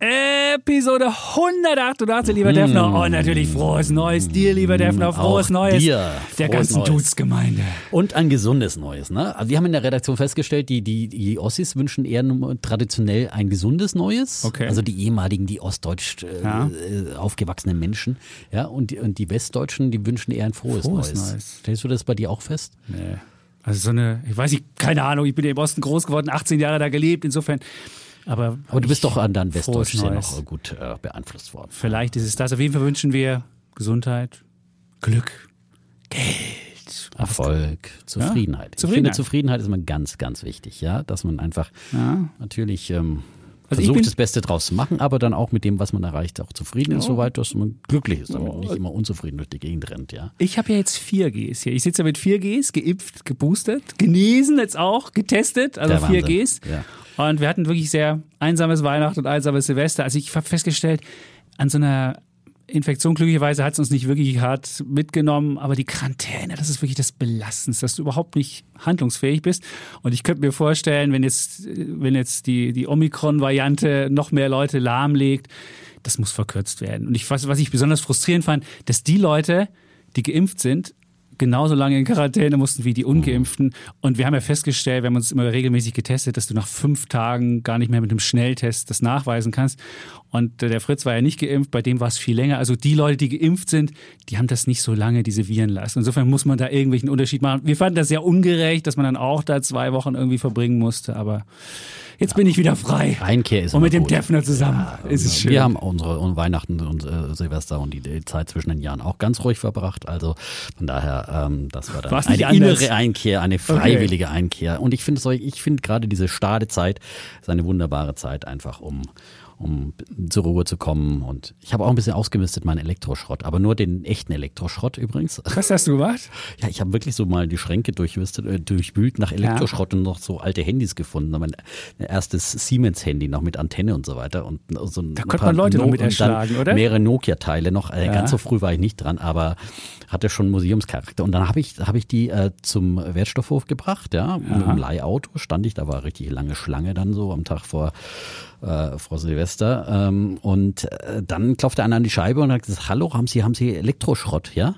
Episode 188, lieber Defner. Und natürlich frohes Neues dir, lieber Defner. Frohes Auch Neues dir der frohes ganzen. Dudes-Gemeinde. Und ein gesundes Neues. Ne? Also wir haben in der Redaktion festgestellt, die, die, die Ossis wünschen eher traditionell ein gesundes Neues. Okay. Also die ehemaligen, die ostdeutsch äh, Ja. äh, aufgewachsenen Menschen. Ja, und, die, und die Westdeutschen, die wünschen eher ein frohes, Frohes Neues. Neues. Stellst du das bei dir auch fest? Nee. Also so eine, ich weiß nicht, keine Ahnung, ich bin ja im Osten groß geworden, 18 Jahre da gelebt, insofern. Aber, Aber du bist doch an dein Frohes Westdeutsch sehr Neues. noch gut äh, beeinflusst worden. Vielleicht ist es das. Auf jeden Fall wünschen wir Gesundheit, Glück, Geld. Erfolg, Zufriedenheit. Ich finde, Zufriedenheit. Zufriedenheit ist immer ganz, ganz wichtig, ja, dass man einfach Ja. natürlich ähm, Also versucht, das Beste draus zu machen, aber dann auch mit dem, was man erreicht, auch zufrieden ist, soweit, dass man glücklich ist, damit nicht immer unzufrieden durch die Gegend rennt, ja. Ich habe ja jetzt 4Gs hier. Ich sitze ja mit 4Gs, geimpft, geboostert, genesen jetzt auch, getestet, also Der Wahnsinn. 4Gs. Ja. Und wir hatten wirklich sehr einsames Weihnachten und einsames Silvester. Also ich habe festgestellt, an so einer Infektion glücklicherweise hat es uns nicht wirklich hart mitgenommen, aber die Quarantäne, das ist wirklich das Belastendste, dass du überhaupt nicht handlungsfähig bist. Und ich könnte mir vorstellen, wenn jetzt, wenn jetzt die, die Omikron-Variante noch mehr Leute lahmlegt, das muss verkürzt werden. Und ich, was, was ich besonders frustrierend fand, dass die Leute, die geimpft sind, genauso lange in Quarantäne mussten wie die Ungeimpften. Und wir haben ja festgestellt, wir haben uns immer regelmäßig getestet, dass du nach fünf Tagen gar nicht mehr mit einem Schnelltest das nachweisen kannst. Und äh, der Fritz war ja nicht geimpft, bei dem war es viel länger. Also die Leute, die geimpft sind, die haben das nicht so lange, diese Viren lassen. Insofern muss man da irgendwelchen Unterschied machen. Wir fanden das sehr ungerecht, dass man dann auch da zwei Wochen irgendwie verbringen musste. Aber jetzt bin ich wieder frei. Einkehr ist Und mit dem gut. Defner zusammen. ist es schön. Wir haben unsere und Weihnachten und äh, Silvester und die, die Zeit zwischen den Jahren auch ganz ruhig verbracht. Also von daher, ähm, das war dann War's eine anders? innere Einkehr, eine freiwillige Einkehr. Und ich finde ich finde gerade diese Stadezeit ist eine wunderbare Zeit, einfach um um zur Ruhe zu kommen. Und ich habe auch ein bisschen ausgemistet meinen Elektroschrott, aber nur den echten Elektroschrott übrigens. Was hast du gemacht? Ja, ich habe wirklich so mal die Schränke äh, durchwühlt nach Elektroschrott und noch so alte Handys gefunden. Mein erstes Siemens-Handy noch mit Antenne und so weiter. Und so ein Da konnte man Leute noch mit erschlagen, oder? Mehrere Nokia-Teile noch. Äh, Ja. Ganz so früh war ich nicht dran, aber hatte schon Museumscharakter. Und dann habe ich, hab ich die äh, zum Wertstoffhof gebracht, ja, mit einem Leihauto stand ich. Da war richtig lange Schlange dann so am Tag vor äh, vor Silvester. Ähm, und äh, dann klopfte einer an die Scheibe und hat gesagt, hallo, haben Sie, haben Sie Elektroschrott, ja?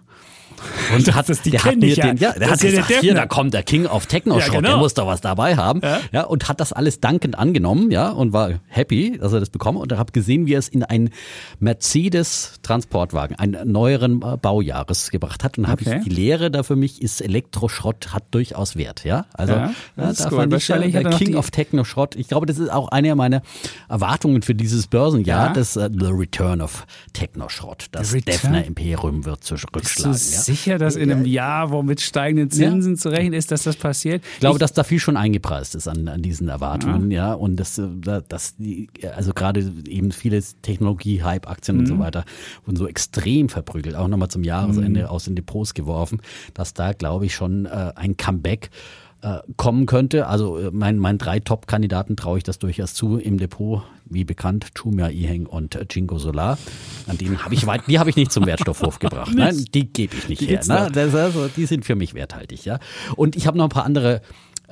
Und Das hat, ist- die der hat mir ja. den, ja, der Das hat ist ja der gesagt, hier, da kommt der King of Techno-Schrott, Ja, genau. der muss doch was dabei haben. Ja. Ja. und hat das alles dankend angenommen, ja, und war happy, dass er das bekommen. Und habe gesehen, wie er es in einen Mercedes-Transportwagen, einen neueren äh, Baujahres gebracht hat. Und habe Okay. ich die Lehre da für mich ist, Elektroschrott hat durchaus Wert, ja. Also, Ja, ja, das ist da gut. fand ich, Wahrscheinlich äh, er der noch King of Techno-Schrott. Ich glaube, das ist auch eine meiner Erwartungen für dieses Börsenjahr, Ja. das äh, The Return of Techno-Schrott. Das The Return? Defner Imperium wird zurückschlagen. Ja. Sicher, dass in einem Jahr, wo mit steigenden Zinsen zu rechnen ist, dass das passiert? Ich glaube, dass da viel schon eingepreist ist an, an diesen Erwartungen, ja, und dass, äh, da- dass die, also gerade eben viele Technologie-Hype-Aktien und so Mhm. weiter wurden so extrem verprügelt, auch nochmal zum Jahresende aus den Depots geworfen, dass da, glaube ich, schon äh, ein Comeback äh, kommen könnte. Also äh, mein, meinen drei Top-Kandidaten traue ich das durchaus zu im Depot, wie bekannt, Chumia Iheng und äh, Jingo Solar. An denen habe ich weit, die habe ich nicht zum Wertstoffhof gebracht. Nein, die gebe ich nicht Die her. Ne? Das, also, die sind für mich werthaltig, ja. Und ich habe noch ein paar andere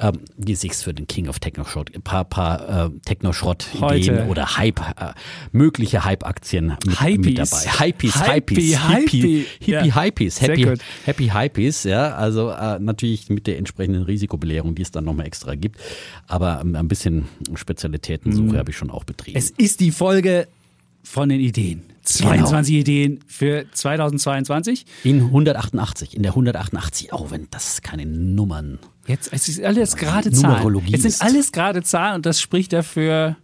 ähm, Gesichts für den King of Techno-Schrott, ein paar, paar äh, Techno-Schrott-Ideen oder Hype, äh, mögliche Hype-Aktien mit, mit Hypees. dabei. Hypees, Hypees, Hypey. Hippie, Hippie, Ja. Hypees, Happy. Happy Hypees, ja. Also äh, natürlich mit der entsprechenden Risikobelehrung, die es dann nochmal extra gibt. Aber ähm, ein bisschen Spezialitätensuche habe ich schon auch betrieben. Es ist die Folge von den Ideen. 22 Ideen für 2022. in 188, in der 188, auch wenn das keine Nummern Jetzt, es ist alles gerade Zahlen. Es sind alles gerade Zahlen und das spricht dafür,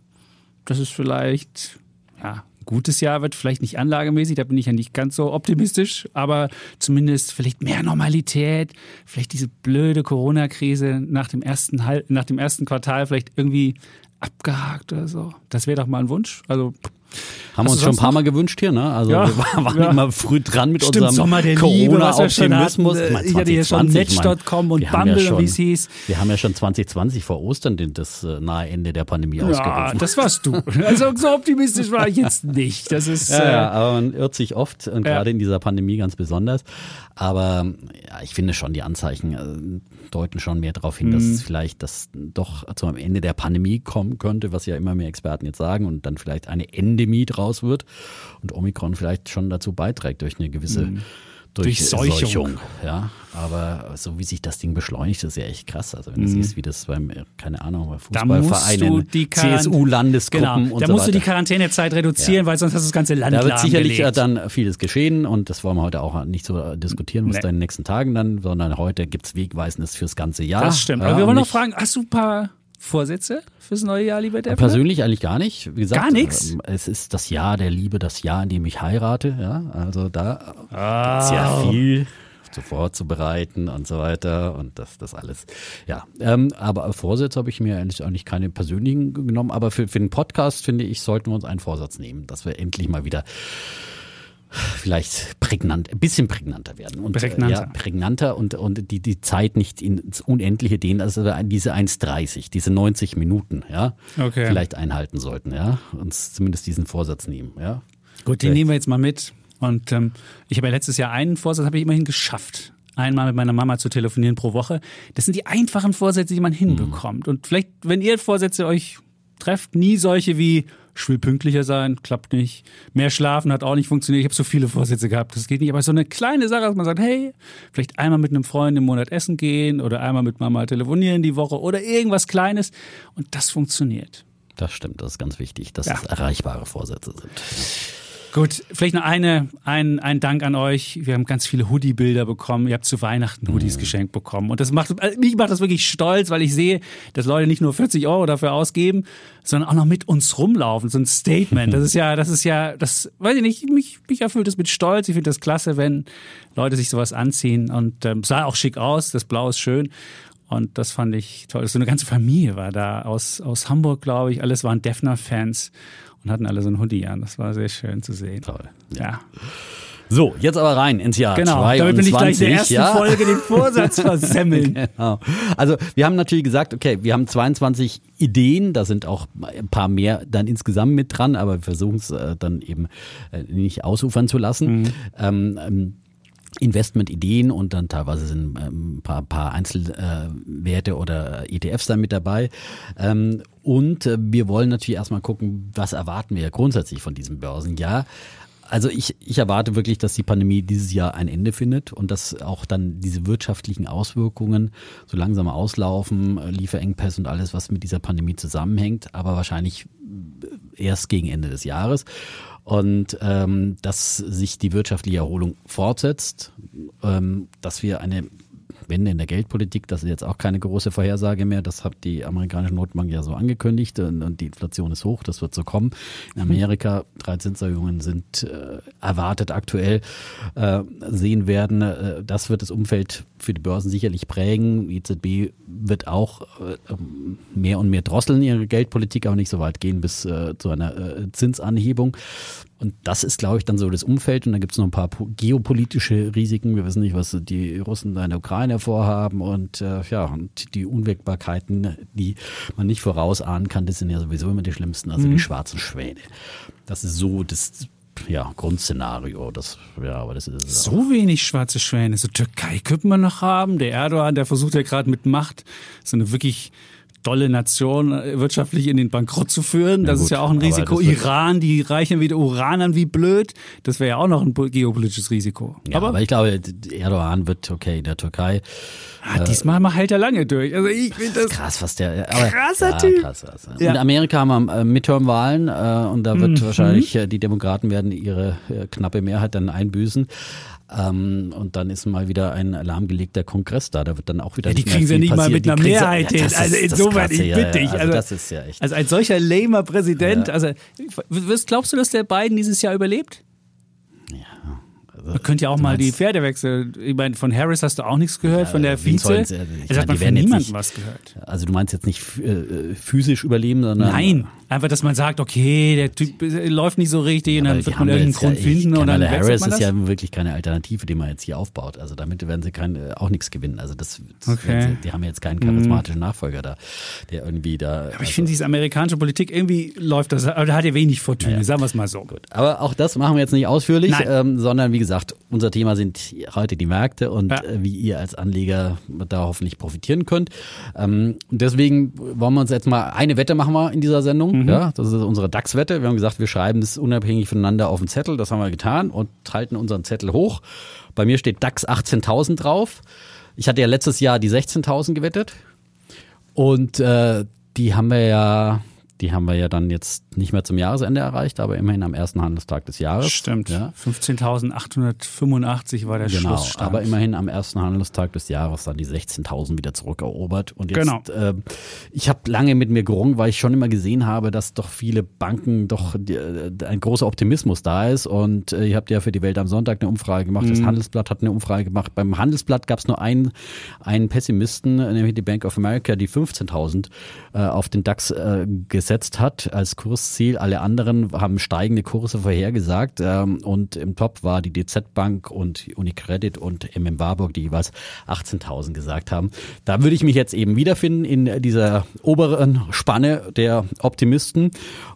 dass es vielleicht ja, ein gutes Jahr wird, vielleicht nicht anlagemäßig, da bin ich ja nicht ganz so optimistisch, aber zumindest vielleicht mehr Normalität, vielleicht diese blöde Corona-Krise nach dem ersten Hal- nach dem ersten Quartal vielleicht irgendwie abgehakt oder so. Das wäre doch mal ein Wunsch. Also Haben wir uns schon ein paar Mal gewünscht hier, ne? Also Ja, wir waren ja. immer früh dran mit Stimmt, unserem Sommer der schon hatten. meine, Ich hatte hier schon 2020, ich meine, Match.com und haben ja Bumble, schon- wie es hieß. Wir haben ja schon 2020 vor Ostern den, das äh, nahe Ende der Pandemie Ja, ausgerufen. das warst du. Also so optimistisch war ich jetzt nicht. Das ist Ja, ja, äh, aber man irrt sich oft und Ja. gerade in dieser Pandemie ganz besonders. Aber ja, ich finde schon, die Anzeichen äh, deuten schon mehr darauf hin, dass Mhm. es vielleicht das doch zum Ende der Pandemie kommen könnte, was ja immer mehr Experten jetzt sagen und dann vielleicht eine Endemie draus wird und Omikron vielleicht schon dazu beiträgt durch eine gewisse Durchseuchung. Durchseuchung. Ja, aber so wie sich das Ding beschleunigt, ist ja echt krass. Also wenn du siehst, wie das beim, äh, keine Ahnung, bei Mhm. Fußballvereinen, CSU-Landesgruppen genau, da so musst du die. Quarantänezeit reduzieren, weil sonst hast du das ganze Land Da wird sicherlich lahmgelegt. ja dann vieles geschehen und das wollen wir heute auch nicht so äh, diskutieren, was Nee. da in den nächsten Tagen dann, sondern heute gibt's Wegweisendes fürs ganze Jahr. Das stimmt. Ja, Aber wir wollen noch fragen, hast du ein paar Vorsätze fürs neue Jahr, lieber Depp? Persönlich eigentlich gar nicht. Wie gesagt, Gar nix? ähm, Es ist das Jahr der Liebe, das Jahr, in dem ich heirate. Ja, also da Ah. gibt's ja viel zu vorzubereiten und so weiter und das, das alles. Ja, ähm, aber Vorsätze habe ich mir eigentlich, eigentlich keine persönlichen genommen. Aber für, für den Podcast finde ich, sollten wir uns einen Vorsatz nehmen, dass wir endlich mal wieder vielleicht prägnant, ein bisschen prägnanter werden. Und, Prägnanter. Ja, prägnanter und, und die, die Zeit nicht ins Unendliche dehnen, also diese 1,30, diese 90 Minuten, ja, Okay. vielleicht einhalten sollten, ja, uns zumindest diesen Vorsatz nehmen, ja. Gut, den Vielleicht. nehmen wir jetzt mal mit. Und ähm, ich habe ja letztes Jahr einen Vorsatz, habe ich immerhin geschafft. Einmal mit meiner Mama zu telefonieren pro Woche. Das sind die einfachen Vorsätze, die man hinbekommt. Und vielleicht, wenn ihr Vorsätze euch trefft, nie solche wie, ich will pünktlicher sein, klappt nicht. Mehr schlafen hat auch nicht funktioniert. Ich habe so viele Vorsätze gehabt, das geht nicht. Aber so eine kleine Sache, dass man sagt, hey, vielleicht einmal mit einem Freund im Monat essen gehen oder einmal mit Mama telefonieren die Woche oder irgendwas Kleines. Und das funktioniert. Das stimmt, das ist ganz wichtig, dass Ja. es erreichbare Vorsätze sind. Gut, vielleicht noch eine, ein, ein Dank an euch. Wir haben ganz viele Hoodie-Bilder bekommen. Ihr habt zu Weihnachten Hoodies geschenkt bekommen. Und das macht, also mich macht das wirklich stolz, weil ich sehe, dass Leute nicht nur 40 Euro dafür ausgeben, sondern auch noch mit uns rumlaufen. So ein Statement. Das ist ja, das ist ja, das, weiß ich nicht, mich, mich erfüllt das mit Stolz. Ich finde das klasse, wenn Leute sich sowas anziehen. Und ähm, sah auch schick aus. Das Blau ist schön. Und das fand ich toll. So eine ganze Familie war da aus, aus Hamburg, glaube ich. Alles waren Defner-Fans und hatten alle so ein Hoodie an. Das war sehr schön zu sehen. Toll. Ja, So, jetzt aber rein ins Jahr genau. 22. Damit bin ich gleich in der ersten ja. Folge den Vorsatz versemmeln. Genau. Also wir haben natürlich gesagt, okay, wir haben 22 Ideen, da sind auch ein paar mehr dann insgesamt mit dran, aber wir versuchen es äh, dann eben äh, nicht ausufern zu lassen. Ähm, ähm, Investmentideen und dann teilweise sind ähm, ein paar, paar Einzelwerte oder ETFs dann mit dabei. Ähm, und äh, wir wollen natürlich erstmal gucken, was erwarten wir grundsätzlich von diesem Börsenjahr. Also ich, ich erwarte wirklich, dass die Pandemie dieses Jahr ein Ende findet und dass auch dann diese wirtschaftlichen Auswirkungen so langsam auslaufen, äh, Lieferengpässe und alles, was mit dieser Pandemie zusammenhängt, aber wahrscheinlich erst gegen Ende des Jahres. Und ähm, dass sich die wirtschaftliche Erholung fortsetzt, ähm, dass wir eine Wende in der Geldpolitik, das ist jetzt auch keine große Vorhersage mehr, das hat die amerikanische Notbank ja so angekündigt und, und die Inflation ist hoch, das wird so kommen. In Amerika, drei Zinserhöhungen sind äh, erwartet aktuell, äh, sehen werden, äh, das wird das Umfeld für die Börsen sicherlich prägen. Die EZB wird auch äh, mehr und mehr drosseln ihre Geldpolitik, aber nicht so weit gehen bis äh, zu einer äh, Zinsanhebung. Und das ist, glaube ich, dann so das Umfeld. Und dann gibt es noch ein paar po- geopolitische Risiken. Wir wissen nicht, was die Russen da in der Ukraine vorhaben. Und äh, ja, und die Unwägbarkeiten, die man nicht vorausahnen kann, das sind ja sowieso immer die schlimmsten, also die schwarzen Schwäne. Das ist so das ja, Grundszenario. Das, ja, aber das ist So wenig schwarze Schwäne. So Türkei könnte man noch haben. Der Erdogan, der versucht ja gerade mit Macht so eine wirklich dolle Nation äh, wirtschaftlich in den Bankrott zu führen. Das gut, ist ja auch ein aber Risiko. das Iran, die reichen wieder Uran an wie blöd. Das wäre ja auch noch ein geopolitisches Risiko. Ja, aber, ich glaube, Erdogan wird okay in der Türkei. ah, diesmal mal hält er lange durch. Also ich finde das Krass, was der. Aber, Krasser ja, Typ. Krass, krass. Ja. In Amerika haben wir äh, Midterm-Wahlen äh, und da wird wahrscheinlich äh, die Demokraten werden ihre äh, knappe Mehrheit dann einbüßen. Ähm, und dann ist mal wieder ein lahmgelegter Kongress da. Da wird dann auch wieder Ja, die kriegen sie nicht mal mit Die einer Mehrheit hin. das ist Also insoweit, ich ja, bitte ja. dich. Also, Also- das ist ja echt. Also ein solcher lamer Präsident, Ja. also glaubst du, dass der Biden dieses Jahr überlebt? Man könnte ja auch mal die Pferde wechseln. Ich meine, von Harris hast du auch nichts gehört, ja, von der Vize. Es hat man von niemandem was gehört. Also du meinst jetzt nicht äh, physisch überleben, sondern... Nein, einfach, dass man sagt, okay, der Typ äh, läuft nicht so richtig ja, und dann wird man irgendeinen Grund ja, finden und dann Harris ist ja wirklich keine Alternative, die man jetzt hier aufbaut. Also damit werden sie kein, äh, auch nichts gewinnen. Also das, okay. sie, die haben jetzt keinen charismatischen Nachfolger da, der irgendwie da... Aber ich also, finde, diese amerikanische Politik, irgendwie läuft das, aber da hat er wenig Fortune, sagen wir es mal so. Gut. Aber auch das machen wir jetzt nicht ausführlich, ähm, sondern wie gesagt, unser Thema sind heute die Märkte und ja. äh, wie ihr als Anleger da hoffentlich profitieren könnt. Ähm, deswegen wollen wir uns jetzt mal eine Wette machen wir in dieser Sendung. Mhm. Ja, das ist unsere DAX-Wette. Wir haben gesagt, wir schreiben das unabhängig voneinander auf den Zettel. Das haben wir getan und halten unseren Zettel hoch. Bei mir steht DAX 18.000 drauf. Ich hatte ja letztes Jahr die 16.000 gewettet und äh, die haben wir ja die haben wir ja dann jetzt nicht mehr zum Jahresende erreicht, aber immerhin am ersten Handelstag des Jahres. Stimmt. Ja. 15.885 war der genau, Schlussstand. Aber immerhin am ersten Handelstag des Jahres dann die 16.000 wieder zurückerobert. Und jetzt, genau. äh, ich habe lange mit mir gerungen, weil ich schon immer gesehen habe, dass doch viele Banken doch äh, ein großer Optimismus da ist. Und äh, ihr habt ja für die Welt am Sonntag eine Umfrage gemacht. Mhm. Das Handelsblatt hat eine Umfrage gemacht. Beim Handelsblatt gab es nur einen, einen Pessimisten, nämlich die Bank of America, die 15.000 äh, auf den DAX äh, gesetzt hat als Kursziel. Alle anderen haben steigende Kurse vorhergesagt ähm, und im Top war die DZ Bank und Unicredit und MM Warburg, die jeweils 18.000 gesagt haben. Da würde ich mich jetzt eben wiederfinden in dieser oberen Spanne der Optimisten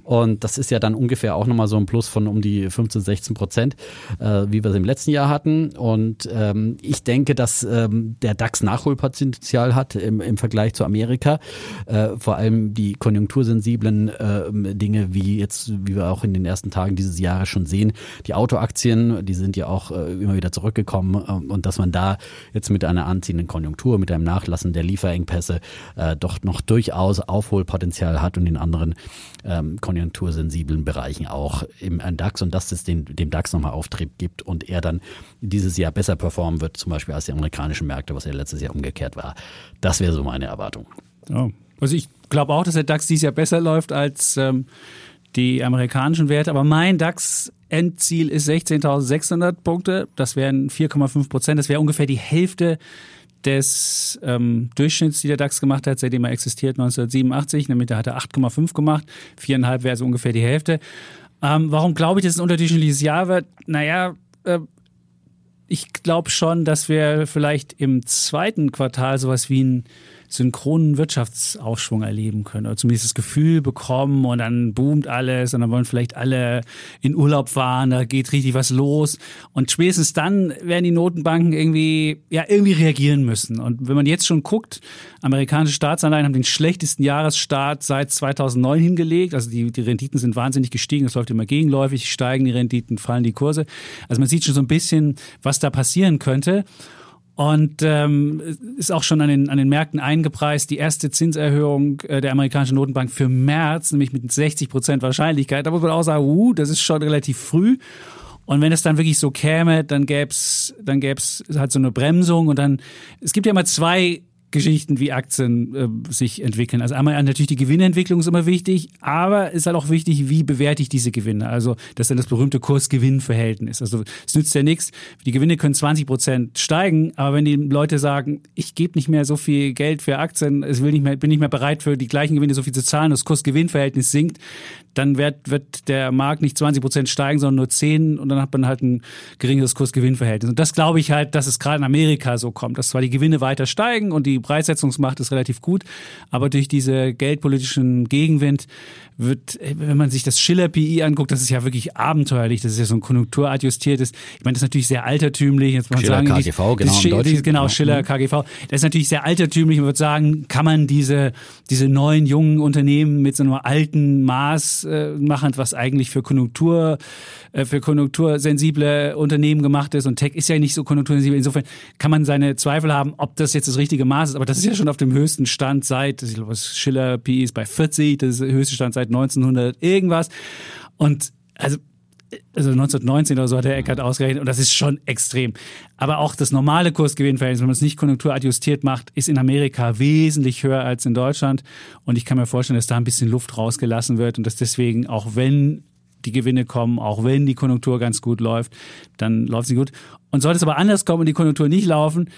und das ist ja dann ungefähr auch nochmal so ein Plus von um die 15, 16 Prozent, äh, wie wir es im letzten Jahr hatten. Und ähm, ich denke, dass ähm, der DAX Nachholpotenzial hat im, im Vergleich zu Amerika. Äh, vor allem die konjunktursensiblen sensiblen äh, Dinge, wie jetzt, wie wir auch in den ersten Tagen dieses Jahres schon sehen. Die Autoaktien, die sind ja auch äh, immer wieder zurückgekommen äh, und dass man da jetzt mit einer anziehenden Konjunktur, mit einem Nachlassen der Lieferengpässe äh, doch noch durchaus Aufholpotenzial hat und in anderen ähm, konjunktursensiblen Bereichen auch im DAX und dass es den, dem DAX nochmal Auftrieb gibt und er dann dieses Jahr besser performen wird, zum Beispiel als die amerikanischen Märkte, was ja letztes Jahr umgekehrt war. Das wäre so meine Erwartung. Oh. Also ich glaube auch, dass der DAX dieses Jahr besser läuft als ähm, die amerikanischen Werte. Aber mein DAX-Endziel ist 16.600 Punkte. Das wären 4,5 Prozent. Das wäre ungefähr die Hälfte des ähm, Durchschnitts, die der DAX gemacht hat, seitdem er existiert, 1987. Nämlich da hat er 8,5 gemacht. Viereinhalb wäre so ungefähr die Hälfte. Ähm, warum glaube ich, dass es ein unterdurchschnittliches Jahr wird? Naja, äh, ich glaube schon, dass wir vielleicht im zweiten Quartal sowas wie ein synchronen Wirtschaftsaufschwung erleben können oder zumindest das Gefühl bekommen und dann boomt alles und dann wollen vielleicht alle in Urlaub fahren, da geht richtig was los. Und spätestens dann werden die Notenbanken irgendwie ja irgendwie reagieren müssen. Und wenn man jetzt schon guckt, amerikanische Staatsanleihen haben den schlechtesten Jahresstart seit 2009 hingelegt, also die, die Renditen sind wahnsinnig gestiegen, es läuft immer gegenläufig, steigen die Renditen, fallen die Kurse, also man sieht schon so ein bisschen, was da passieren könnte und ähm, ist auch schon an den, an den Märkten eingepreist. Die erste Zinserhöhung äh, der amerikanischen Notenbank für März, nämlich mit 60 Prozent Wahrscheinlichkeit. Da muss man auch sagen, uh, das ist schon relativ früh. Und wenn es dann wirklich so käme, dann gäb's dann gäb's halt so eine Bremsung und dann, es gibt ja immer zwei Geschichten wie Aktien äh, sich entwickeln. Also einmal natürlich die Gewinnentwicklung ist immer wichtig, aber ist halt auch wichtig, wie bewerte ich diese Gewinne. Also das ist dann das berühmte Kurs-Gewinn-Verhältnis. Also es nützt ja nichts. Die Gewinne können 20 Prozent steigen, aber wenn die Leute sagen, ich gebe nicht mehr so viel Geld für Aktien, es will nicht mehr, bin nicht mehr bereit für die gleichen Gewinne so viel zu zahlen, das Kurs-Gewinn-Verhältnis sinkt, dann wird, wird der Markt nicht 20 Prozent steigen, sondern nur 10 und dann hat man halt ein geringeres Kurs-Gewinn-Verhältnis. Und das glaube ich halt, dass es gerade in Amerika so kommt, dass zwar die Gewinne weiter steigen und die Preissetzungsmacht ist relativ gut, aber durch diese geldpolitischen Gegenwind wird, wenn man sich das Schiller-PI anguckt, das ist ja wirklich abenteuerlich. Das ist ja so ein konjunkturadjustiertes. Ich meine, das ist natürlich sehr altertümlich. Jetzt muss man Schiller sagen, KGV, genau. Die, genau, genau, Schiller KGV. Das ist natürlich sehr altertümlich. Man würde sagen, kann man diese, diese neuen, jungen Unternehmen mit so einem alten Maß äh, machen, was eigentlich für Konjunktur, äh, für konjunktursensible Unternehmen gemacht ist. Und Tech ist ja nicht so konjunktursensibel. Insofern kann man seine Zweifel haben, ob das jetzt das richtige Maß ist. Aber das ist ja schon auf dem höchsten Stand seit, ich glaube, Schiller PI ist bei 40, das ist der höchste Stand seit 1900 irgendwas. Und also also 1919 oder so hat der Eckert ausgerechnet und das ist schon extrem. Aber auch das normale Kursgewinnverhältnis, wenn man es nicht konjunkturadjustiert macht, ist in Amerika wesentlich höher als in Deutschland und ich kann mir vorstellen, dass da ein bisschen Luft rausgelassen wird und dass deswegen, auch wenn die Gewinne kommen, auch wenn die Konjunktur ganz gut läuft, dann läuft sie gut. Und sollte es aber anders kommen und die Konjunktur nicht laufen,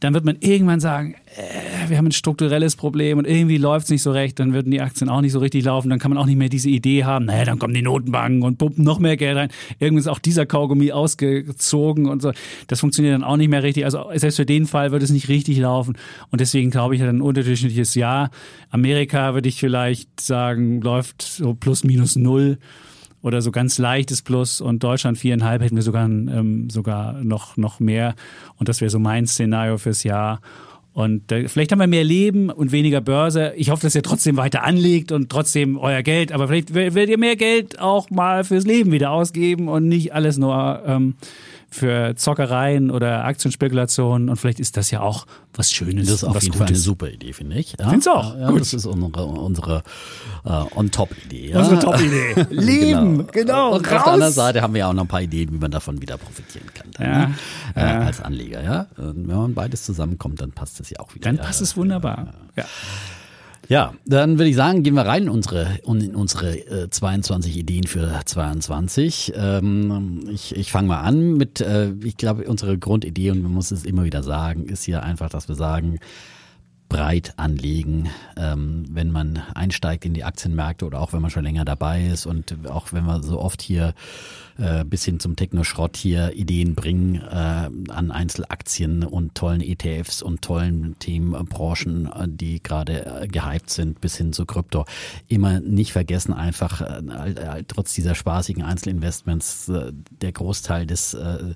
dann wird man irgendwann sagen, äh, wir haben ein strukturelles Problem und irgendwie läuft es nicht so recht, dann würden die Aktien auch nicht so richtig laufen, dann kann man auch nicht mehr diese Idee haben, naja, dann kommen die Notenbanken und pumpen noch mehr Geld rein. Irgendwann ist auch dieser Kaugummi ausgezogen und so. Das funktioniert dann auch nicht mehr richtig. Also selbst für den Fall wird es nicht richtig laufen. Und deswegen glaube ich, ein unterdurchschnittliches Jahr. Amerika würde ich vielleicht sagen, läuft so plus minus null oder so ganz leichtes Plus und Deutschland viereinhalb hätten wir sogar, ähm, sogar noch, noch mehr. Und das wäre so mein Szenario fürs Jahr. Und äh, vielleicht haben wir mehr Leben und weniger Börse. Ich hoffe, dass ihr trotzdem weiter anlegt und trotzdem euer Geld, aber vielleicht werdet ihr mehr Geld auch mal fürs Leben wieder ausgeben und nicht alles nur ähm, für Zockereien oder Aktienspekulationen und vielleicht ist das ja auch was Schönes. Das ist auf jeden. Fall eine super Idee, finde ich. Ja? Find's auch. Ja, Gut. das ist unsere, unsere äh, On-Top-Idee. Ja? Unsere Top-Idee. Leben, genau. Und auf raus. der anderen Seite haben wir ja auch noch ein paar Ideen, wie man davon wieder profitieren kann. Dann, Ja, ne? äh. Als Anleger, ja. Und wenn man beides zusammenkommt, dann passt das ja auch wieder. Dann passt es wunderbar. Ja. Ja, dann würde ich sagen, gehen wir rein in unsere, in unsere äh, 22 Ideen für 22. Ähm, ich ich fange mal an mit, äh, ich glaube, unsere Grundidee, und man muss es immer wieder sagen, ist hier einfach, dass wir sagen, breit anlegen, ähm, wenn man einsteigt in die Aktienmärkte oder auch wenn man schon länger dabei ist und auch wenn wir so oft hier äh, bis hin zum Technoschrott hier Ideen bringen äh, an Einzelaktien und tollen ETFs und tollen Themenbranchen, äh, die gerade äh, gehypt sind, bis hin zu Krypto. Immer nicht vergessen, einfach äh, trotz dieser spaßigen Einzelinvestments, äh, der Großteil des äh,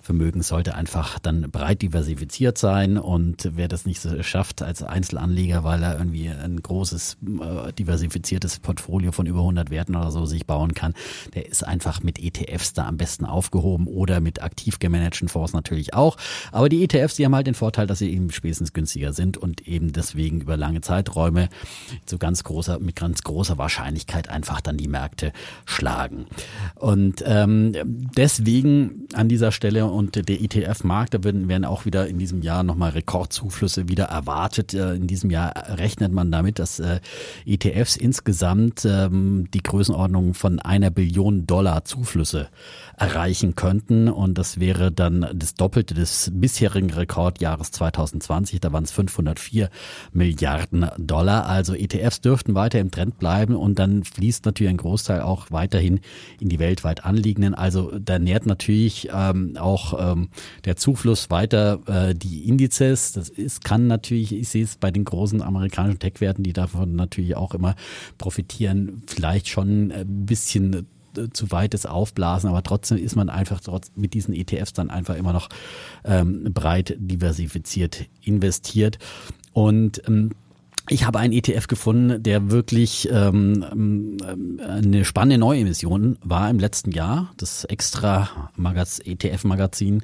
Vermögens sollte einfach dann breit diversifiziert sein und wer das nicht so schafft als Einzelanleger, weil er irgendwie ein großes äh, diversifiziertes Portfolio von über 100 Werten oder so sich bauen kann, der ist einfach mit ETFs da am besten aufgehoben oder mit aktiv gemanagten Fonds natürlich auch. Aber die ETFs, die haben halt den Vorteil, dass sie eben spätestens günstiger sind und eben deswegen über lange Zeiträume zu ganz großer, mit ganz großer Wahrscheinlichkeit einfach dann die Märkte schlagen. Und ähm, deswegen an dieser Stelle und der ETF-Markt, da werden, werden auch wieder in diesem Jahr nochmal Rekordzuflüsse wieder erwartet. Äh, In diesem Jahr rechnet man damit, dass äh, ETFs insgesamt ähm, die Größenordnung von einer Billion Dollar Zuflüsse erreichen könnten. Und das wäre dann das Doppelte des bisherigen Rekordjahres 2020. Da waren es 504 Milliarden Dollar. Also ETFs dürften weiter im Trend bleiben und dann fließt natürlich ein Großteil auch weiterhin in die weltweit anliegenden. Also da nährt natürlich ähm, auch ähm, der Zufluss weiter äh, die Indizes. Das ist, kann natürlich, ich sehe es bei den großen amerikanischen Tech-Werten, die davon natürlich auch immer profitieren, vielleicht schon ein bisschen zu weites Aufblasen, aber trotzdem ist man einfach trotz mit diesen ETFs dann einfach immer noch ähm, breit diversifiziert investiert. Und ähm, ich habe einen ETF gefunden, der wirklich ähm, ähm, eine spannende Neuemission war im letzten Jahr. Das extra Magaz ETF-Magazin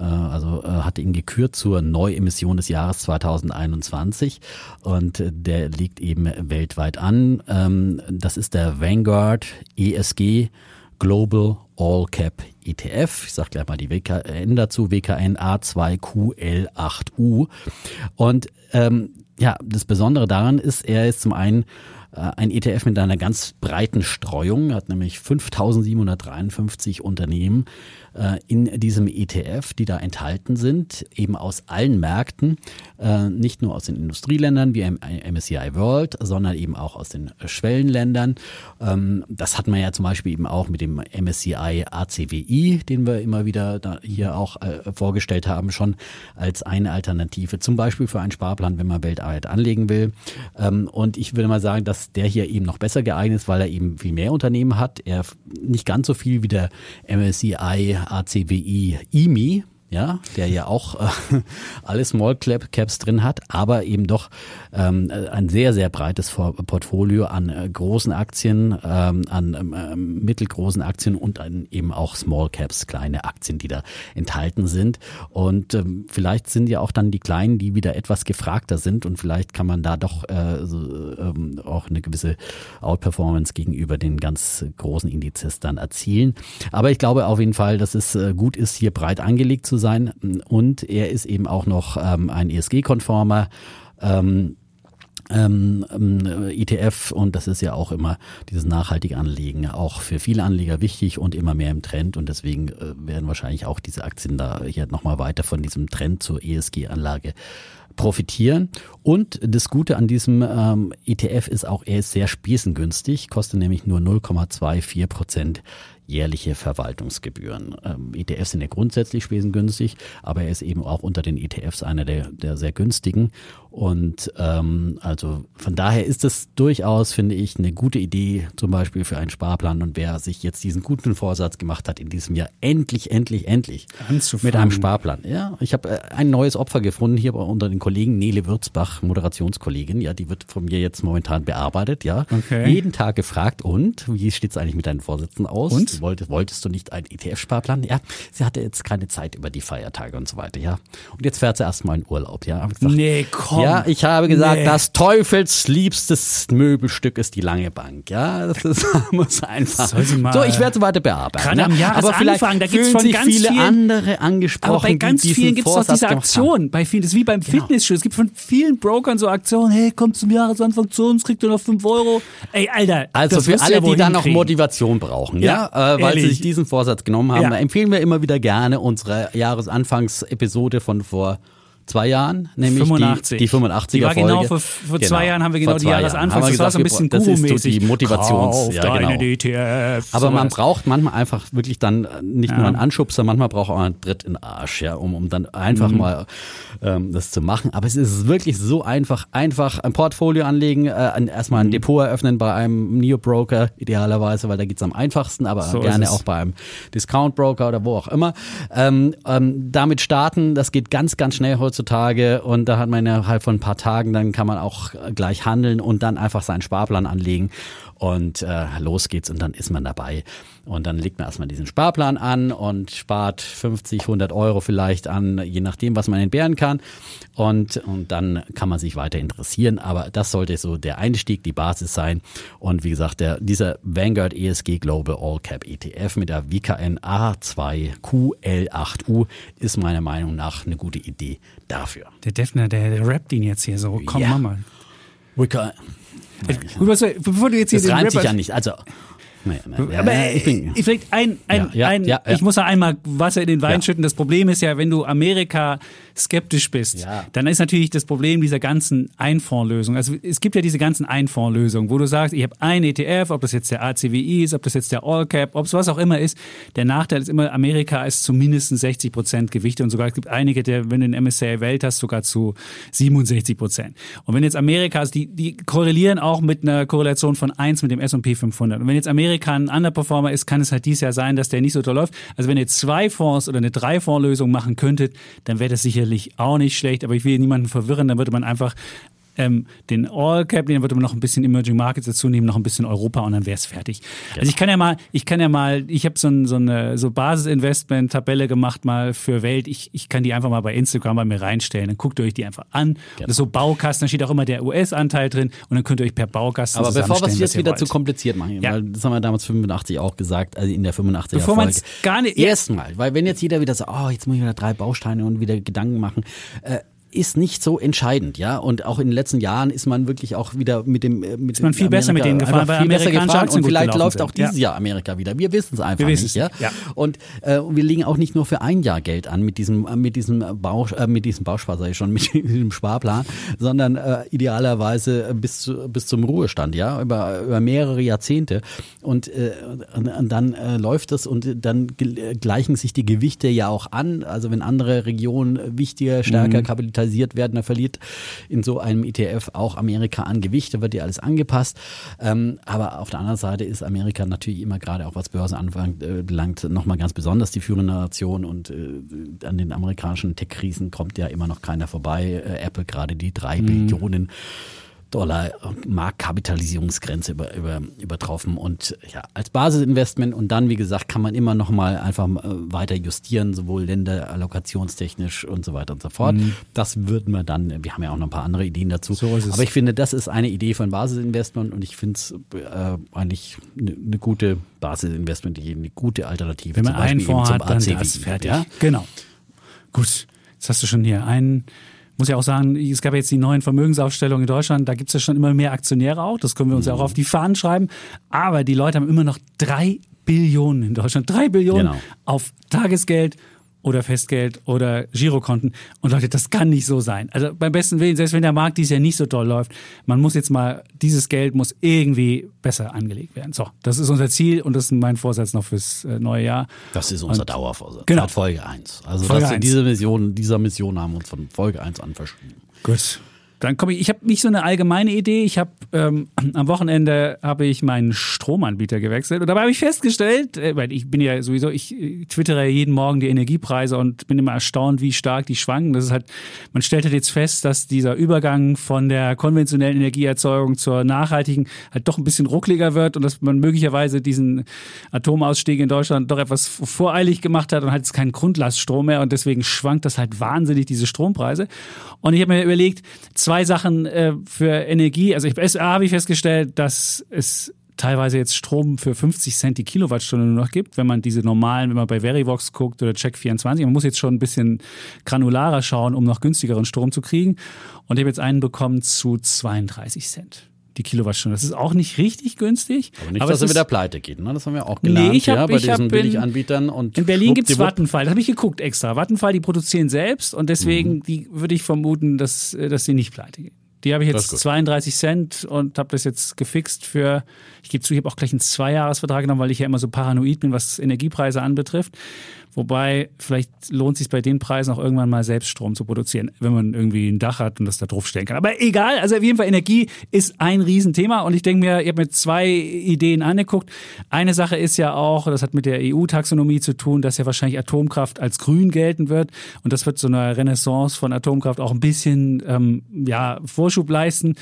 also äh, hatte ihn gekürt zur Neuemission des Jahres 2021 und äh, der liegt eben weltweit an. Ähm, das ist der Vanguard ESG Global All Cap ETF. Ich sage gleich mal die WKN dazu, WKN A2QL8U. Und ähm, ja, das Besondere daran ist, er ist zum einen äh, ein ETF mit einer ganz breiten Streuung, hat nämlich 5753 Unternehmen äh, in diesem ETF, die da enthalten sind, eben aus allen Märkten, äh, nicht nur aus den Industrieländern wie MSCI World, sondern eben auch aus den Schwellenländern. Ähm, das hat man ja zum Beispiel eben auch mit dem MSCI ACWI, den wir immer wieder hier auch äh, vorgestellt haben, schon als eine Alternative, zum Beispiel für einen Sparplan, wenn man weltweit anlegen will. Ähm, und ich würde mal sagen, dass der hier eben noch besser geeignet ist, weil er eben viel mehr Unternehmen hat. Er nicht ganz so viel wie der MSCI ACWI IMI, ja, der ja auch äh, alle Small Cap Caps drin hat, aber eben doch ähm, ein sehr, sehr breites Portfolio an äh, großen Aktien, ähm, an ähm, mittelgroßen Aktien und an eben auch Small Caps, kleine Aktien, die da enthalten sind. Und ähm, vielleicht sind ja auch dann die kleinen, die wieder etwas gefragter sind und vielleicht kann man da doch äh, so, ähm, auch eine gewisse Outperformance gegenüber den ganz großen Indizes dann erzielen. Aber ich glaube auf jeden Fall, dass es äh, gut ist, hier breit angelegt zu sein und er ist eben auch noch ähm, ein ESG-konformer ähm, ähm, ähm, ETF und das ist ja auch immer dieses nachhaltige Anlegen auch für viele Anleger wichtig und immer mehr im Trend und deswegen äh, werden wahrscheinlich auch diese Aktien da hier nochmal weiter von diesem Trend zur ESG-Anlage profitieren. Und das Gute an diesem ähm, ETF ist auch, er ist sehr spesengünstig, kostet nämlich nur 0,24 Prozent jährliche Verwaltungsgebühren. Ähm, ETFs sind ja grundsätzlich spesengünstig, aber er ist eben auch unter den ETFs einer der, der sehr günstigen. Und ähm, also von daher ist es durchaus, finde ich, eine gute Idee, zum Beispiel für einen Sparplan. Und wer sich jetzt diesen guten Vorsatz gemacht hat, in diesem Jahr endlich, endlich, endlich Anzufangen. mit einem Sparplan. Ja, ich habe äh, ein neues Opfer gefunden hier unter den Kollegen Nele Würzbach, Moderationskollegin. Ja, die wird von mir jetzt momentan bearbeitet. Ja, Okay. jeden Tag gefragt. Und wie steht's eigentlich mit deinen Vorsätzen aus? Und? Wolltest, wolltest du nicht einen ETF-Sparplan? Ja, sie hatte jetzt keine Zeit über die Feiertage und so weiter. Ja, und jetzt fährt sie erstmal in Urlaub. Ja, hab gesagt, Nee, komm. ja, ich habe gesagt, Nee. das teufelsliebstes Möbelstück ist die lange Bank. Ja, das ist, muss einfach. So, ich werde sie weiter bearbeiten. Gerade ja. am Jahresanfang, da gibt's fühlen von ganz viele vielen- andere angesprochen. Aber bei ganz vielen gibt es doch Vorsatz diese. Genau. Aktion. Bei vielen, das ist wie beim Fitnessstudio. Es gibt von vielen Brokern so Aktionen, hey, komm zum Jahresanfang zu uns, kriegt ihr noch 5 Euro. Ey, Alter. Also das für du alle, ja die da noch. Motivation brauchen, ja, Ja, äh, weil sie sich diesen Vorsatz genommen haben, Ja. da empfehlen wir immer wieder gerne unsere Jahresanfangsepisode von vor zwei Jahren, nämlich 85. die, die 85er Die war Folge. genau vor- vor zwei Jahren haben wir genau die. Jahresanfangs- das war so ein gesagt, bisschen das ist so die Motivations, ja, genau. ETFs. Aber man braucht manchmal einfach wirklich dann äh, nicht nur Ja. einen Anschubser, manchmal braucht man einen Brett in den Arsch, ja, um, um dann einfach Mhm. mal ähm, das zu machen. Aber es ist wirklich so einfach, einfach ein Portfolio anlegen, äh, ein, erstmal Mhm. ein Depot eröffnen bei einem Neo-Broker, idealerweise, weil da geht's am einfachsten, aber So gerne es. auch bei einem Discount-Broker oder wo auch immer. Ähm, ähm, damit starten, das geht ganz, ganz schnell heutzutage und da hat man innerhalb von ein paar Tagen, dann kann man auch gleich handeln und dann einfach seinen Sparplan anlegen und äh, los geht's und dann ist man dabei. Und dann legt man erstmal diesen Sparplan an und spart 50, 100 Euro vielleicht an, je nachdem, was man entbehren kann. Und, und dann kann man sich weiter interessieren. Aber das sollte so der Einstieg, die Basis sein. Und wie gesagt, der, dieser Vanguard ESG Global All Cap ETF mit der WKN A2QL8U ist meiner Meinung nach eine gute Idee dafür. Der Defner, der, der rappt ihn jetzt hier so. Komm, Ja. mach mal. WKN. Gut, was, bevor du jetzt hier Das reimt sich ja nicht. Also, Aber ja, äh, ich bin, vielleicht ein, ein, Ja, ja, ein ja, ja. ich muss da einmal Wasser in den Wein Ja. schütten. Das Problem ist ja, wenn du Amerika skeptisch bist, Ja. dann ist natürlich das Problem dieser ganzen Einfondslösung. Also es gibt ja diese ganzen Einfondlösungen, wo du sagst, ich habe ein ETF, ob das jetzt der ACWI ist, ob das jetzt der All Cap, ob es was auch immer ist. Der Nachteil ist immer, Amerika ist zu mindestens 60 Prozent Gewichte und sogar es gibt einige, der, wenn du den MSCI Welt hast, sogar zu 67 Prozent. Und wenn jetzt Amerika, also die, die korrelieren auch mit einer Korrelation von 1 mit dem S&P 500. Und wenn jetzt Amerika ein Underperformer ist, kann es halt dieses Jahr sein, dass der nicht so toll läuft. Also wenn ihr zwei Fonds oder eine Drei-Fonds-Lösung machen könntet, dann wäre das sicherlich auch nicht schlecht. Aber ich will niemanden verwirren, dann würde man einfach ähm, den All Cap, den würde man noch ein bisschen Emerging Markets dazu nehmen, noch ein bisschen Europa und dann wäre es fertig. Also ich kann ja mal, ich kann ja mal, ich habe so, ein, so eine so Basisinvestment-Tabelle gemacht mal für Welt. Ich, ich kann die einfach mal bei Instagram bei mir reinstellen. Dann guckt ihr euch die einfach an. Das ist so Baukasten, da steht auch immer der US-Anteil drin und dann könnt ihr euch per Baukasten Aber bevor wir es jetzt wieder wollt. zu kompliziert machen, Ja. weil das haben wir damals 85 auch gesagt, also in der 85er Bevor Folge. man's gar nicht-. Erstmal, weil wenn jetzt jeder wieder sagt, oh, jetzt muss ich wieder drei Bausteine und wieder Gedanken machen, äh, ist nicht so entscheidend, ja. Und auch in den letzten Jahren ist man wirklich auch wieder mit dem äh, mit Ist man viel besser mit denen gefahren, weil viel besser gefahren und vielleicht läuft auch dieses Ja. Jahr Amerika wieder. Wir wissen es einfach nicht, ja. ja. Und äh, wir legen auch nicht nur für ein Jahr Geld an mit diesem äh, mit diesem Bau äh, mit diesem Bauspar, sag ich schon, mit diesem Sparplan, sondern äh, idealerweise bis zu, bis zum Ruhestand, ja, über über mehrere Jahrzehnte und, äh, und, dann äh, läuft das und dann gel- gleichen sich die Gewichte ja auch an. Also wenn andere Regionen wichtiger, stärker kapitalisiert werden, dann verliert in so einem ETF auch Amerika an Gewicht, da wird ja alles angepasst. Ähm, aber auf der anderen Seite ist Amerika natürlich immer gerade auch was Börse anbelangt, äh, nochmal ganz besonders die führende Nation und äh, an den amerikanischen Tech-Krisen kommt ja immer noch keiner vorbei. Äh, Apple gerade die drei Billionen Dollar Marktkapitalisierungsgrenze über, über, übertroffen und ja, als Basisinvestment und dann, wie gesagt, kann man immer noch mal einfach äh, weiter justieren, sowohl länderallokationstechnisch und so weiter und so fort. Das würden wir dann, wir haben ja auch noch ein paar andere Ideen dazu. So ist es. Aber ich finde, das ist eine Idee von Basisinvestment und ich finde es äh, eigentlich eine ne gute Basisinvestment, eine gute Alternative Wenn man einen Fonds hat, dann ACWI, das fertig. Ja? Genau. Gut. Jetzt hast du schon hier einen muss ja auch sagen, es gab jetzt die neuen Vermögensaufstellungen in Deutschland, da gibt es ja schon immer mehr Aktionäre auch, das können wir uns ja auch auf die Fahnen schreiben. Aber die Leute haben immer noch drei Billionen in Deutschland, drei Billionen Genau. auf Tagesgeld oder Festgeld oder Girokonten. Und Leute, das kann nicht so sein. Also beim besten Willen, selbst wenn der Markt dieses Jahr nicht so toll läuft, man muss jetzt mal, dieses Geld muss irgendwie besser angelegt werden. So, das ist unser Ziel und das ist mein Vorsatz noch fürs äh, neue Jahr. Das ist unser Und- Dauervorsatz. Genau. Seit Folge 1. Also Folge das, eins. diese Mission, dieser Mission haben wir uns von Folge 1 an verschrieben. Gut. Dann komme ich, ich habe nicht so eine allgemeine Idee. Ich habe ähm, am Wochenende habe ich meinen Stromanbieter gewechselt und dabei habe ich festgestellt, äh, weil ich bin ja sowieso, ich twittere jeden Morgen die Energiepreise und bin immer erstaunt, wie stark die schwanken. Das ist halt, man stellt halt jetzt fest, dass dieser Übergang von der konventionellen Energieerzeugung zur nachhaltigen halt doch ein bisschen ruckliger wird und dass man möglicherweise diesen Atomausstieg in Deutschland doch etwas voreilig gemacht hat und hat jetzt keinen Grundlaststrom mehr und deswegen schwankt das halt wahnsinnig, diese Strompreise. Und ich habe mir überlegt, zwei Sachen äh, für Energie. Also ich, habe ich festgestellt, dass es teilweise jetzt Strom für 50 Cent die Kilowattstunde nur noch gibt, wenn man diese normalen, wenn man bei Verivox guckt oder Check24, man muss jetzt schon ein bisschen granularer schauen, um noch günstigeren Strom zu kriegen. Und ich habe jetzt einen bekommen zu 32 Cent die Kilowattstunde. Das ist auch nicht richtig günstig. Aber nicht, aber dass es er wieder pleite geht. Ne? Das haben wir auch Nee, gelernt ich hab- ja, bei ich diesen in- Billiganbietern. Und In Berlin gibt's schwuppdiwupp. Vattenfall. Das habe ich geguckt extra. Vattenfall, die produzieren selbst und deswegen Mhm. die würde ich vermuten, dass, äh, dass die nicht pleite gehen. Die habe ich jetzt ist gut. 32 Cent und habe das jetzt gefixt für, ich gebe zu, ich habe auch gleich einen Zweijahresvertrag genommen, weil ich ja immer so paranoid bin, was Energiepreise anbetrifft. Wobei, vielleicht lohnt es sich bei den Preisen auch irgendwann mal selbst Strom zu produzieren, wenn man irgendwie ein Dach hat und das da drauf stellen kann. Aber egal, also auf jeden Fall Energie ist ein Riesenthema und ich denke mir, ich habe mir zwei Ideen angeguckt. Eine Sache ist ja auch, das hat mit der EU-Taxonomie zu tun, dass ja wahrscheinlich Atomkraft als grün gelten wird und das wird so einer Renaissance von Atomkraft auch ein bisschen ähm, ja, Vorschub leisten.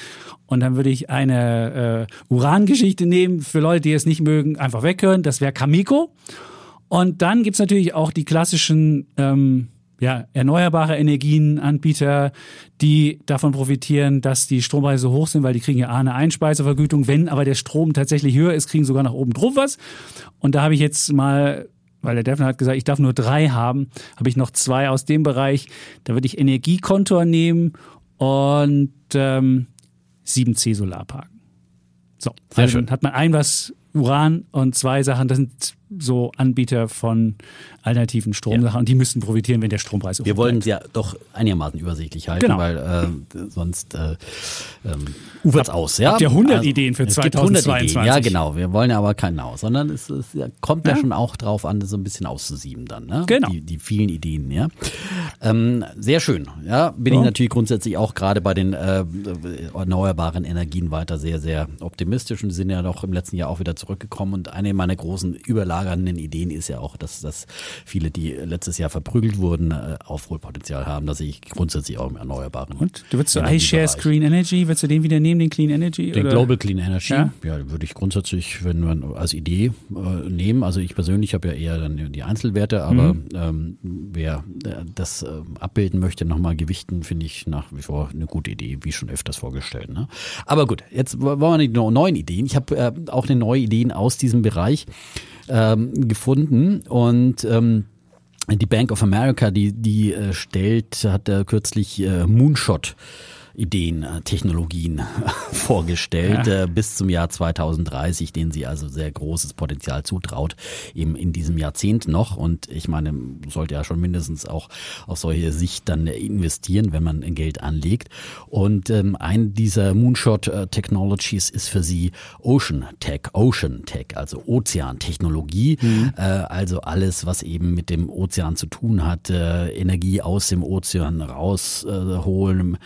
Und dann würde ich eine äh, Urangeschichte nehmen, für Leute, die es nicht mögen, einfach weghören. Das wäre Kamiko. Und dann gibt's natürlich auch die klassischen ähm, ja, erneuerbare Energienanbieter, die davon profitieren, dass die Strompreise so hoch sind, weil die kriegen ja A, eine Einspeisevergütung. Wenn aber der Strom tatsächlich höher ist, kriegen sogar nach oben drauf was. Und da habe ich jetzt mal, weil der Defner hat gesagt, ich darf nur drei haben, habe ich noch zwei aus dem Bereich. Da würde ich Energiekontor nehmen und ähm, 7C Solarparken. So, Sehr dann schön. hat man ein was Uran und zwei Sachen, das sind so Anbieter von alternativen Stromsachen und die müssten profitieren, wenn der Strompreis so Wir hoch wollen es ja doch einigermaßen übersichtlich halten, Genau. weil äh, sonst äh, ähm, ufert aus. Ja? habt ihr 100 Ideen für es gibt 100 2022? Ideen. Ja, genau. Wir wollen ja aber keinen aus, sondern es, es ja, kommt ja. Ja. schon auch drauf an, das so ein bisschen auszusieben dann. Ne? Genau. Die, die vielen Ideen, ja. Ähm, sehr schön. Ja, bin Ja. ich natürlich grundsätzlich auch gerade bei den äh, erneuerbaren Energien weiter sehr, sehr optimistisch und sind ja doch im letzten Jahr auch wieder zurückgekommen. Und eine meiner großen überlagernden Ideen ist ja auch, dass, dass viele, die letztes Jahr verprügelt wurden, äh, Aufholpotenzial haben, dass ich grundsätzlich auch im erneuerbaren. Und du würdest Energiebereich- iShares Green Energy, würdest du den wieder nehmen, den Clean Energy? Den oder? Global Clean Energy, Ja? ja, würde ich grundsätzlich, wenn man als Idee äh, nehmen. Also ich persönlich habe ja eher dann die Einzelwerte, aber Mhm. ähm, wer äh, das äh, abbilden möchte, nochmal gewichten, finde ich nach wie vor eine gute Idee, wie schon öfters vorgestellt. Ne? Aber gut, jetzt wollen wir die neuen Ideen. Ich habe äh, auch eine neue Ideen aus diesem Bereich ähm, gefunden und ähm, die Bank of America, die, die äh, stellt, hat äh, kürzlich äh, Moonshot. Ideen, äh, Technologien vorgestellt Ja. äh, bis zum Jahr 2030, denen sie also sehr großes Potenzial zutraut, eben in diesem Jahrzehnt noch. Und ich meine, sollte ja schon mindestens auch auf solche Sicht dann investieren, wenn man Geld anlegt. Und ähm, ein dieser Moonshot äh, Technologies ist für sie Ocean Tech, Ocean Tech, also Ozeantechnologie, äh, also alles, was eben mit dem Ozean zu tun hat, äh, Energie aus dem Ozean rausholen,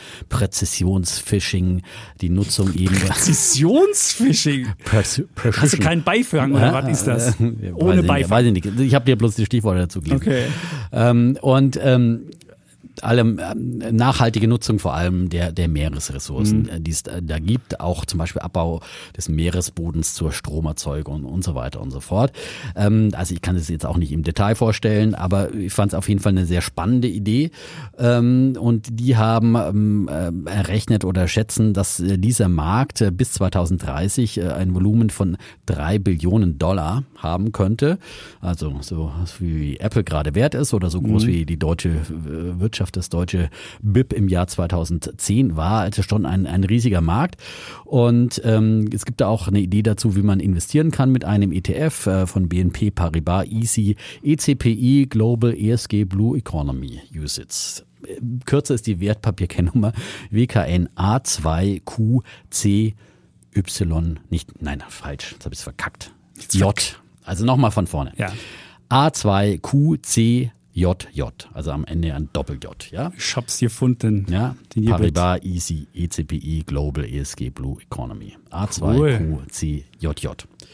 Präzisionsfishing, die Nutzung eben Präzisionsfishing. Preci- Hast du keinen Beifang oder was ist das? Ja, Ohne weiß ich Beifang. Weiß ich nicht. Ich habe dir bloß die Stichworte dazu gelesen. Okay. Ähm, und ähm, allem ähm, nachhaltige Nutzung vor allem der, der Meeresressourcen, Mhm. äh, die es da gibt, auch zum Beispiel Abbau des Meeresbodens zur Stromerzeugung und so weiter und so fort. Ähm, also ich kann es jetzt auch nicht im Detail vorstellen, aber ich fand es auf jeden Fall eine sehr spannende Idee. Ähm, und die haben ähm, äh, errechnet oder schätzen, dass äh, dieser Markt äh, bis 2030 äh, ein Volumen von drei Billionen Dollar haben könnte. Also so wie Apple gerade wert ist oder so groß wie die deutsche äh, Wirtschaft Gesellschaft, das deutsche BIP im Jahr 2010 war, also schon ein, ein riesiger Markt. Und ähm, es gibt da auch eine Idee dazu, wie man investieren kann mit einem ETF äh, von BNP Paribas, EC, ECPI, Global ESG Blue Economy USITS. Kürzer ist die Wertpapierkennnummer WKN A2QCY, nicht, nein, falsch, jetzt habe ich es verkackt. J. Also nochmal von vorne. Ja. A2QCJJ, also am Ende ein Doppel-J, ja? Ich hab's gefunden. Ja, Paribas Easy ECPI Global ESG Blue Economy. A2QCJJ.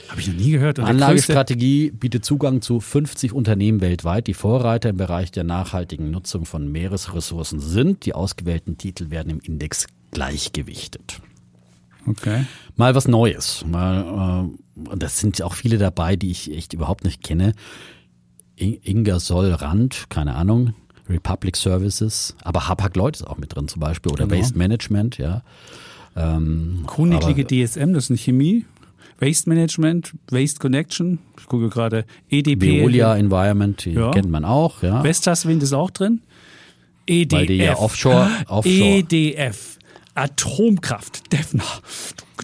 Habe ich noch nie gehört. Und Anlagestrategie bietet Zugang zu 50 Unternehmen weltweit, die Vorreiter im Bereich der nachhaltigen Nutzung von Meeresressourcen sind. Die ausgewählten Titel werden im Index gleichgewichtet. Okay. Mal was Neues. Mal, äh, das sind auch viele dabei, die ich echt überhaupt nicht kenne. Ingersoll Rand, keine Ahnung. Republic Services, aber Hapag-Lloyd ist auch mit drin zum Beispiel oder Genau. Waste Management, ja. Ähm, Königliche DSM, das ist eine Chemie. Waste Management, Waste Connection. Ich gucke gerade. EDP. Veolia Environment, die Ja. kennt man auch, ja. Vestas Wind ist auch drin. EDF. Weil die ja offshore- offshore- EDF. Atomkraft. Defner.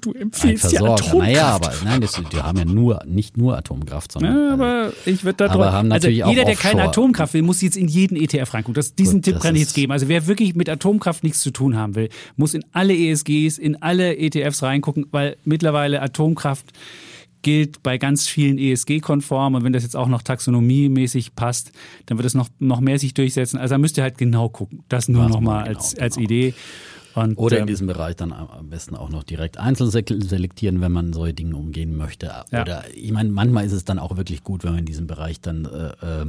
Du, empfiehlst ja. Atomkraft. Naja, aber nein, das, die haben ja nur, nicht nur Atomkraft, sondern Ja, aber ich würde da Aber haben also natürlich auch jeder, der keine. Atomkraft will, muss jetzt in jeden ETF reingucken. Das, diesen Gut, Tipp das kann ich jetzt geben. Also wer wirklich mit Atomkraft nichts zu tun haben will, muss in alle ESGs, in alle ETFs reingucken, weil mittlerweile Atomkraft gilt bei ganz vielen ESG-konform und wenn das jetzt auch noch taxonomiemäßig passt, dann wird es noch, noch mehr sich durchsetzen. Also da müsst ihr halt genau gucken. Das nur Was noch mal man genau, als, als genau. Idee. Und, Oder in ähm, diesem Bereich dann am besten auch noch direkt einzeln selektieren, wenn man solche Dinge umgehen möchte. Ja. Oder ich meine, manchmal ist es dann auch wirklich gut, wenn man in diesem Bereich dann äh, äh,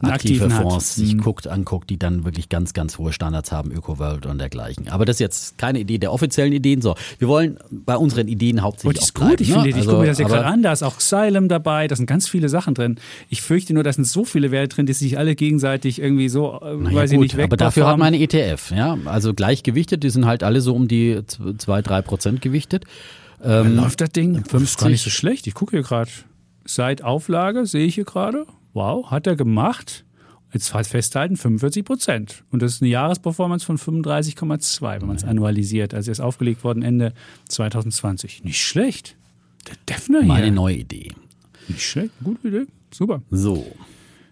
aktive aktiven hat. Fonds sich Mhm. guckt, anguckt, die dann wirklich ganz, ganz hohe Standards haben, Öko-World und dergleichen. Aber das ist jetzt keine Idee der offiziellen Ideen. So, wir wollen bei unseren Ideen hauptsächlich das ist auch bleiben. gut, ich ne? finde, ich Also, gucke mir das ja gerade an, da ist auch Xylem dabei, da sind ganz viele Sachen drin. Ich fürchte nur, da sind so viele Werte drin, die sich alle gegenseitig irgendwie so, äh, Na ja, weiß ich gut, nicht, aber dafür hat wegperformen. man eine ETF, ja. Also gleichgewichtet, die sind halt alle so um die 2, 3 Prozent gewichtet. Dann Ähm, läuft das Ding. Das ist gar 50. nicht so schlecht. Ich gucke hier gerade. Seit Auflage sehe ich hier gerade. Wow, hat er gemacht. Jetzt halt festhalten, 45 Prozent. Und das ist eine Jahresperformance von 35,2, wenn man es annualisiert. Also er ist aufgelegt worden Ende 2020. Nicht schlecht. Der Defner hier. Meine neue Idee. Nicht schlecht. Gute Idee. Super. So,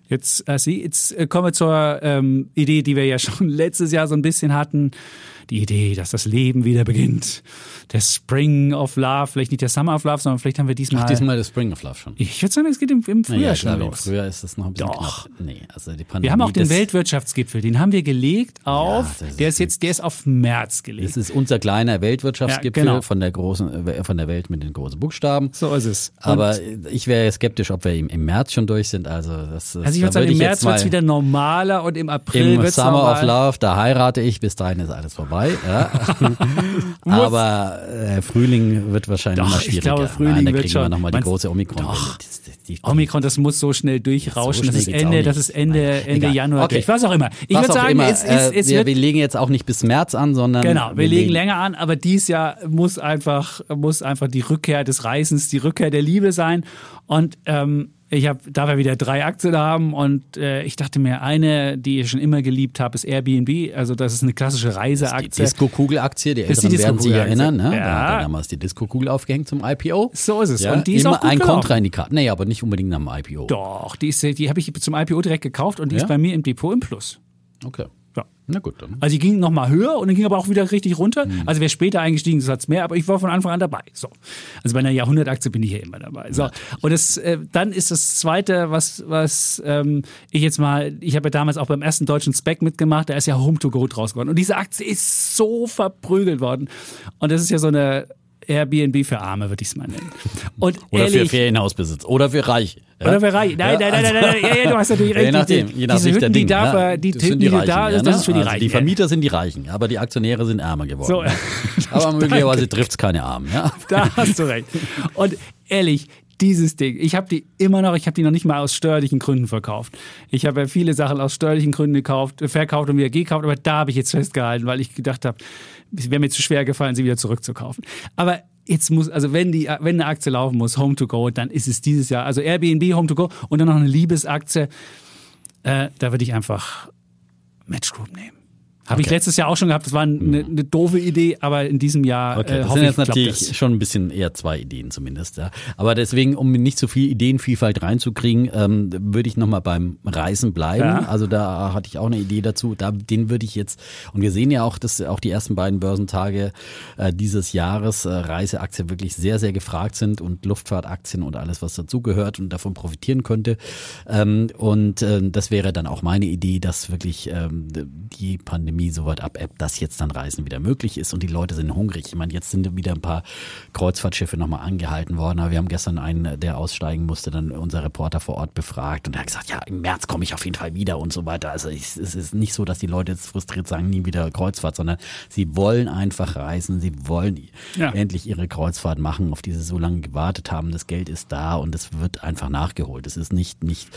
Jetzt, Sie, jetzt äh, kommen wir zur ähm, Idee, die wir ja schon letztes Jahr so ein bisschen hatten. Die Idee, dass das Leben wieder beginnt. Der Spring of Love, vielleicht nicht der Summer of Love, sondern vielleicht haben wir diesmal. ach, diesmal das Spring of Love schon. ich würde sagen, es geht im, im Frühjahr Naja, schon klar, los. früher ist das noch ein bisschen Doch. knapp. Nee, also die Pandemie, Wir haben auch den Weltwirtschaftsgipfel, den haben wir gelegt auf, ist der ist jetzt, der ist auf März gelegt. Das ist unser kleiner Weltwirtschaftsgipfel Ja, genau. von der großen, äh, von der Welt mit den großen Buchstaben. so ist es. Und- Aber ich wäre skeptisch, ob wir im, im März schon durch sind. Also, das, das, also ich würde sagen, im März wird es wieder normaler und im April Im wird es Summer of. Love, da heirate ich, bis dahin ist alles vorbei. Ja. Aber äh, Frühling wird wahrscheinlich Doch, ich schwieriger. glaube, Frühling Nein, da wird kriegen wir schon. nochmal die große Omikron. Doch. Die- die- Omikron, das muss so schnell durchrauschen. So das, ist Ende, das ist Ende, Ende egal. Januar. Okay. durch. Was auch immer. Ich würde sagen, immer, es, es, äh, es wir, wir legen jetzt auch nicht bis März an, sondern Genau, wir, legen legen länger an, aber dies Jahr muss einfach, muss einfach die Rückkehr des Reisens, die Rückkehr der Liebe sein. Und ähm, ich habe, darf ja wieder drei Aktien haben und äh, ich dachte mir, eine, die ich schon immer geliebt habe, ist Airbnb. Also das ist eine klassische Die Reiseaktie. Disco-Kugel-Aktie, die Das ist Älteren die werden sich Disco-Kugel-Aktie. erinnern. Ne? Da Ja. hat er damals die Disco-Kugel aufgehängt zum IPO. So ist es. Ja, und die ist immer auch gut ein gelaufen. Nee, aber nicht unbedingt am IPO. Doch, die, ist, die habe ich zum IPO direkt gekauft und die Ja? ist bei mir im Depot im Plus. Okay. Na gut, dann. Also die ging nochmal höher und dann ging aber auch wieder richtig runter. Mhm. Also wer später eingestiegen ist, hat es mehr, aber ich war von Anfang an dabei. So. Also bei einer Jahrhundertaktie bin ich ja immer dabei. So. Und das, äh, dann ist das Zweite, was, was ähm, ich jetzt mal, ich habe ja damals auch beim ersten deutschen Spec mitgemacht, da ist ja Home to Go draus geworden. Und diese Aktie ist so verprügelt worden. Und das ist ja so eine Airbnb für Arme, würde ich es mal nennen. Und Oder für ehrlich, Ferienhausbesitz. Oder für Reiche. Ja? oder für Reich. Nein, nein, nein, nein, nein, ja, ja, du hast natürlich recht. Je nachdem, Die- je nach Sicht der die Dinge. ja. die, Hütten, sind die, die du Reichen, da ja, ist, ne? das ist für die also Reichen. Die ja. Vermieter sind die Reichen, aber die Aktionäre sind ärmer geworden. So. ja. Aber möglicherweise trifft es keine Armen. Ja? Da hast du recht. Und ehrlich, dieses Ding, ich habe die immer noch, ich habe die noch nicht mal aus steuerlichen Gründen verkauft. Ich habe ja viele Sachen aus steuerlichen Gründen gekauft, verkauft und wieder gekauft, aber da habe ich jetzt festgehalten, weil ich gedacht habe, wäre mir zu schwer gefallen, sie wieder zurückzukaufen. Aber jetzt muss, also wenn die, wenn eine Aktie laufen muss, Home to Go, dann ist es dieses Jahr, also Airbnb, Home to Go und dann noch eine Liebesaktie, äh, da würde ich einfach Match Group nehmen. Habe ich letztes Jahr auch schon gehabt. Das war eine, eine doofe Idee, aber in diesem Jahr Okay, äh, das hoffe sind jetzt natürlich das. schon ein bisschen eher zwei Ideen zumindest. Ja. Aber deswegen, um nicht so viel Ideenvielfalt reinzukriegen, ähm, würde ich nochmal beim Reisen bleiben. Ja. Also da hatte ich auch eine Idee dazu. Da, den würde ich jetzt, und wir sehen ja auch, dass auch die ersten beiden Börsentage äh, dieses Jahres äh, Reiseaktien wirklich sehr, sehr gefragt sind und Luftfahrtaktien und alles, was dazugehört und davon profitieren könnte. Ähm, und äh, das wäre dann auch meine Idee, dass wirklich ähm, die Pandemie so weit abebbt, dass jetzt dann Reisen wieder möglich ist und die Leute sind hungrig. Ich meine, jetzt sind wieder ein paar Kreuzfahrtschiffe nochmal angehalten worden, aber wir haben gestern einen, der aussteigen musste, dann unser Reporter vor Ort befragt und er hat gesagt, ja, im März komme ich auf jeden Fall wieder und so weiter. Also es ist nicht so, dass die Leute jetzt frustriert sagen, nie wieder Kreuzfahrt, sondern sie wollen einfach reisen, sie wollen Ja. endlich ihre Kreuzfahrt machen, auf die sie so lange gewartet haben. Das Geld ist da und es wird einfach nachgeholt. Es ist nicht, nicht,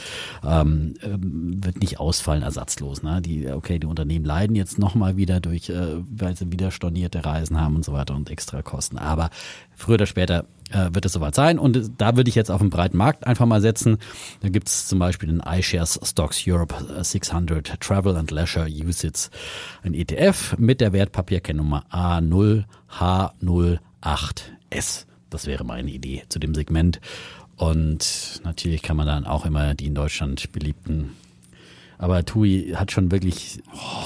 ähm, wird nicht ausfallen ersatzlos. Ne? Die, okay, die Unternehmen leiden jetzt nochmal wieder durch, äh, weil sie wieder stornierte Reisen haben und so weiter und extra Kosten. Aber früher oder später äh, wird es soweit sein. Und äh, da würde ich jetzt auf den breiten Markt einfach mal setzen. Da gibt es zum Beispiel den iShares Stocks Europe äh, 600 Travel and Leisure USITS, ein ETF mit der Wertpapierkennnummer A0H08S. Das wäre meine Idee zu dem Segment. Und natürlich kann man dann auch immer die in Deutschland beliebten aber TUI hat schon wirklich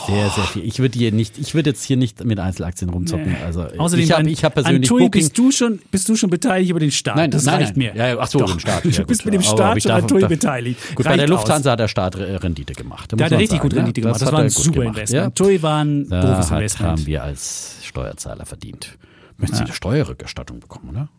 sehr, sehr viel. Ich würde hier nicht, ich würde jetzt hier nicht mit Einzelaktien rumzocken. Also Außerdem ich habe an- hab an persönlich TUI Booking. bist du schon bist du schon beteiligt über den Staat. Nein, das nein, reicht nein. mir. Ja, ach so, Doch. den Staat. Du Ja, bist gut. mit dem Staat schon an darf- TUI darf- beteiligt. Gut, bei der Reicht aus. Lufthansa hat der Staat Re- Rendite gemacht. Da hat er richtig sagen, gut Rendite ja. gemacht. Das, hat war ein super Investment. Ja. TUI war ein Da doofes hat, Investment. haben wir als Steuerzahler verdient. Müssen Sie eine Steuerrückerstattung bekommen, oder?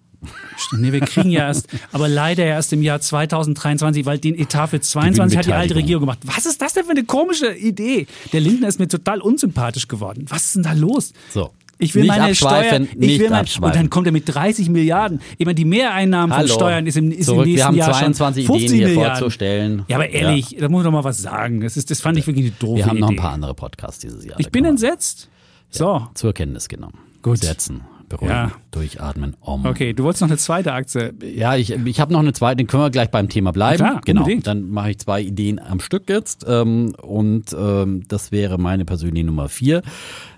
Nee, wir kriegen ja erst, aber leider erst im Jahr 2023, weil den Etat für 22 hat die alte. Regierung gemacht. Was ist das denn für eine komische Idee? Der Lindner ist mir total unsympathisch geworden. Was ist denn da los? So. Ich will Nicht meine Steuer, abschweifen, ich nicht will mein, abschweifen. und dann kommt er mit 30 Milliarden. Ich meine, die Mehreinnahmen von Hallo. Steuern ist im, ist Zurück. im nächsten Wir haben Jahr 22 schon Ideen 50 hier Milliarden. vorzustellen. Ja, aber ehrlich, da muss man doch mal was sagen. Das, ist, das fand ich wirklich eine doofe Wir haben noch ein Idee. paar andere Podcasts dieses Jahr. Ich bin entsetzt. So, Zur Kenntnis genommen. Gut. Setzen, beruhigen, Ja. durchatmen, om. okay, du wolltest noch eine zweite Aktie. Ja, ich, ich habe noch eine zweite, den können wir gleich beim Thema bleiben. Klar, genau. unbedingt. Dann mache ich zwei Ideen am Stück jetzt. Ähm, und ähm, das wäre meine persönliche Nummer vier.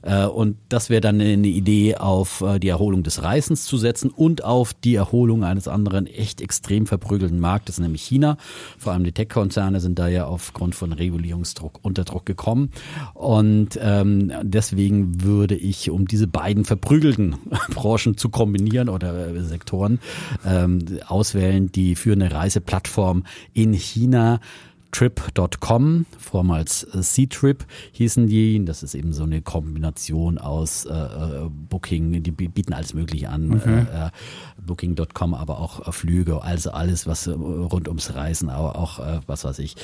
Äh, und das wäre dann eine Idee, auf äh, die Erholung des Reisens zu setzen und auf die Erholung eines anderen echt extrem verprügelten Marktes, nämlich China. Vor allem die Tech-Konzerne sind da ja aufgrund von Regulierungsdruck unter Druck gekommen. Und ähm, deswegen würde ich, um diese beiden verprügelten Branchen zu kombinieren oder äh, Sektoren, ähm, auswählen, die führende Reiseplattform in China. Trip.com, vormals äh, C-Trip hießen die. Das ist eben so eine Kombination aus äh, äh, Booking, die bi- bieten alles Mögliche an. Äh, äh, Booking.com, aber auch äh, Flüge, also alles, was äh, rund ums Reisen, aber auch, äh, was weiß ich,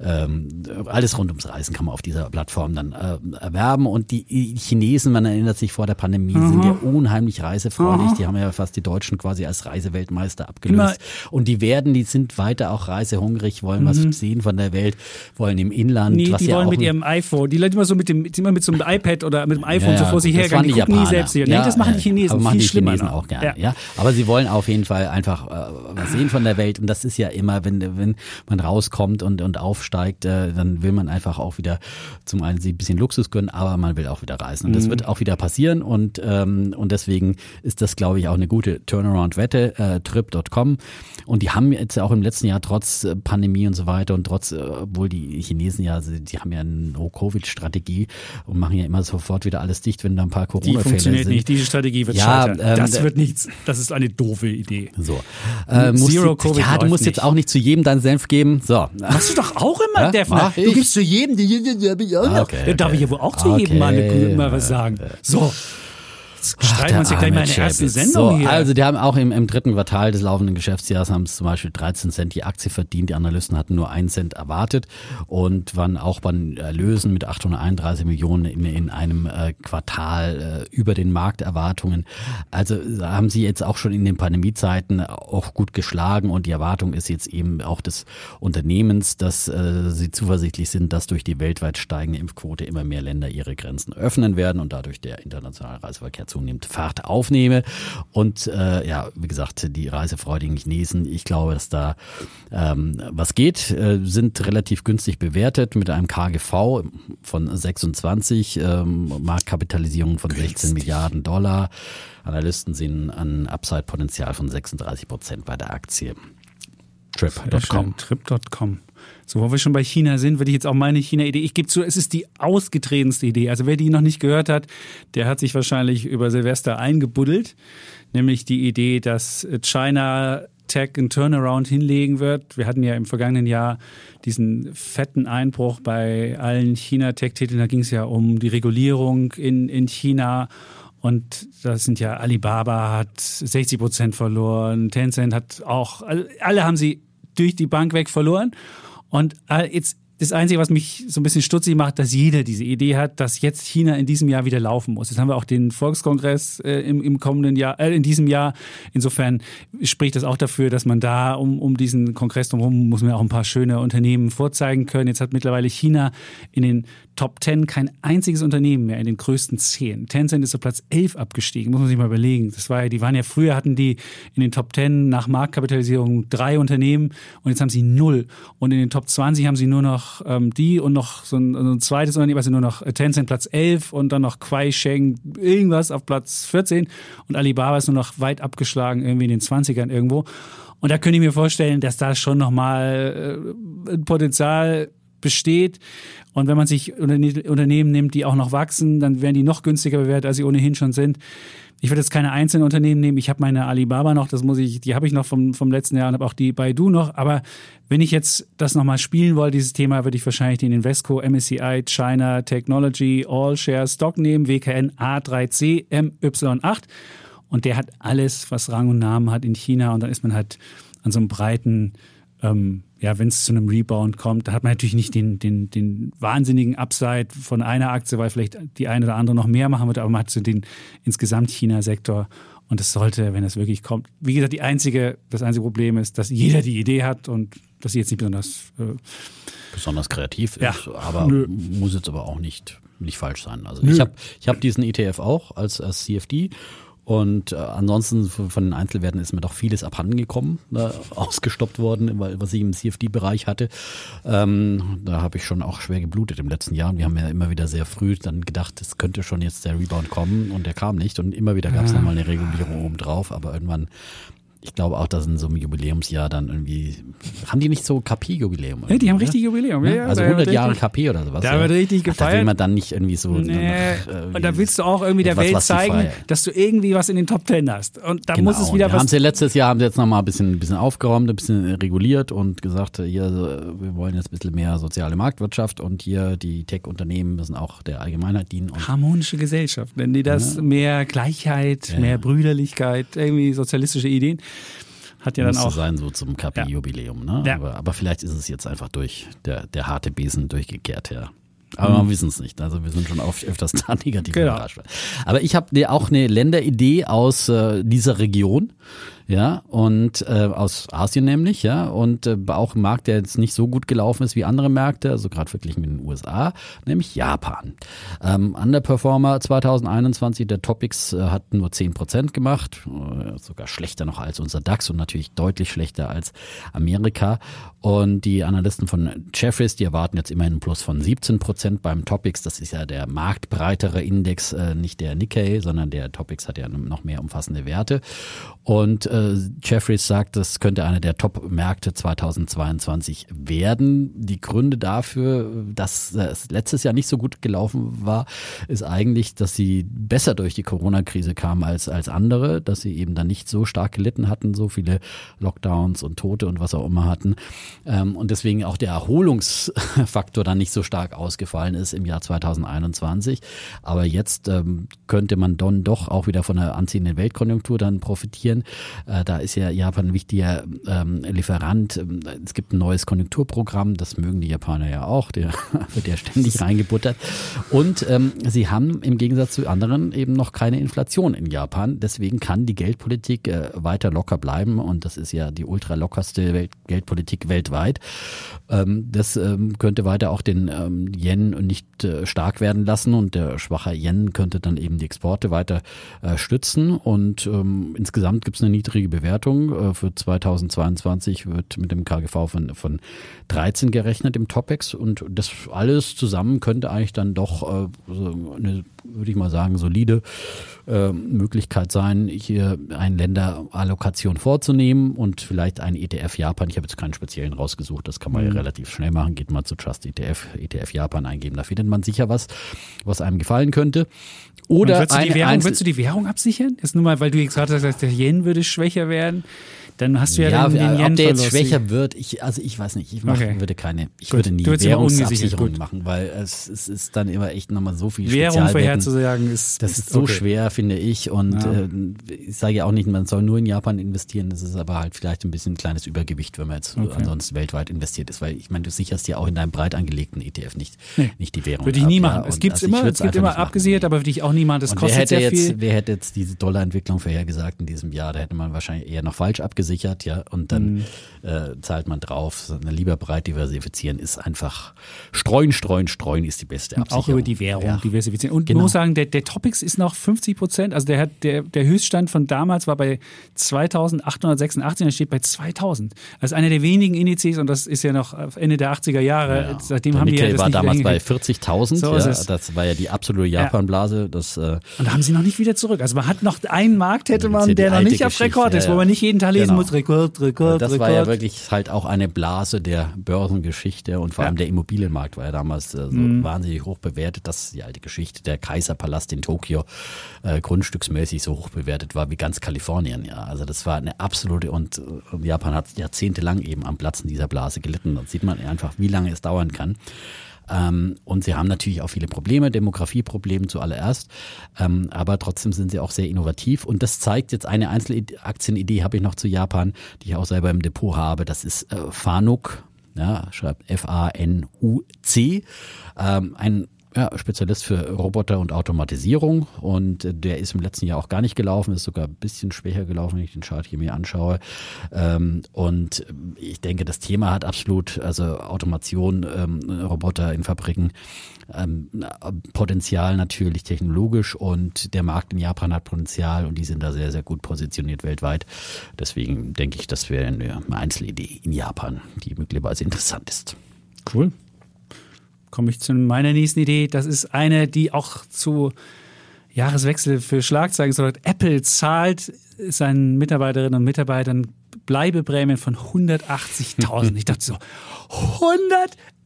ähm, alles rund ums Reisen kann man auf dieser Plattform dann äh, erwerben. Und die Chinesen, man erinnert sich vor der Pandemie, sind ja unheimlich reisefreudig. Die haben ja fast die Deutschen quasi als Reiseweltmeister abgelöst. Und die werden, die sind weiter auch reisehungrig, wollen was sehen von der Welt, wollen im Inland. Nee, was die ja wollen mit ihrem iPhone. Die Leute immer so mit dem, immer mit so einem iPad oder mit dem iPhone Ja, so vor sich waren Die die gucken nie selbst hier. Nee, das machen die Chinesen. Aber machen die schlimmer Chinesen auch gerne. Ja. Aber sie wollen auf jeden Fall einfach äh, was sehen von der Welt. Und das ist ja immer, wenn, wenn man rauskommt und, und aufsteigt, äh, dann will man einfach auch wieder zum einen sich ein bisschen Luxus gönnen, aber man will auch wieder reisen. Und Mhm. das wird auch wieder passieren. Und, ähm, und deswegen ist das, glaube ich, auch eine gute Turnaround-Wette, äh, trip.com. Und die haben jetzt auch im letzten Jahr trotz äh, Pandemie und so weiter und trotz, äh, obwohl die Chinesen ja, sie- die haben ja eine No-Covid-Strategie und machen ja immer sofort wieder alles dicht, wenn da ein paar Die Corona-Fälle funktioniert sind. nicht. Diese Strategie wird Ja, scheitern. ähm, das wird nichts. Das ist eine doofe Idee. So. Äh, musst Zero du, Covid ja, du musst jetzt nicht. auch nicht zu jedem deinen Senf geben. So. Machst du doch auch immer, Ja, Defner. Du gibst zu jedem, die, die, die, die, die, wohl auch zu jedem mal, eine, Okay. mal was sagen. So. Jetzt streiten wir uns Der gleich mal in der ersten. Sendung so, hier. Also die haben auch im, im dritten Quartal des laufenden Geschäftsjahres haben es zum Beispiel 13 Cent die Aktie verdient. Die Analysten hatten nur einen Cent erwartet und waren auch bei den Erlösen mit 831 Millionen in, in einem äh, Quartal äh, über den Markterwartungen. Also da haben sie jetzt auch schon in den Pandemiezeiten auch gut geschlagen und die Erwartung ist jetzt eben auch des Unternehmens, dass äh, sie zuversichtlich sind, dass durch die weltweit steigende Impfquote immer mehr Länder ihre Grenzen öffnen werden und dadurch der internationale Reiseverkehr zunehmend Fahrt aufnehme. Und äh, ja, wie gesagt, die reisefreudigen Chinesen, ich glaube, dass da ähm, was geht, äh, sind relativ günstig bewertet mit einem KGV von 26, ähm, Marktkapitalisierung von 16 Milliarden Dollar. Analysten sehen ein Upside-Potenzial von 36 Prozent bei der Aktie. Trip.com. Trip.com. So, wo wir schon bei China sind, würde ich jetzt auch meine China-Idee, ich gebe zu, es ist die ausgetretenste Idee. Also wer die noch nicht gehört hat, der hat sich wahrscheinlich über Silvester eingebuddelt. Nämlich die Idee, dass China Tech einen Turnaround hinlegen wird. Wir hatten ja im vergangenen Jahr diesen fetten Einbruch bei allen China-Tech-Titeln. Da ging es ja um die Regulierung in, in China. Und das sind ja Alibaba hat 60 Prozent verloren, Tencent hat auch, alle haben sie durch die Bank weg verloren. Und äh, jetzt das Einzige, was mich so ein bisschen stutzig macht, dass jeder diese Idee hat, dass jetzt China in diesem Jahr wieder laufen muss. Jetzt haben wir auch den Volkskongress äh, im, im kommenden Jahr, äh, in diesem Jahr. Insofern spricht das auch dafür, dass man da um, um diesen Kongress drumherum muss man auch ein paar schöne Unternehmen vorzeigen können. Jetzt hat mittlerweile China in den Top 10 kein einziges Unternehmen mehr in den größten 10. Tencent ist auf Platz 11 abgestiegen, muss man sich mal überlegen. Das war ja, die waren ja früher hatten die in den Top 10 nach Marktkapitalisierung drei Unternehmen und jetzt haben sie null. Und in den Top 20 haben sie nur noch ähm, die und noch so ein, so ein zweites Unternehmen, also nur noch Tencent Platz 11 und dann noch Kuai Sheng irgendwas auf Platz 14 und Alibaba ist nur noch weit abgeschlagen irgendwie in den 20ern irgendwo. Und da könnte ich mir vorstellen, dass da schon nochmal äh, Potenzial besteht. Und wenn man sich Unternehmen nimmt, die auch noch wachsen, dann werden die noch günstiger bewertet, als sie ohnehin schon sind. Ich würde jetzt keine einzelnen Unternehmen nehmen. Ich habe meine Alibaba noch, das muss ich, die habe ich noch vom, vom letzten Jahr und habe auch die Baidu noch. Aber wenn ich jetzt das nochmal spielen wollte, dieses Thema, würde ich wahrscheinlich den Invesco MSCI China Technology All Share Stock nehmen, WKN A3C MY8. Und der hat alles, was Rang und Namen hat in China. Und dann ist man halt an so einem breiten ähm, ja, wenn es zu einem Rebound kommt, da hat man natürlich nicht den, den, den wahnsinnigen Upside von einer Aktie, weil vielleicht die eine oder andere noch mehr machen wird, aber man hat so den insgesamt China-Sektor und es sollte, wenn es wirklich kommt. Wie gesagt, die einzige, das einzige Problem ist, dass jeder die Idee hat und dass sie jetzt nicht besonders äh, besonders kreativ ja, ist, aber nö. muss jetzt aber auch nicht, nicht falsch sein. Also nö. ich habe ich hab diesen ETF auch als, als CFD und äh, ansonsten von den Einzelwerten ist mir doch vieles abhanden gekommen, äh, ausgestoppt worden, was ich im CFD-Bereich hatte. Ähm, da habe ich schon auch schwer geblutet im letzten Jahr. Und wir haben ja immer wieder sehr früh dann gedacht, es könnte schon jetzt der Rebound kommen und der kam nicht. Und immer wieder gab es ja. nochmal eine Regulierung oben drauf, aber irgendwann ich glaube auch, dass in so einem Jubiläumsjahr dann irgendwie, haben die nicht so KP-Jubiläum? Ja, die haben richtig Jubiläum. Ja, also 100 Jahre KP oder sowas. Da ja. wird richtig gefeiert. Da will man dann nicht irgendwie so. Nee. Nach, äh, und da willst du auch irgendwie der Welt zeigen, dass du irgendwie was in den Top Ten hast. Und da genau. muss es wieder was. Haben sie letztes Jahr haben sie jetzt nochmal ein bisschen, ein bisschen aufgeräumt, ein bisschen reguliert und gesagt, hier, wir wollen jetzt ein bisschen mehr soziale Marktwirtschaft und hier die Tech-Unternehmen müssen auch der Allgemeinheit dienen. Harmonische Gesellschaft, nennen die das. Mehr Gleichheit, mehr Brüderlichkeit, irgendwie sozialistische Ideen. Hat ja dann auch. sein, so zum KP-Jubiläum, ne? Ja. Aber, aber, vielleicht ist es jetzt einfach durch, der, der harte Besen durchgekehrt, ja. Aber mhm. wir wissen es nicht. Also wir sind schon oft öfters da negativ genau. überrascht. Aber ich habe ne, auch eine Länderidee aus äh, dieser Region ja, und äh, aus Asien nämlich, ja, und äh, auch ein Markt, der jetzt nicht so gut gelaufen ist wie andere Märkte, also gerade verglichen mit den USA, nämlich Japan. Ähm, Underperformer 2021, der Topics äh, hat nur 10% gemacht, äh, sogar schlechter noch als unser DAX und natürlich deutlich schlechter als Amerika. Und die Analysten von Jeffries, die erwarten jetzt immerhin einen Plus von 17% beim Topics. Das ist ja der marktbreitere Index, äh, nicht der Nikkei, sondern der Topics hat ja noch mehr umfassende Werte. Und äh, Jeffries sagt, das könnte einer der Top-Märkte 2022 werden. Die Gründe dafür, dass es letztes Jahr nicht so gut gelaufen war, ist eigentlich, dass sie besser durch die Corona-Krise kamen als, als andere, dass sie eben dann nicht so stark gelitten hatten, so viele Lockdowns und Tote und was auch immer hatten. Ähm, und deswegen auch der Erholungsfaktor dann nicht so stark ausgefallen ist im Jahr 2021. Aber jetzt ähm, könnte man dann doch auch wieder von einer anziehenden Weltkonjunktur dann profitieren. Äh, da ist ja Japan ein wichtiger ähm, Lieferant. Es gibt ein neues Konjunkturprogramm, das mögen die Japaner ja auch, der wird ja ständig reingebuttert. Und ähm, sie haben im Gegensatz zu anderen eben noch keine Inflation in Japan. Deswegen kann die Geldpolitik äh, weiter locker bleiben und das ist ja die ultralockerste Welt Geldpolitik weltweit. Ähm, das ähm, könnte weiter auch den ähm, Yen nicht äh, stark werden lassen und der schwache Yen könnte dann eben die Exporte weiter äh, stützen und ähm, insgesamt gibt es eine niedrige Bewertung. Äh, für 2022 wird mit dem KGV von, von 13 gerechnet im Topex und das alles zusammen könnte eigentlich dann doch äh, eine, würde ich mal sagen, solide äh, Möglichkeit sein, hier eine Länderallokation vorzunehmen und vielleicht ein ETF Japan. Ich habe jetzt keinen speziellen rausgesucht, das kann man mhm. ja relativ schnell machen. Geht mal zu Trust ETF, ETF Japan eingeben, da findet man sicher was, was einem gefallen könnte. Oder würdest, du die Währung, würdest du die Währung absichern? Ist nur mal, weil du jetzt gerade sagst, der Yen würde schwächer werden dann hast du ja, ja den, den Yen Ob der jetzt schwächer wird, ich, also ich weiß nicht, ich mach, okay. würde keine, ich Gut. würde nie Währungsabsicherung machen, weil es, es ist dann immer echt nochmal so viel Währung vorherzusagen ist, das ist so okay. schwer, finde ich und ja. äh, ich sage ja auch nicht, man soll nur in Japan investieren, das ist aber halt vielleicht ein bisschen ein kleines Übergewicht, wenn man jetzt okay. ansonsten weltweit investiert ist, weil ich meine, du sicherst ja auch in deinem breit angelegten ETF nicht, nee. nicht die Währung. Würde ich nie machen. Ja, es gibt also immer, es gibt immer abgesichert, aber würde ich auch nie machen. Das kostet sehr jetzt, viel. Wer hätte jetzt diese Dollarentwicklung vorhergesagt in diesem Jahr? Da hätte man wahrscheinlich eher noch falsch abgesichert, ja, und dann mhm. äh, zahlt man drauf. Lieber breit diversifizieren ist einfach streuen, streuen, streuen ist die beste Absicherung. Auch über die Währung ja. diversifizieren. Und genau. ich muss sagen, der, der Topics ist noch 50 Prozent. Also der, hat, der, der Höchststand von damals war bei 2886, der steht bei 2000. Das ist einer der wenigen Indizes und das ist ja noch Ende der 80er Jahre. Ja. Seitdem der haben Nikkei die ja war damals bei 40.000. So ja, das war ja die absolute Japan-Blase. Das, äh und da haben sie noch nicht wieder zurück. Also man hat noch einen Markt, hätte man, der noch nicht auf Rekord ist, wo man nicht jeden Tag lesen muss, Rekord, Rekord, Rekord. Das war ja wirklich halt auch eine Blase der Börsengeschichte und vor allem der Immobilienmarkt war ja damals äh, so mhm. wahnsinnig hoch bewertet, dass die alte Geschichte der Kaiserpalast in Tokio äh, grundstücksmäßig so hoch bewertet war wie ganz Kalifornien. Ja, also das war eine absolute und, und Japan hat jahrzehntelang eben am Platzen dieser Blase gelitten. Da sieht man einfach, wie lange es dauern kann. Ähm, und sie haben natürlich auch viele Probleme, Demografieprobleme zuallererst, ähm, aber trotzdem sind sie auch sehr innovativ. Und das zeigt jetzt eine Einzelaktienidee, habe ich noch zu Japan, die ich auch selber im Depot habe. Das ist äh, Fanuc. Ja, schreibt F-A-N-U-C. Ähm, ein ja, Spezialist für Roboter und Automatisierung und der ist im letzten Jahr auch gar nicht gelaufen, ist sogar ein bisschen schwächer gelaufen, wenn ich den Chart hier mir anschaue. Ähm, und ich denke, das Thema hat absolut, also Automation, ähm, Roboter in Fabriken, ähm, Potenzial natürlich technologisch und der Markt in Japan hat Potenzial und die sind da sehr, sehr gut positioniert weltweit. Deswegen denke ich, das wäre eine Einzelidee in Japan, die möglicherweise interessant ist. Cool komme ich zu meiner nächsten Idee. Das ist eine, die auch zu Jahreswechsel für Schlagzeilen sorgt. Apple zahlt seinen Mitarbeiterinnen und Mitarbeitern Bleibeprämien von 180.000. Ich dachte so,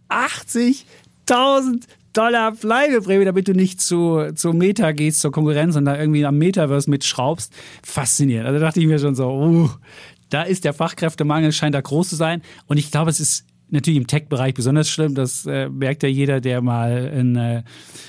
180.000 Dollar Bleibeprämie, damit du nicht zu, zu Meta gehst, zur Konkurrenz und da irgendwie am Metaverse mitschraubst. Faszinierend. Also dachte ich mir schon so, uh, da ist der Fachkräftemangel, scheint da groß zu sein. Und ich glaube, es ist natürlich im Tech-Bereich besonders schlimm. Das äh, merkt ja jeder, der mal in, äh,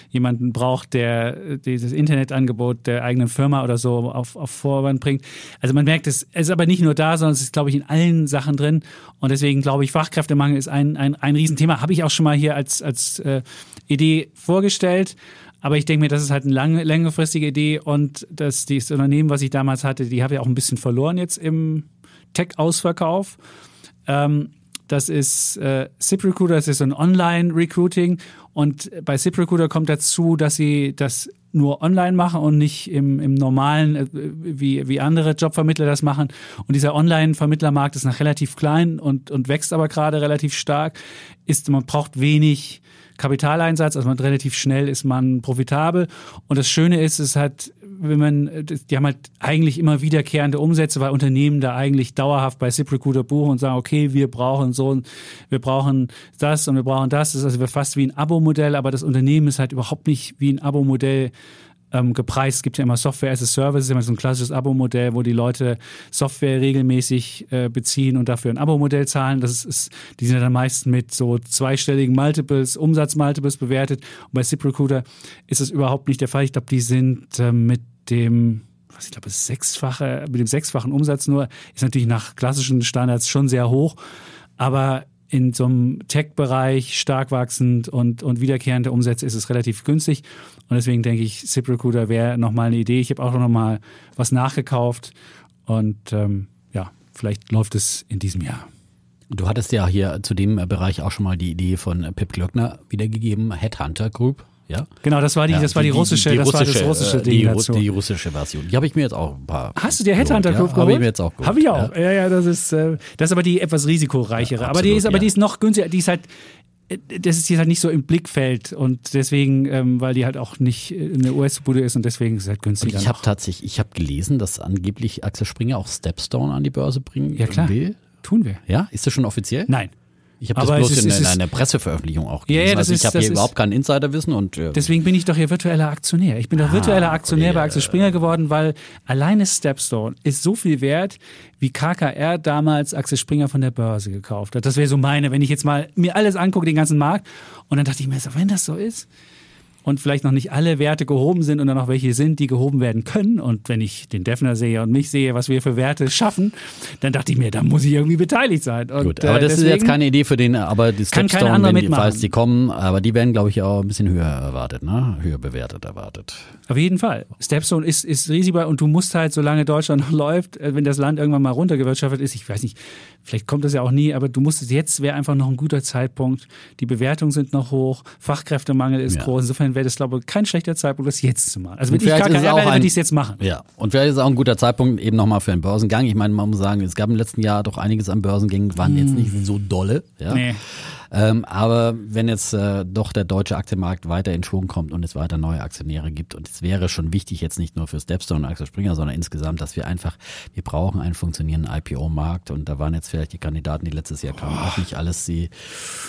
jemanden braucht, der dieses Internetangebot der eigenen Firma oder so auf, auf Vorwand bringt. Also man merkt, es ist aber nicht nur da, sondern es ist, glaube ich, in allen Sachen drin. Und deswegen glaube ich, Fachkräftemangel ist ein, ein, ein Riesenthema. Habe ich auch schon mal hier als, als äh, Idee vorgestellt. Aber ich denke mir, das ist halt eine lange, längerfristige Idee und das, dieses Unternehmen, was ich damals hatte, die habe ich auch ein bisschen verloren jetzt im Tech-Ausverkauf. Ähm, das ist äh, ZipRecruiter, das ist so ein Online-Recruiting. Und bei ZipRecruiter kommt dazu, dass sie das nur online machen und nicht im, im normalen, äh, wie, wie andere Jobvermittler das machen. Und dieser Online-Vermittlermarkt ist noch relativ klein und, und wächst aber gerade relativ stark. Ist, man braucht wenig Kapitaleinsatz, also man relativ schnell ist man profitabel. Und das Schöne ist, es hat wenn man, die haben halt eigentlich immer wiederkehrende Umsätze, weil Unternehmen da eigentlich dauerhaft bei ZipRecruiter buchen und sagen, okay, wir brauchen so, wir brauchen das und wir brauchen das. Das ist also fast wie ein Abo-Modell, aber das Unternehmen ist halt überhaupt nicht wie ein Abo-Modell ähm, gepreist. Es gibt ja immer Software as a Service, ist immer so ein klassisches Abo-Modell, wo die Leute Software regelmäßig äh, beziehen und dafür ein Abo-Modell zahlen. Das ist, ist, die sind ja dann meist mit so zweistelligen Multiples, Umsatzmultiples bewertet. Und bei ZipRecruiter ist das überhaupt nicht der Fall. Ich glaube, die sind äh, mit dem was ich glaube, das sechsfache, mit dem sechsfachen Umsatz nur, ist natürlich nach klassischen Standards schon sehr hoch. Aber in so einem Tech-Bereich stark wachsend und, und wiederkehrende Umsätze ist es relativ günstig. Und deswegen denke ich, ZipRecruiter wäre nochmal eine Idee. Ich habe auch nochmal was nachgekauft und ähm, ja, vielleicht läuft es in diesem Jahr. Du hattest ja hier zu dem Bereich auch schon mal die Idee von Pip Glöckner wiedergegeben, Headhunter Group. Ja? Genau, das war die, ja, das war die, die russische, die, die das russische, war das russische Ding die, dazu. Die russische Version. Die habe ich mir jetzt auch ein paar. Hast du dir Headhunter ja, geholt? Habe ich mir jetzt auch geholt. Habe ich auch. Ja, ja, das ist, äh, das ist aber die etwas risikoreichere. Ja, absolut, aber die ist, aber die ist noch günstiger. Die ist halt, äh, das ist jetzt halt nicht so im Blickfeld und deswegen, ähm, weil die halt auch nicht eine US-Bude ist und deswegen ist es halt günstiger. Und ich habe tatsächlich, ich habe gelesen, dass angeblich Axel Springer auch Stepstone an die Börse bringen ja, klar. will. Tun wir. Ja, ist das schon offiziell? Nein. Ich habe das bloß ist, in, in einer Presseveröffentlichung auch gelesen. Ja, also ich habe hier ist, überhaupt kein Insiderwissen und äh, deswegen bin ich doch hier virtueller Aktionär. Ich bin doch ah, virtueller Aktionär okay, bei Axel Springer geworden, weil alleine Stepstone ist so viel wert, wie KKR damals Axel Springer von der Börse gekauft hat. Das wäre so meine, wenn ich jetzt mal mir alles angucke, den ganzen Markt, und dann dachte ich mir, so, wenn das so ist, und vielleicht noch nicht alle Werte gehoben sind und dann noch welche sind, die gehoben werden können. Und wenn ich den Defner sehe und mich sehe, was wir für Werte schaffen, dann dachte ich mir, da muss ich irgendwie beteiligt sein. Und, Gut, aber das ist jetzt keine Idee für den, aber die Stepstone, wenn die, falls die kommen, aber die werden, glaube ich, auch ein bisschen höher erwartet, ne? höher bewertet erwartet. Auf jeden Fall. Stepstone ist, ist riesig und du musst halt, solange Deutschland noch läuft, äh, wenn das Land irgendwann mal runtergewirtschaftet ist, ich weiß nicht, vielleicht kommt das ja auch nie, aber du musst jetzt wäre einfach noch ein guter Zeitpunkt. Die Bewertungen sind noch hoch, Fachkräftemangel ist ja. groß. Insofern wäre das, glaube ich, kein schlechter Zeitpunkt, das jetzt zu machen. Also wenn ich KKR wäre, würde ich es jetzt machen. Ja, und vielleicht ist es auch ein guter Zeitpunkt eben nochmal für einen Börsengang. Ich meine, man muss sagen, es gab im letzten Jahr doch einiges an Börsengängen, waren hm. jetzt nicht so dolle. Ja? Nee. Ähm, aber wenn jetzt äh, doch der deutsche Aktienmarkt weiter in Schwung kommt und es weiter neue Aktionäre gibt und es wäre schon wichtig jetzt nicht nur für Stepstone und Axel Springer, sondern insgesamt, dass wir einfach, wir brauchen einen funktionierenden IPO-Markt und da waren jetzt vielleicht die Kandidaten, die letztes Jahr kamen, oh. auch nicht alles die,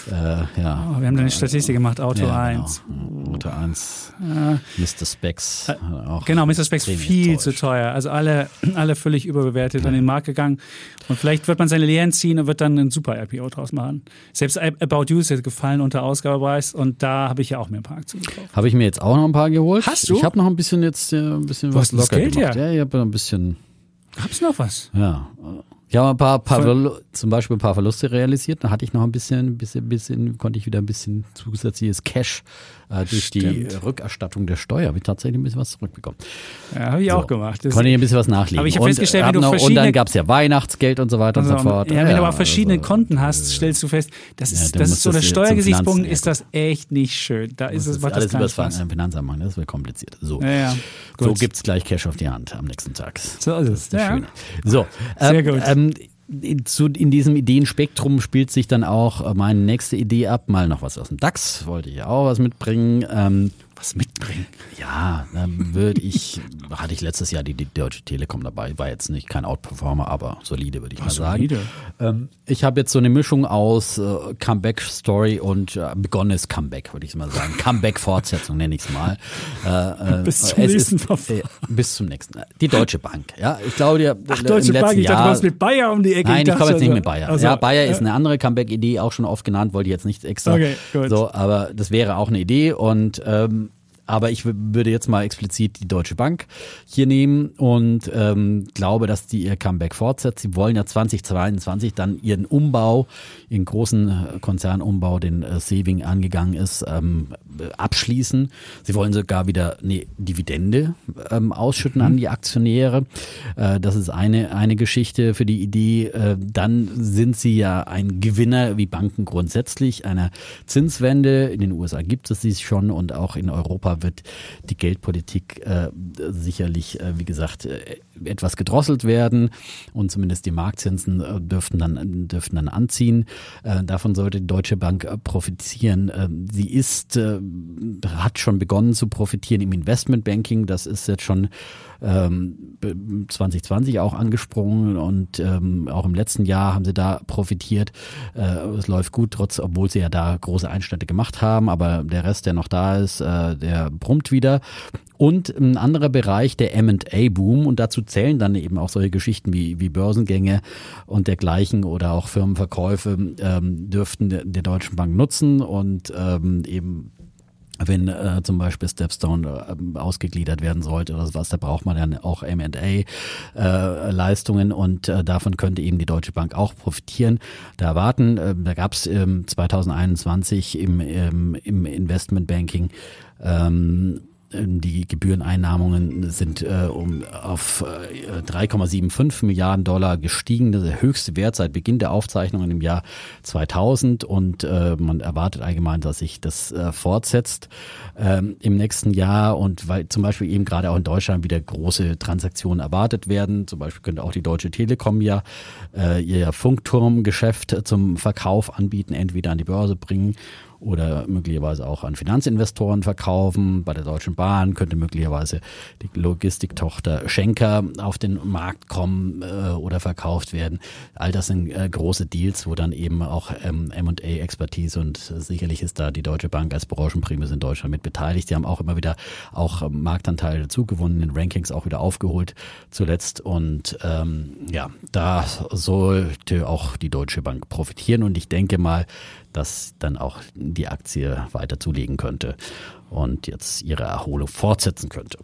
äh, ja. Oh, wir haben da eine Statistik gemacht, Auto ja, 1. Genau. Auto 1, ja. Mr. Specs. Äh, auch genau, Mr. Specs viel zu teuer. Also alle, alle völlig überbewertet ja. an den Markt gegangen und vielleicht wird man seine Lehren ziehen und wird dann ein super IPO draus machen. Selbst About You ist jetzt gefallen unter Ausgabepreis und da habe ich ja auch mir ein paar Aktien gekauft. Habe ich mir jetzt auch noch ein paar geholt. Hast du? Ich habe noch ein bisschen jetzt äh, ein bisschen was, was locker Geld gemacht. Ja, ich habe ein bisschen. Hab's noch was? Ja. Ich habe ein paar, paar zum Beispiel ein paar Verluste realisiert. Da hatte ich noch ein bisschen, bisschen, bisschen, konnte ich wieder ein bisschen zusätzliches Cash äh, durch Stimmt. die Rückerstattung der Steuer. Habe ich tatsächlich ein bisschen was zurückbekommen. Ja, habe ich so, auch gemacht. Das konnte ich ein bisschen was nachlegen. Aber ich habe festgestellt, wenn du noch, Und dann gab es ja Weihnachtsgeld und so weiter also, und so fort. Ja, wenn ja, du aber verschiedene also, Konten hast, stellst du fest, das ist, ja, das ist so der Steuergesichtspunkt, ist das echt nicht schön. Da ist es, was alles über das Finanzamt machen, das wird kompliziert. So, ja, so gibt es gleich Cash auf die Hand am nächsten Tag. So ist es. Das ist So, Sehr ähm, gut. Ähm, zu, in diesem Ideenspektrum spielt sich dann auch meine nächste Idee ab. Mal noch was aus dem DAX, wollte ich auch was mitbringen. Ähm, was mitbringen. Ja, dann würde ich, hatte ich letztes Jahr die, die, Deutsche Telekom dabei, war jetzt nicht kein Outperformer, aber solide würde ich Ach, mal sagen. Ähm, ich habe jetzt so eine Mischung aus äh, Comeback-Story und äh, begonnenes Comeback, würde ich mal sagen. Comeback-Fortsetzung nenne ich es mal. Äh, äh, bis zum nächsten ist, äh, Bis zum nächsten. Die Deutsche Bank, ja. Ich glaube, die, Ach, Deutsche Bank, ich dachte, du warst mit Bayer um die Ecke. Nein, ich, komme jetzt nicht mit Bayer. Also, ja, Bayer ist eine andere Comeback-Idee, auch schon oft genannt, wollte ich jetzt nicht extra. Okay, gut. So, aber das wäre auch eine Idee und ähm, aber ich würde jetzt mal explizit die Deutsche Bank hier nehmen und ähm, glaube, dass die ihr Comeback fortsetzt. Sie wollen ja 2022 dann ihren Umbau, ihren großen äh, Konzernumbau, den äh, Saving angegangen ist, ähm, abschließen. Sie wollen sogar wieder eine Dividende ähm, ausschütten mhm. an die Aktionäre. Äh, das ist eine, eine Geschichte für die Idee. Äh, dann sind sie ja ein Gewinner wie Banken grundsätzlich einer Zinswende. In den USA gibt es sie schon und auch in Europa wird die Geldpolitik äh, sicherlich, äh, wie gesagt, äh, etwas gedrosselt werden und zumindest die Marktzinsen äh, dürften dann, dürften dann anziehen. Äh, davon sollte die Deutsche Bank äh, profitieren. sie ist, hat schon begonnen zu profitieren im Investmentbanking. Das ist jetzt schon 2020 ähm, auch angesprungen und ähm, auch im letzten Jahr haben sie da profitiert. es läuft gut, trotz, obwohl sie ja da große Einschnitte gemacht haben, aber der Rest, der noch da ist, der brummt wieder. Und ein anderer Bereich, der MA-Boom. Und dazu zählen dann eben auch solche Geschichten wie, wie Börsengänge und dergleichen oder auch Firmenverkäufe ähm, dürften der, der Deutschen Bank nutzen und ähm, eben wenn äh, zum Beispiel Stepstone äh, ausgegliedert werden sollte oder sowas, da braucht man dann auch M&A-Leistungen äh, und äh, davon könnte eben die Deutsche Bank auch profitieren. Da erwarten, äh, da gab es ähm, 2021 im, ähm, im Investmentbanking ähm, die Gebühreneinnahmungen sind äh, um auf äh, 3,75 Milliarden Dollar gestiegen. Das ist der höchste Wert seit Beginn der Aufzeichnungen im Jahr 2000 und äh, man erwartet allgemein, dass sich das äh, fortsetzt ähm, im nächsten Jahr und weil zum Beispiel eben gerade auch in Deutschland wieder große Transaktionen erwartet werden. Zum Beispiel könnte auch die Deutsche Telekom ja äh, ihr Funkturmgeschäft zum Verkauf anbieten, entweder an die Börse bringen oder möglicherweise auch an Finanzinvestoren verkaufen. Bei der Deutschen Bahn könnte möglicherweise die Logistiktochter Schenker auf den Markt kommen äh, oder verkauft werden. All das sind äh, große Deals, wo dann eben auch ähm, M&A-Expertise und sicherlich ist da die Deutsche Bank als Branchenprimus in Deutschland mit beteiligt. Die haben auch immer wieder auch Marktanteile dazugewonnen, in Rankings auch wieder aufgeholt zuletzt und ähm, ja, da sollte auch die Deutsche Bank profitieren und ich denke mal, dass dann auch die Aktie weiter zulegen könnte und jetzt ihre Erholung fortsetzen könnte.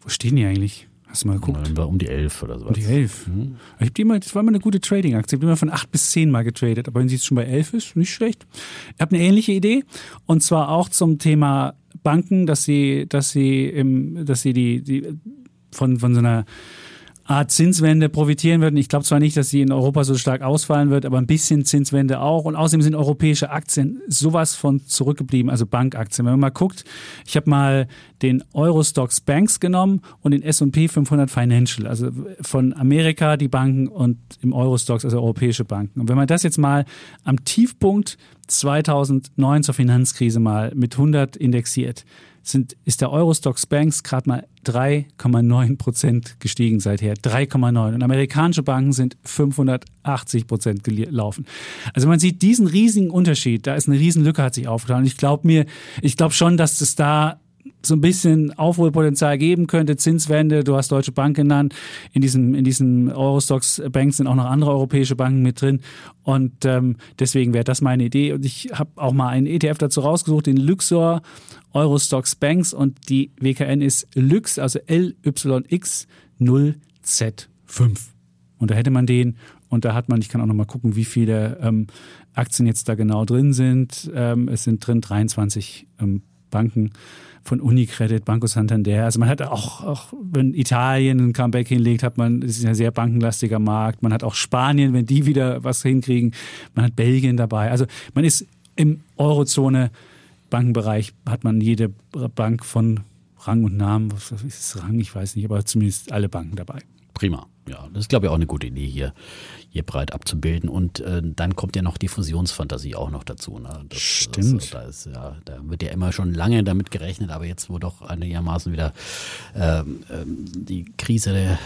Wo stehen die eigentlich? Hast du mal geguckt? Um die 11 oder so. Um die 11. Mhm. Ich habe die immer, das war immer eine gute Trading-Aktie. Ich habe immer von 8 bis 10 mal getradet. Aber wenn sie jetzt schon bei 11 ist, nicht schlecht. Ich habe eine ähnliche Idee. Und zwar auch zum Thema Banken, dass sie, dass sie, im, dass sie die, die von, von so einer Art Zinswende profitieren würden. Ich glaube zwar nicht, dass sie in Europa so stark ausfallen wird, aber ein bisschen Zinswende auch. Und außerdem sind europäische Aktien sowas von zurückgeblieben, also Bankaktien. Wenn man mal guckt, ich habe mal den Eurostox Banks genommen und den S&P 500 Financial, also von Amerika die Banken und im Eurostox, also europäische Banken. Und wenn man das jetzt mal am Tiefpunkt 2009 zur Finanzkrise mal mit 100 indexiert, sind, ist der Eurostox Banks gerade mal 3,9 Prozent gestiegen seither. 3,9. Und amerikanische Banken sind 580 Prozent gelaufen. Also man sieht diesen riesigen Unterschied. Da ist eine riesen Lücke hat sich aufgetan. Und ich glaube mir, ich glaube schon, dass es da so ein bisschen Aufholpotenzial geben könnte, Zinswende, du hast Deutsche Bank genannt, in diesem, in diesem Eurostox Bank sind auch noch andere europäische Banken mit drin. Und ähm, deswegen wäre das meine Idee. Und ich habe auch mal einen ETF dazu rausgesucht, den Luxor Eurostox Banks. Und die WKN ist Lux, also LYX 0Z5 und da hätte man den. Und da hat man, ich kann auch noch mal gucken, wie viele ähm, Aktien jetzt da genau drin sind. Ähm, es sind drin 23 ähm, Banken von Unicredit, Banco Santander. Also man hat auch, auch wenn Italien ein Comeback hinlegt, hat man, das ist ein sehr bankenlastiger Markt. Man hat auch Spanien, wenn die wieder was hinkriegen. Man hat Belgien dabei. Also man ist im Eurozone Bankenbereich hat man jede Bank von Rang und Namen, was ist das Rang, ich weiß nicht, aber zumindest alle Banken dabei. Prima. Ja, das ist, glaube ich, auch eine gute Idee hier, hier breit abzubilden. Und äh, dann kommt ja noch die Fusionsfantasie auch noch dazu. Ne? Das, Stimmt. Das, da, ist, ja, da wird ja immer schon lange damit gerechnet, aber jetzt, wo doch einigermaßen wieder ähm, ähm, die Krise äh,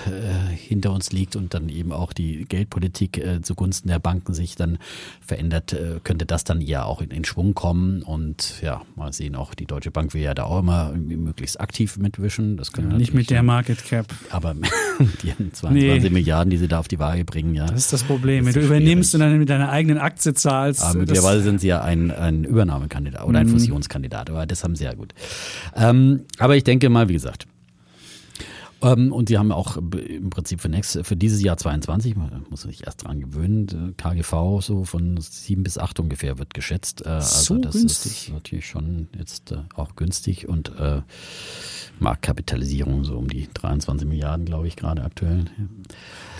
hinter uns liegt und dann eben auch die Geldpolitik äh, zugunsten der Banken sich dann verändert, äh, könnte das dann ja auch in, in Schwung kommen. Und ja, mal sehen, auch die Deutsche Bank will ja da auch immer möglichst aktiv mitwischen. Das können ja, nicht mit der Market Cap. Aber die 22 nee. Milliarden, die sie da auf die Waage bringen, ja. Das ist das Problem. Das Wenn du übernimmst und dann mit deiner eigenen Aktie zahlst. Aber möglicherweise sind sie ja ein, ein Übernahmekandidat oder ein mhm. Fusionskandidat, aber das haben sie ja gut. Ähm, aber ich denke mal, wie gesagt, und sie haben auch im Prinzip für, nächstes, für dieses Jahr 22, man muss sich erst dran gewöhnen, KGV so von sieben bis acht ungefähr wird geschätzt. Äh, also so das günstig. ist natürlich schon jetzt äh, auch günstig und äh, Marktkapitalisierung so um die 23 Milliarden, glaube ich, gerade aktuell.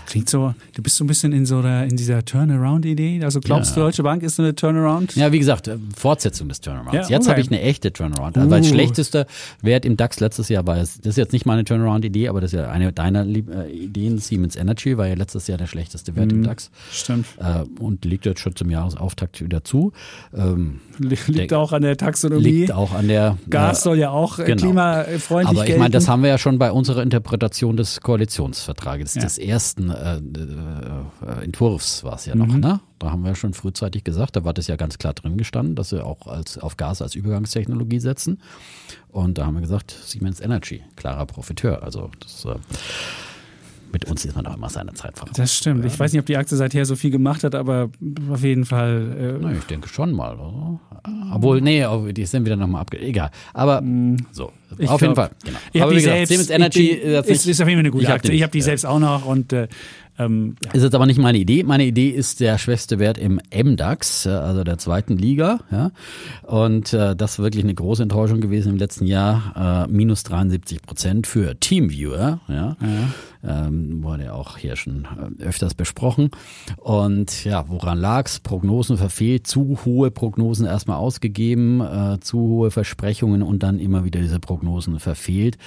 Klingt so, du bist so ein bisschen in so der, in dieser Turnaround-Idee. Also glaubst ja. du, Deutsche Bank ist eine Turnaround? Ja, wie gesagt, äh, Fortsetzung des Turnarounds. Ja, okay. Jetzt habe ich eine echte Turnaround. Uh. Weil schlechtester Wert im DAX letztes Jahr war, das ist jetzt nicht meine Turnaround-Idee, aber das ist ja eine deiner äh, Ideen. Siemens Energy war ja letztes Jahr der schlechteste Wert mhm. im DAX. Stimmt. Äh, und liegt jetzt schon zum Jahresauftakt wieder zu. Ähm, liegt der, auch an der Taxonomie. Liegt auch an der. Gas äh, soll ja auch genau. klimafreundlich Aber ich meine, das haben wir ja schon bei unserer Interpretation des Koalitionsvertrages, ja. des ersten äh, äh, Entwurfs war es ja noch, mhm. ne? Da haben wir schon frühzeitig gesagt, da war das ja ganz klar drin gestanden, dass wir auch als, auf Gas als Übergangstechnologie setzen. Und da haben wir gesagt, Siemens Energy, klarer Profiteur. Also das äh, mit uns ist man auch immer seine Zeit voraus. Das stimmt. Ich weiß nicht, ob die Aktie seither so viel gemacht hat, aber auf jeden Fall. Äh Na, ich denke schon mal. Oder? Obwohl, nee, die sind wieder nochmal abge... Egal. Aber mm. so, ich auf glaub, jeden Fall. Genau. Ich Aber die wie gesagt, selbst, Siemens Energy ich bin, ist, ist, ist auf jeden Fall eine gute Ich hab Aktie. die Ich habe die nicht, selbst auch noch und äh, ähm, ja. Ist jetzt aber nicht meine Idee. Meine Idee ist der schwächste Wert im MDAX, also der zweiten Liga. Ja. Und äh, das ist wirklich eine große Enttäuschung gewesen im letzten Jahr. Äh, minus 73 Prozent für Teamviewer. Ja. ja. Ähm, wurde auch hier schon äh, öfters besprochen. Und ja, woran lag's? Prognosen verfehlt, zu hohe Prognosen erstmal ausgegeben, äh, zu hohe Versprechungen und dann immer wieder diese Prognosen verfehlt.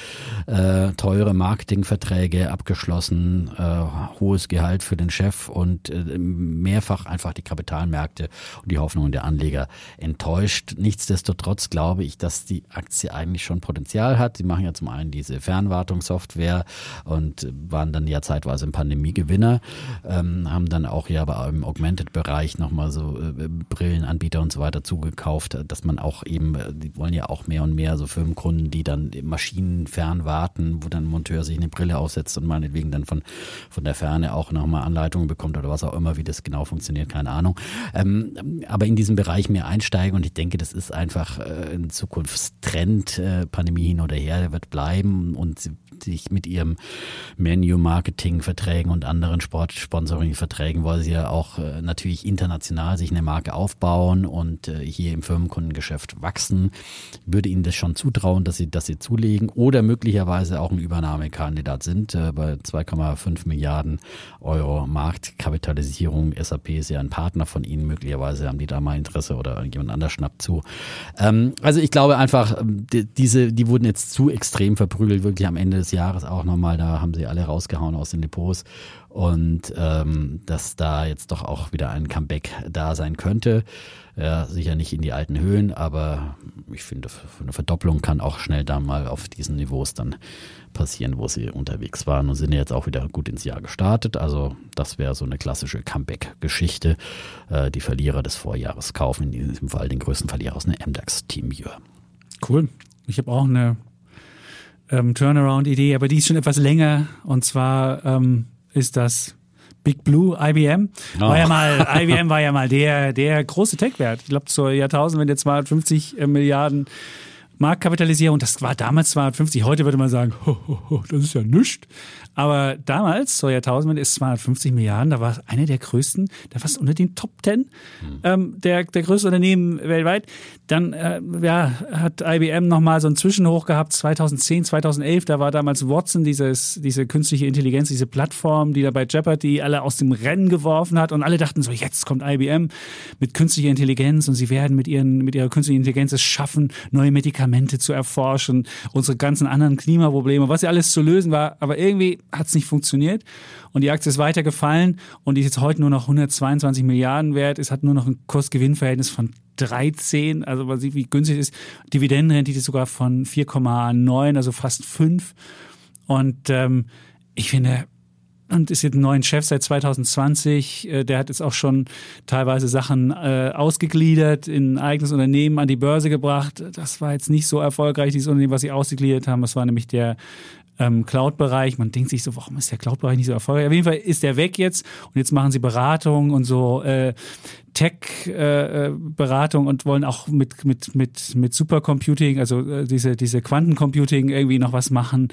Äh, teure Marketingverträge abgeschlossen, äh, hohes Gehalt für den Chef und äh, mehrfach einfach die Kapitalmärkte und die Hoffnungen der Anleger enttäuscht. Nichtsdestotrotz glaube ich, dass die Aktie eigentlich schon Potenzial hat. Sie machen ja zum einen diese Fernwartungssoftware und waren dann ja zeitweise im Pandemie-Gewinner, ähm, haben dann auch ja im Augmented-Bereich nochmal so äh, Brillenanbieter und so weiter zugekauft, dass man auch eben, äh, die wollen ja auch mehr und mehr so Firmenkunden, die dann Maschinen fernwarten, wo dann ein Monteur sich eine Brille aufsetzt und meinetwegen dann von, von der Ferne auch nochmal Anleitungen bekommt oder was auch immer, wie das genau funktioniert, keine Ahnung. Ähm, aber in diesem Bereich mehr einsteigen und ich denke, das ist einfach äh, ein Zukunftstrend, äh, Pandemie hin oder her, der wird bleiben und sich mit ihrem Menu-Marketing-Verträgen und anderen Sport-Sponsoring-Verträgen wollen sie ja auch äh, natürlich international sich eine Marke aufbauen und äh, hier im Firmenkundengeschäft wachsen. Würde ihnen das schon zutrauen, dass sie, dass sie zulegen oder möglicherweise auch ein Übernahmekandidat sind äh, bei 2,5 Milliarden Euro Marktkapitalisierung. SAP ist ja ein Partner von ihnen. Möglicherweise haben die da mal Interesse oder jemand anders schnappt zu. Ähm, also ich glaube einfach, die, diese, die wurden jetzt zu extrem verprügelt, wirklich am Ende des Jahres auch nochmal. Da haben sie alle rausgehauen aus den Depots. Und ähm, dass da jetzt doch auch wieder ein Comeback da sein könnte. Ja, sicher nicht in die alten Höhen, aber ich finde, eine Verdopplung kann auch schnell da mal auf diesen Niveaus dann passieren, wo sie unterwegs waren und sind jetzt auch wieder gut ins Jahr gestartet. Also das wäre so eine klassische Comeback-Geschichte. Äh, die Verlierer des Vorjahres kaufen, in diesem Fall den größten Verlierer aus einer MDAX-Teamviewer. Cool. Ich habe auch eine ähm, Turnaround-Idee, aber die ist schon etwas länger. Und zwar ähm, ist das Big Blue, IBM. Oh. War ja mal, IBM war ja mal der, der große Tech-Wert. Ich glaube, zur Jahrtausendwende 250 äh, Milliarden Marktkapitalisierung. Das war damals 250. Heute würde man sagen, ho, ho, ho, das ist ja nichts. Aber damals, zur Jahrtausendwende, ist 250 Milliarden. Da war es eine der größten, da fast unter den Top Ten mhm. ähm, der, der größten Unternehmen weltweit. Dann äh, ja, hat IBM nochmal so einen Zwischenhoch gehabt, 2010, 2011. Da war damals Watson, dieses, diese künstliche Intelligenz, diese Plattform, die da bei Jeopardy alle aus dem Rennen geworfen hat. Und alle dachten so, jetzt kommt IBM mit künstlicher Intelligenz und sie werden mit, ihren, mit ihrer künstlichen Intelligenz es schaffen, neue Medikamente zu erforschen, unsere ganzen anderen Klimaprobleme, was ja alles zu lösen war. Aber irgendwie hat es nicht funktioniert. Und die Aktie ist weiter gefallen und die ist jetzt heute nur noch 122 Milliarden wert. Es hat nur noch ein Kursgewinnverhältnis von 13, also man sieht, wie günstig es ist. Dividendenrendite sogar von 4,9, also fast 5. Und ähm, ich finde, und ist jetzt ein neuer Chef seit 2020. Äh, der hat jetzt auch schon teilweise Sachen äh, ausgegliedert, in ein eigenes Unternehmen an die Börse gebracht. Das war jetzt nicht so erfolgreich, dieses Unternehmen, was sie ausgegliedert haben. Das war nämlich der ähm, Cloud-Bereich. Man denkt sich so, warum ist der Cloud-Bereich nicht so erfolgreich? Auf jeden Fall ist der weg jetzt und jetzt machen sie Beratung und so äh, Tech-Beratung äh, und wollen auch mit, mit, mit, mit Supercomputing, also äh, diese, diese Quantencomputing irgendwie noch was machen.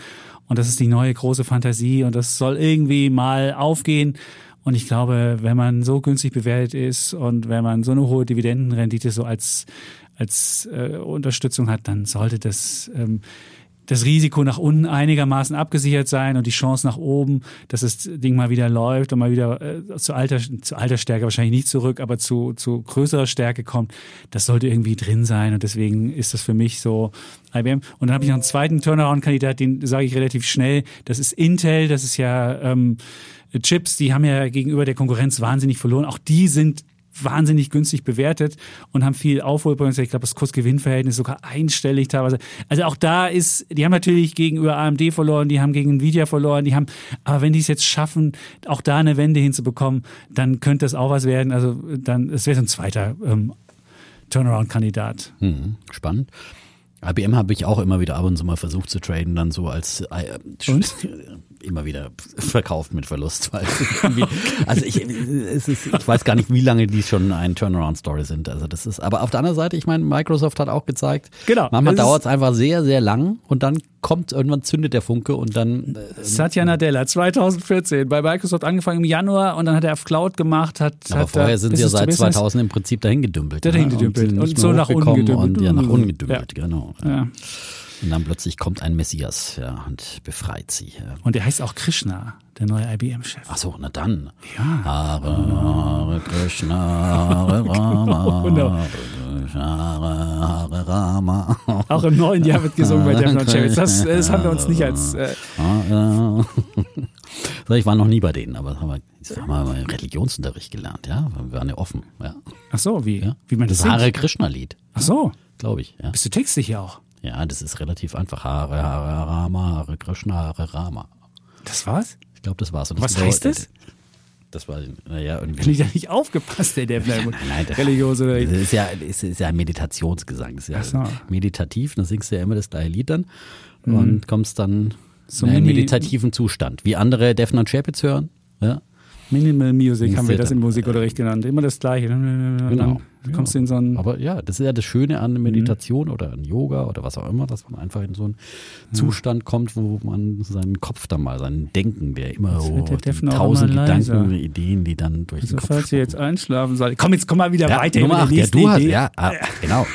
Und das ist die neue große Fantasie und das soll irgendwie mal aufgehen. Und ich glaube, wenn man so günstig bewertet ist und wenn man so eine hohe Dividendenrendite so als, als äh, Unterstützung hat, dann sollte das ähm, das Risiko nach unten einigermaßen abgesichert sein und die Chance nach oben, dass das Ding mal wieder läuft und mal wieder äh, zu, alter, zu alter Stärke wahrscheinlich nicht zurück, aber zu, zu größerer Stärke kommt, das sollte irgendwie drin sein und deswegen ist das für mich so IBM. Und dann habe ich noch einen zweiten Turnaround-Kandidat, den sage ich relativ schnell, das ist Intel, das ist ja ähm, Chips, die haben ja gegenüber der Konkurrenz wahnsinnig verloren. Auch die sind wahnsinnig günstig bewertet und haben viel Aufholpotenzial. Ich glaube, das Kursgewinnverhältnis sogar einstellig teilweise. Also auch da ist, die haben natürlich gegenüber AMD verloren, die haben gegen Nvidia verloren, die haben, aber wenn die es jetzt schaffen, auch da eine Wende hinzubekommen, dann könnte das auch was werden. Also dann, es wäre so ein zweiter ähm, Turnaround-Kandidat. Hm, spannend. IBM habe ich auch immer wieder ab und zu mal versucht zu traden, dann so als äh, Und? immer wieder verkauft mit Verlust. Weil irgendwie- also ich, ist, ich weiß gar nicht, wie lange die schon ein Turnaround-Story sind. Also das ist, aber auf der anderen Seite, ich meine, Microsoft hat auch gezeigt, Genau. manchmal dauert es einfach sehr, sehr lang und dann kommt irgendwann zündet der Funke und dann äh, Satya Nadella 2014 bei Microsoft angefangen im Januar und dann hat er auf Cloud gemacht, hat aber hat vorher er sind sie ja seit Business- 2000 im Prinzip dahin gedümpelt. Dahin ja, gedümpelt und nicht so nach unten gedümpelt. Und ja, nach unten Ja. gedümpelt, genau. Ja. Und dann plötzlich kommt ein Messias ja, und befreit sie. Ja. Und er heißt auch Krishna, der neue IBM-Chef. Ach so, na dann. Ja. Hare, Hare Krishna, Hare Rama, Genau. Hare Hare Rama. Auch im neuen Jahr wird gesungen bei Defner Chavez. Das, das haben wir uns nicht als. Äh, So, ich war noch nie bei denen, aber das haben wir, das haben wir mal im Religionsunterricht gelernt, ja. Wir waren ja offen, ja. ach so, wie, ja. wie man das das Hare singt. Krishna Lied, Ach so, glaube ich, ja. bist du textsicher auch? Ja, das ist relativ einfach. Hare, Hare Rama, Hare Krishna, Hare Rama. Das war's? Ich glaube, das war's. Und Was das heißt das? Das war, naja, irgendwie. Bin ich da nicht aufgepasst, der Defner? Nein, nein, das, Religionsunterricht. das ist ja, das ist ja ein Meditationsgesang. Das ist ja so. meditativ, dann singst du ja immer das gleiche Lied dann und kommst dann Mhm. So in einen meditativen Zustand. Wie andere Defner und Chapitz hören. Ja, Minimal Music haben wir das im Dann- Musikunterricht genannt. Immer das Gleiche. Genau. Dann kommst du in so einen. aber ja, das ist ja das Schöne an Mhm. Meditation oder an Yoga oder was auch immer, dass man einfach in so einen Zustand kommt, wo man seinen Kopf dann mal, sein Denken, der immer so der tausend immer leiser. Gedanken, Ideen, die dann durch Also den Kopf falls ihr jetzt einschlafen sollt. Komm, jetzt komm mal wieder ja, weiter Nummer mit acht. der Ja, nächsten du hast, Idee. ja, ah, genau.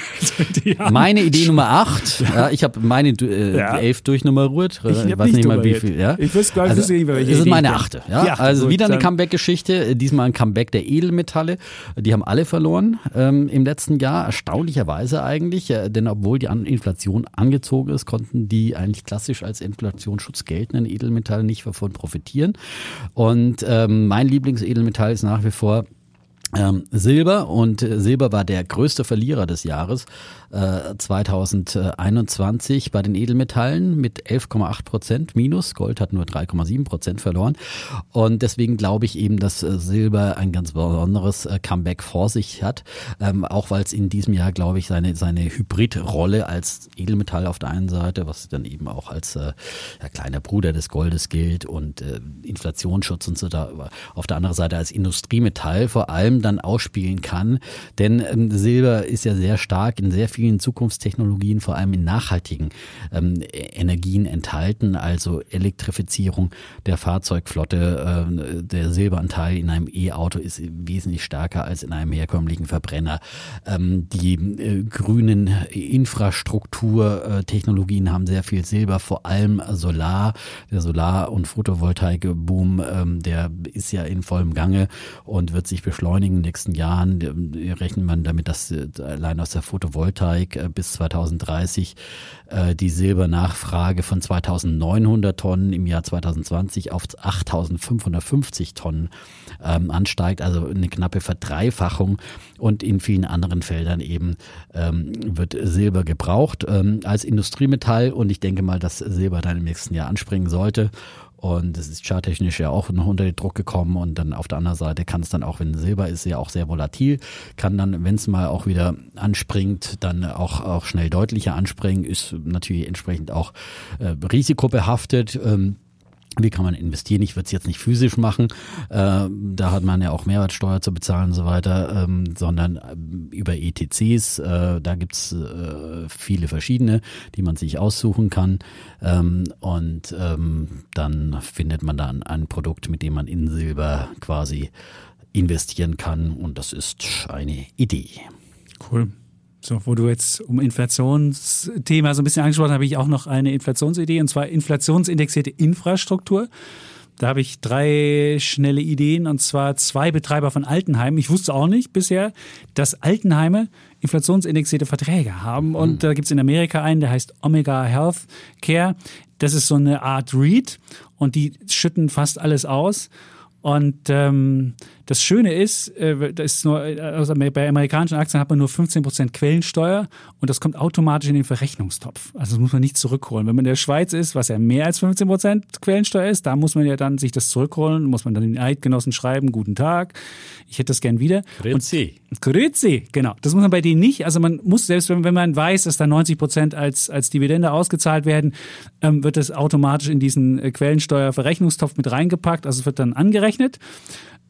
Meine Idee Nummer 8. Ja, ich habe meine äh, Ja. elf durchnummeriert. Ich Ich, hab weiß nicht mal wie viel. Ja? Ich wüsste gar nicht, also, welche Das ist meine ich achte. bin. Ja? Ja, also wieder eine Comeback-Geschichte. Diesmal ein Comeback der Edelmetalle. Die haben alle verloren ähm, im letzten Jahr. Erstaunlicherweise eigentlich. Äh, denn obwohl die An Inflation angezogen ist, konnten die eigentlich klassisch als Inflationsschutz geltenden Edelmetalle nicht davon profitieren. Und ähm, mein Lieblingsedelmetall ist nach wie vor ähm, Silber und äh, Silber war der größte Verlierer des Jahres äh, 2021 bei den Edelmetallen mit 11,8 Prozent minus. Gold hat nur 3,7 Prozent verloren. Und deswegen glaube ich eben, dass äh, Silber ein ganz besonderes äh, Comeback vor sich hat. Ähm, auch weil es in diesem Jahr, glaube ich, seine, seine Hybridrolle als Edelmetall auf der einen Seite, was dann eben auch als äh, ja, kleiner Bruder des Goldes gilt und äh, Inflationsschutz und so da, auf der anderen Seite als Industriemetall vor allem dann ausspielen kann. Denn ähm, Silber ist ja sehr stark in sehr vielen Zukunftstechnologien, vor allem in nachhaltigen ähm, Energien enthalten, also Elektrifizierung der Fahrzeugflotte. Ähm, der Silberanteil in einem E-Auto ist wesentlich stärker als in einem herkömmlichen Verbrenner. Ähm, die äh, grünen Infrastrukturtechnologien haben sehr viel Silber, vor allem Solar. Der Solar- und Photovoltaik-Boom, ähm, der ist ja in vollem Gange und wird sich beschleunigen in den nächsten Jahren. äh, Rechnet man damit, dass äh, allein aus der Photovoltaik äh, bis 2030 äh, die Silbernachfrage von 2900 Tonnen im Jahr 2020 auf 8550 Tonnen ähm, ansteigt, also eine knappe Verdreifachung und in vielen anderen Feldern eben ähm, wird Silber gebraucht ähm, als Industriemetall und ich denke mal, dass Silber dann im nächsten Jahr anspringen sollte. Und es ist charttechnisch ja auch noch unter den Druck gekommen und dann auf der anderen Seite kann es dann auch, wenn Silber ist, ja auch sehr volatil, kann dann, wenn es mal auch wieder anspringt, dann auch, auch schnell deutlicher anspringen, ist natürlich entsprechend auch äh, risikobehaftet. Ähm, wie kann man investieren? Ich würde es jetzt nicht physisch machen, äh, da hat man ja auch Mehrwertsteuer zu bezahlen und so weiter, ähm, sondern ähm, über ETCs, äh, da gibt's äh, viele verschiedene, die man sich aussuchen kann ähm, und ähm, dann findet man dann ein Produkt, mit dem man in Silber quasi investieren kann und das ist eine Idee. Cool. So, wo du jetzt um Inflationsthema so ein bisschen angesprochen hast, habe ich auch noch eine Inflationsidee und zwar inflationsindexierte Infrastruktur. Da habe ich drei schnelle Ideen und zwar zwei Betreiber von Altenheimen. Ich wusste auch nicht bisher, dass Altenheime inflationsindexierte Verträge haben. Und da gibt es in Amerika einen, der heißt Omega Health Care. Das ist so eine Art REIT und die schütten fast alles aus. Und ähm, das Schöne ist, äh, das ist nur, also bei amerikanischen Aktien hat man nur 15% Quellensteuer und das kommt automatisch in den Verrechnungstopf. Also das muss man nicht zurückholen. Wenn man in der Schweiz ist, was ja mehr als 15% Quellensteuer ist, da muss man ja dann sich das zurückholen, muss man dann den Eidgenossen schreiben, guten Tag, ich hätte das gern wieder. Grüezi. Grüezi, genau. Das muss man bei denen nicht. Also man muss, selbst wenn, wenn man weiß, dass da 90% als, als Dividende ausgezahlt werden, ähm, wird das automatisch in diesen äh, Quellensteuerverrechnungstopf mit reingepackt. Also es wird dann angerechnet.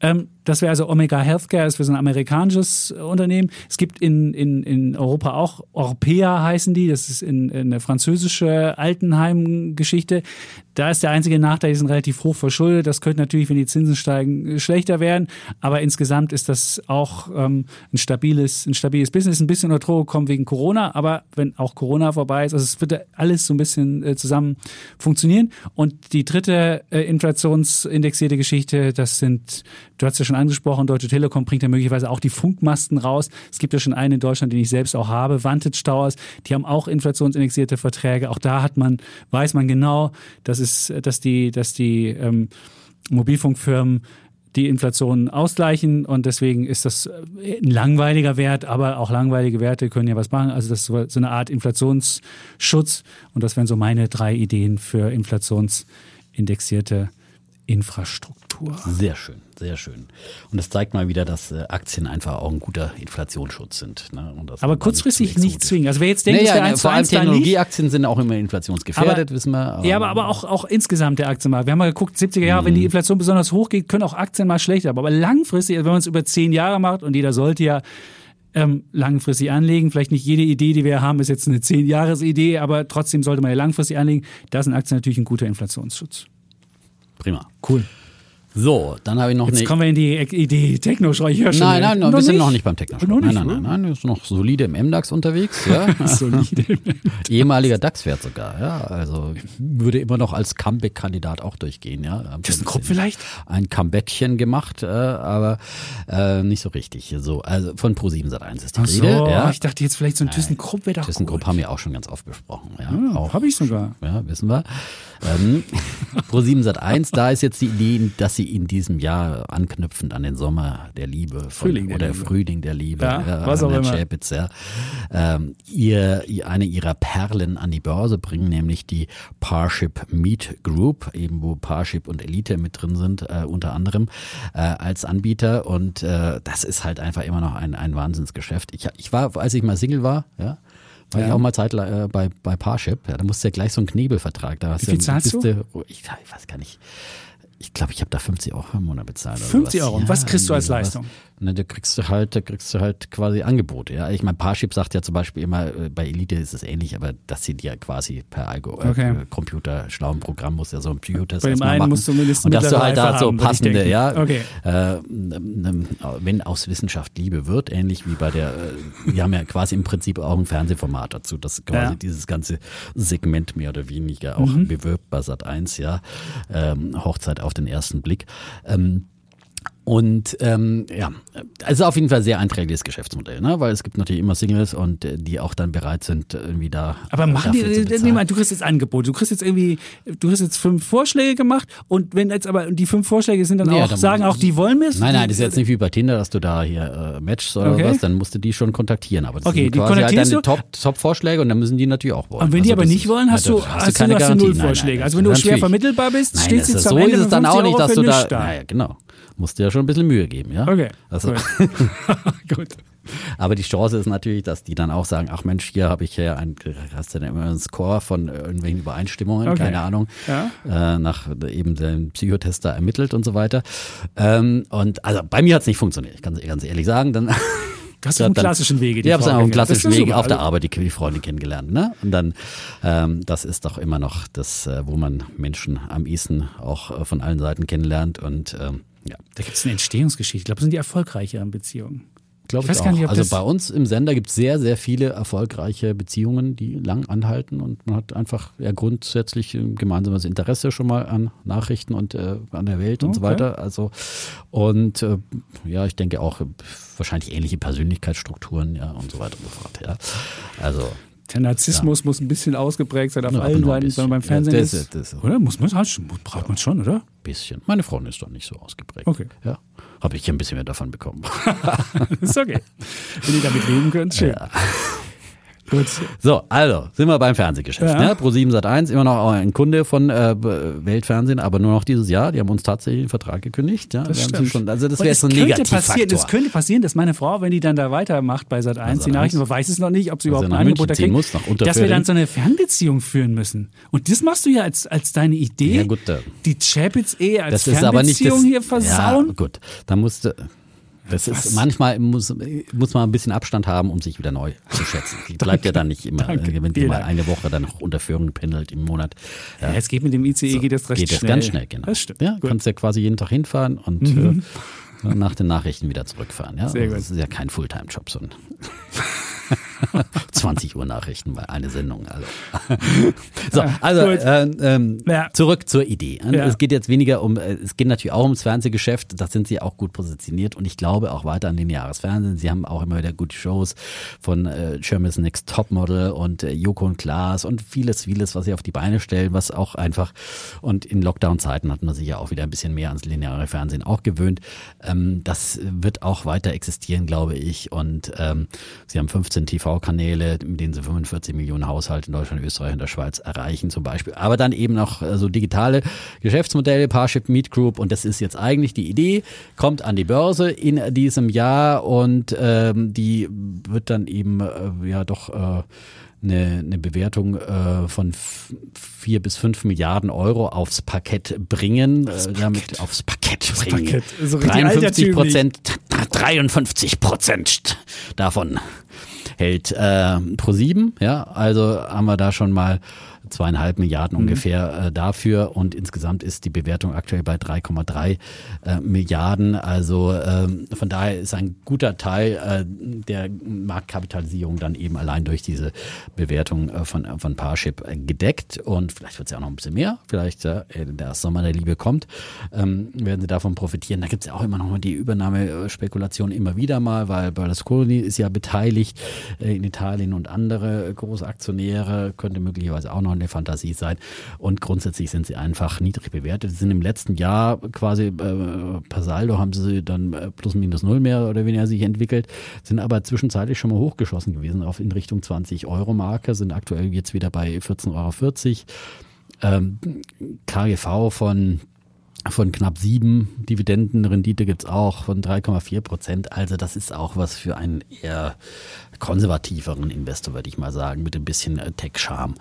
Ähm, das wäre also Omega Healthcare, das wäre so ein amerikanisches Unternehmen. Es gibt in, in, in Europa auch Orpea heißen die, das ist in, in eine französische Altenheim-Geschichte. Da ist der einzige Nachteil, die sind relativ hoch verschuldet. Das könnte natürlich, wenn die Zinsen steigen, schlechter werden. Aber insgesamt ist das auch ähm, ein stabiles, ein stabiles Business. Ein bisschen unter Droge kommen wegen Corona, aber wenn auch Corona vorbei ist, also es wird alles so ein bisschen äh, zusammen funktionieren. Und die dritte äh, inflationsindexierte Geschichte, das sind, du hast ja schon angesprochen, Deutsche Telekom bringt ja möglicherweise auch die Funkmasten raus. Es gibt ja schon einen in Deutschland, den ich selbst auch habe, Vantage Towers, die haben auch inflationsindexierte Verträge. Auch da hat man, weiß man genau, dass es, dass die, dass die ähm, Mobilfunkfirmen die Inflation ausgleichen und deswegen ist das ein langweiliger Wert, aber auch langweilige Werte können ja was machen. Also das ist so eine Art Inflationsschutz und das wären so meine drei Ideen für inflationsindexierte Infrastruktur. Sehr schön, sehr schön. Und das zeigt mal wieder, dass äh, Aktien einfach auch ein guter Inflationsschutz sind. Ne? aber kurzfristig nicht, nicht zwingen. Also wer jetzt denkt, naja, der ne, vor allem Technologieaktien sind auch immer inflationsgefährdet, aber, wissen wir. Aber ja, aber, aber auch, auch insgesamt der Aktienmarkt. Wir haben mal geguckt, 70er Jahre, mhm. wenn die Inflation besonders hoch geht, können auch Aktien mal schlechter. Aber langfristig, also wenn man es über zehn Jahre macht und jeder sollte ja ähm, langfristig anlegen. Vielleicht nicht jede Idee, die wir haben, ist jetzt eine zehn Jahres Idee, aber trotzdem sollte man ja langfristig anlegen. Da sind Aktien natürlich ein guter Inflationsschutz. Prima. Cool. So, dann habe ich noch Jetzt eine. kommen wir in die, die Techno-Scheu hier schon. Nein, nein, noch wir sind noch nicht beim techno Nein, nein, nein, nein, ist noch solide im MDAX unterwegs. Ja. Solide. Ehemaliger DAX-Wert sogar, ja. Also würde immer noch als Comeback-Kandidat auch durchgehen, ja. Haben ThyssenKrupp vielleicht? Ein Comebackchen gemacht, äh, aber äh, nicht so richtig. So, also von Pro7 Sat1 ist die Ach so, Rede. Ja. ich dachte jetzt vielleicht so ein ThyssenKrupp wäre doch ThyssenKrupp haben wir auch schon ganz oft besprochen. Ja, Ja. Habe ich sogar. Ja, wissen wir. Ähm, Pro7 Sat1, da ist jetzt die Idee, dass sie in diesem Jahr anknüpfend an den Sommer der Liebe von, Frühling der oder Liebe. Frühling der Liebe, Ja, was an auch immer. Schäpitz, ja, ähm, ihr, ihr, eine ihrer Perlen an die Börse bringen, nämlich die Parship Meet Group, eben wo Parship und Elite mit drin sind, äh, unter anderem äh, als Anbieter und äh, das ist halt einfach immer noch ein, ein Wahnsinnsgeschäft. Ich, ich war, als ich mal Single war, ja, war ich Ja. auch mal Zeit äh, bei, bei Parship. Ja, da musst du ja gleich so einen Knebelvertrag. Da hast Wie viel du, zahlst bist Du, ich, ich weiß gar nicht. Ich glaube, ich habe da 50 Euro im Monat bezahlt. oder 50 sowas. Euro. Und was kriegst du als irgendwie sowas. Ne, da kriegst du halt, da kriegst du halt quasi Angebote. Ja, ich meine, Parship sagt ja zum Beispiel immer, äh, bei Elite ist es ähnlich, aber das sind ja quasi per Algo, äh, Okay. Computer schlauen Programm muss ja so ein Psychotest Bei dem erstmal einen machen. musst du mindestens und dass du halt da so passende, ja, Okay. äh, wenn aus Wissenschaft Liebe wird, ähnlich wie bei der, äh, wir haben ja quasi im Prinzip auch ein Fernsehformat dazu, das quasi Ja. dieses ganze Segment mehr oder weniger auch Mhm. bewirbt bei Sat 1, ja, ähm, Hochzeit auf den ersten Blick. Ähm, und ähm, ja, also auf jeden Fall sehr einträgliches Geschäftsmodell, ne? weil es gibt natürlich immer Singles und äh, die auch dann bereit sind, irgendwie da. Aber machen die, äh, nee, mal, du kriegst jetzt Angebot, du kriegst jetzt irgendwie, du hast jetzt fünf Vorschläge gemacht und wenn jetzt aber die fünf Vorschläge sind dann Ja, auch, dann- sagen auch, die wollen mir Nein, nein, das ist jetzt nicht wie bei Tinder, dass du da hier äh, matchst oder Okay. was, dann musst du die schon kontaktieren. Aber das Okay, sind die quasi halt deine du? Top- Top-Vorschläge und dann müssen die natürlich auch wollen. Und wenn die Also aber das nicht ist- wollen, hast du, hast du, keine hast du null Nein, nein, Vorschläge. nein, also wenn du schwer vermittelbar bist, steht das jetzt ist, am so Ende ist es dann 50 auch nicht, dass du da. naja, genau, musst dir ja schon ein bisschen Mühe geben, ja. Okay, Also, cool. Gut. aber die Chance ist natürlich, dass die dann auch sagen, ach Mensch, hier habe ich ja ein, hast du denn immer einen Score von irgendwelchen Übereinstimmungen, Okay. keine Ahnung, Ja. äh, nach eben dem Psychotester ermittelt und so weiter. Ähm, und also bei mir hat es nicht funktioniert, ich kann es ganz ehrlich sagen. Dann Du hast auf dem dann- klassischen Wege die Ich habe Frau auf dem klassischen doch Weg super. auf der Arbeit die, die Freundin kennengelernt. Ne? Und dann, ähm, das ist doch immer noch das, äh, wo man Menschen am ehesten auch äh, von allen Seiten kennenlernt. Und ähm, ja, Da gibt es eine Entstehungsgeschichte. Ich glaube, das sind die erfolgreicheren Beziehungen. glaube Ich ich, weiß gar auch. nicht, ob also bei uns im Sender gibt es sehr, sehr viele erfolgreiche Beziehungen, die lang anhalten und man hat einfach ja grundsätzlich ein gemeinsames Interesse schon mal an Nachrichten und äh, an der Welt und so Okay. weiter. Also und äh, ja, ich denke auch äh, wahrscheinlich ähnliche Persönlichkeitsstrukturen ja und so weiter und so fort. Ja, also Der Narzissmus muss ein bisschen ausgeprägt sein auf Ja, allen ein Seiten, sondern beim. Fernsehen Ja, ist, das- das- das- oder? Muss man, braucht man schon, oder? Bisschen. Meine Freundin ist doch nicht so ausgeprägt. Okay. Ja. Habe ich ein bisschen mehr davon bekommen. ist okay. Wenn ihr damit leben könnt, schön. Gut. So, also sind wir beim Fernsehgeschäft. Ja. Ne? Pro7 Sat1 immer noch ein Kunde von äh, Weltfernsehen, aber nur noch dieses Jahr. Die haben uns tatsächlich einen Vertrag gekündigt. Ja? Das schon, also das wäre so ein Negativfaktor. Es könnte passieren, dass meine Frau, wenn die dann da weitermacht bei Sat 1, die Sat.1, Nachrichten, weiß es noch nicht, ob sie Also überhaupt ein Angebot da kriegt, muss, dass wir dann so eine Fernbeziehung führen müssen. Und das machst du ja als, als deine Idee, Ja, gut, da- die Chapitz-Ehe als das ist aber nicht das, Fernbeziehung hier versauen. Ja, gut, da musste. Das ist manchmal muss, muss man ein bisschen Abstand haben, um sich wieder neu zu schätzen. Die bleibt ja dann nicht immer, Danke. äh, wenn die mal eine Woche dann noch unter Führung pendelt im Monat. Ja, jetzt geht mit dem ICE, geht das recht geht schnell. das ganz schnell, genau. Das stimmt. Ja, Gut. Mhm. kannst ja quasi jeden Tag hinfahren und äh, nach den Nachrichten wieder zurückfahren. Ja? Sehr Also gut. Das ist ja kein Fulltime-Job, so ein 20 Uhr Nachrichten bei eine Sendung. Also, so, also äh, ähm, Ja. zurück zur Idee. Ja. Es geht jetzt weniger um, äh, es geht natürlich auch ums Fernsehgeschäft. Da sind sie auch gut positioniert und ich glaube auch weiter an den Jahresfernsehen. Sie haben auch immer wieder gute Shows von äh, Germany's Next Topmodel und äh, Joko und Klaas und vieles, vieles, was sie auf die Beine stellen, was auch einfach und in Lockdown-Zeiten hat man sich ja auch wieder ein bisschen mehr ans lineare Fernsehen auch gewöhnt. Ähm, das wird auch weiter existieren, glaube ich. Und ähm, sie haben 15 TV-Kanäle, mit denen sie 45 Millionen Haushalte in Deutschland, Österreich und der Schweiz erreichen zum Beispiel. Aber dann eben noch äh, so digitale Geschäftsmodelle, Parship Meet Group. Und das ist jetzt eigentlich die Idee, kommt an die Börse in diesem Jahr. Und ähm, die wird dann eben äh, ja doch äh, eine, eine Bewertung äh, von vier bis fünf Milliarden Euro aufs Parkett bringen. äh, damit aufs Parkett bringen. Parkett, so richtig 53 Prozent, 53 Prozent davon hält äh, Pro7. Ja, also haben wir da schon mal zweieinhalb Milliarden Mhm. ungefähr äh, dafür und insgesamt ist die Bewertung aktuell bei 3,3 äh, Milliarden. Also ähm, von daher ist ein guter Teil äh, der Marktkapitalisierung dann eben allein durch diese Bewertung äh, von, von Parship äh, gedeckt und vielleicht wird es ja auch noch ein bisschen mehr. Vielleicht äh, der Sommer der Liebe kommt, ähm, werden sie davon profitieren. Da gibt es ja auch immer noch mal die Übernahmespekulation immer wieder mal, weil Berlusconi ist ja beteiligt äh, in Italien und andere große Aktionäre, könnte möglicherweise auch noch eine Fantasie sein. Und grundsätzlich sind sie einfach niedrig bewertet. Sie sind im letzten Jahr quasi äh, per Saldo haben sie dann äh, plus minus null mehr oder weniger sich entwickelt, sind aber zwischenzeitlich schon mal hochgeschossen gewesen auf in Richtung 20 Euro Marke, sind aktuell jetzt wieder bei 14,40 Euro. Ähm, KGV von von knapp sieben Dividendenrendite gibt's auch von 3,4 Prozent. Also das ist auch was für einen eher konservativeren Investor, würde ich mal sagen, mit ein bisschen äh, Tech-Charme.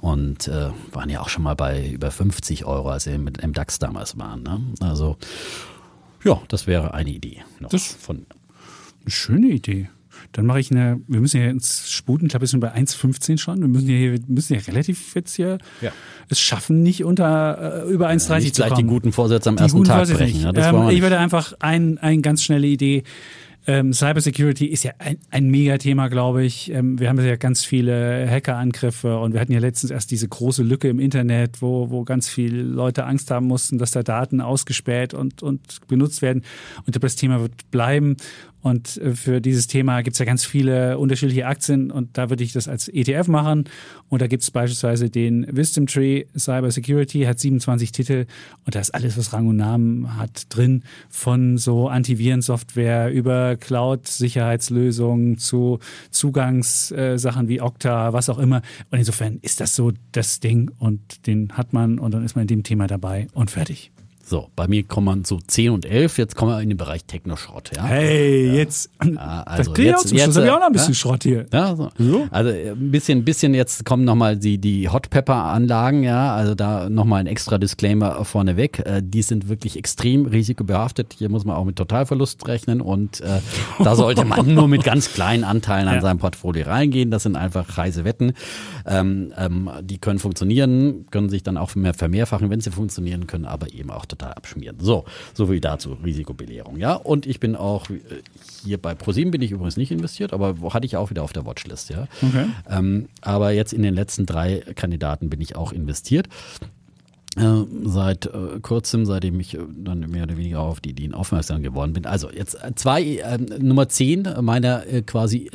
Und äh, waren ja auch schon mal bei über 50 Euro, als sie mit dem DAX damals waren. Ne? Also ja, das wäre eine Idee. Das- von Eine schöne Idee. Dann mache ich eine, wir müssen ja ins Sputen, ich glaube, wir sind bei 1,15 schon. Wir müssen ja, hier, wir müssen ja relativ jetzt hier Ja. es schaffen, nicht unter äh, über 1,30 nicht zu gleich kommen. die guten Vorsätze am Die ersten Tag Vorsätze brechen. Ja, ähm, wir ich würde einfach ein, eine ganz schnelle Idee. Ähm, Cybersecurity ist ja ein, ein Megathema, glaube ich. Ähm, wir haben ja ganz viele Hackerangriffe und wir hatten ja letztens erst diese große Lücke im Internet, wo, wo ganz viele Leute Angst haben mussten, dass da Daten ausgespäht und, und benutzt werden. Und das Thema wird bleiben. Und äh, für dieses Thema gibt es ja ganz viele unterschiedliche Aktien und da würde ich das als ETF machen. Und da gibt es beispielsweise den Wisdom Tree Cyber Security, hat 27 Titel und da ist alles, was Rang und Namen hat, drin. Von so Antivirensoftware über Cloud-Sicherheitslösungen zu Zugangssachen wie Okta, was auch immer. Und insofern ist das so das Ding und den hat man und dann ist man in dem Thema dabei und fertig. So, bei mir kommen man so 10 und 11, jetzt kommen wir in den Bereich Technoschrott. Ja? Hey, jetzt. Ja, also das ich auch jetzt- zum Schluss. jetzt, Hab ich auch noch ein äh, bisschen ja? Schrott hier. Ja, so. also äh, ein bisschen, bisschen jetzt kommen nochmal die, die Hot Pepper Anlagen, ja, also da nochmal ein extra Disclaimer vorneweg. Äh, die sind wirklich extrem risikobehaftet. Hier muss man auch mit Totalverlust rechnen und äh, da sollte man nur mit ganz kleinen Anteilen an Ja. seinem Portfolio reingehen. Das sind einfach heiße Wetten. Ähm, ähm, die können funktionieren, können sich dann auch mehr vermehrfachen, wenn sie funktionieren können, aber eben auch total abschmieren. So, so viel dazu, Risikobelehrung, ja. Und ich bin auch äh, hier bei ProSieben bin ich übrigens nicht investiert, aber hatte ich auch wieder auf der Watchlist, ja. Okay. Ähm, aber jetzt in den letzten drei Kandidaten bin ich auch investiert. Äh, seit äh, kurzem, seitdem ich äh, dann mehr oder weniger auf die Ideen aufmerksam geworden bin. Also jetzt äh, zwei, äh, Nummer zehn meiner äh, quasi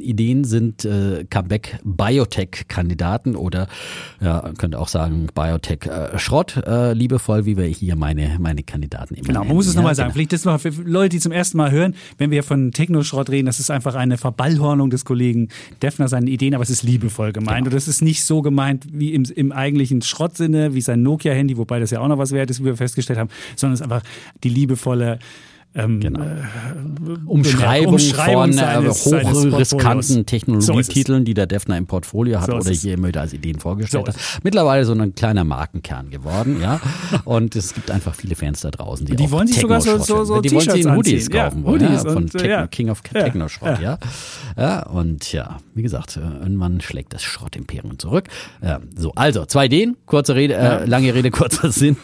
Ideen sind Comeback Biotech-Kandidaten oder ja, könnte auch sagen Biotech-Schrott, liebevoll, wie wir hier meine, meine Kandidaten immer Genau, man muss es ja, nochmal sagen, genau. vielleicht das mal für Leute, die zum ersten Mal hören, wenn wir von Techno-Schrott reden, das ist einfach eine Verballhornung des Kollegen Defner seinen Ideen, aber es ist liebevoll gemeint genau. und das ist nicht so gemeint wie im, im eigentlichen Schrottsinne, wie sein Nokia-Handy, wobei das ja auch noch was wert ist, wie wir festgestellt haben, sondern es ist einfach die liebevolle ähm, genau. äh, Umschreibung, Umschreibung, von äh, hochriskanten Technologietiteln, so die der Defner im Portfolio hat so oder hier immer als Ideen vorgestellt so hat. Mittlerweile so ein kleiner Markenkern geworden, ja. Und es gibt einfach viele Fans da draußen, die, die wollen sich sogar so, so, so Die wollen sich Hoodies kaufen, ja, Hoodies ja, von und, Techno, ja. King of Techno Schrott, ja. ja. Und ja, wie gesagt, äh, irgendwann schlägt das Schrott-Imperium zurück. so, also zwei Ideen, kurze Rede, äh, lange Rede, kurzer Sinn.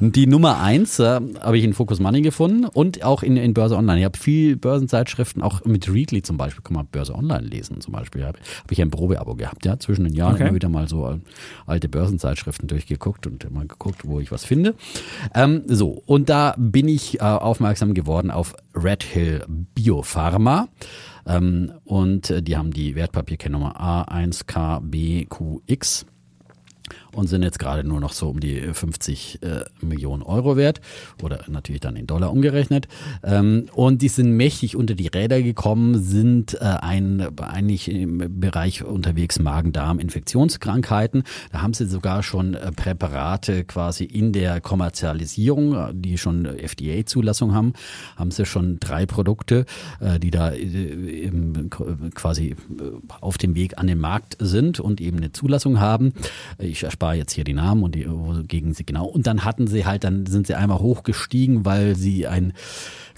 die Nummer eins äh, habe ich in Focus Money gefunden und und auch in, in Börse Online. Ich habe viel Börsenzeitschriften, auch mit Readly zum Beispiel, kann man Börse Online lesen zum Beispiel. Habe hab ich ein Probeabo gehabt, ja, zwischen den Jahren okay. immer wieder mal so alte Börsenzeitschriften durchgeguckt und immer geguckt, wo ich was finde. Ähm, so, und da bin ich äh, aufmerksam geworden auf Red Hill Biopharma. Ähm, und äh, die haben die Wertpapierkennnummer A1KBQX und sind jetzt gerade nur noch so um die 50 äh, Millionen Euro wert oder natürlich dann in Dollar umgerechnet. Ähm, und die sind mächtig unter die Räder gekommen, sind äh, ein, eigentlich im Bereich unterwegs Magen-Darm, Infektionskrankheiten. Da haben sie sogar schon äh, Präparate quasi in der Kommerzialisierung, die schon FDA-Zulassung haben, haben sie schon drei Produkte, äh, die da äh, quasi äh, auf dem Weg an den Markt sind und eben eine Zulassung haben. Ich erspare jetzt hier die Namen und die, wogegen sie genau. Und dann hatten sie halt, dann sind sie einmal hochgestiegen, weil sie ein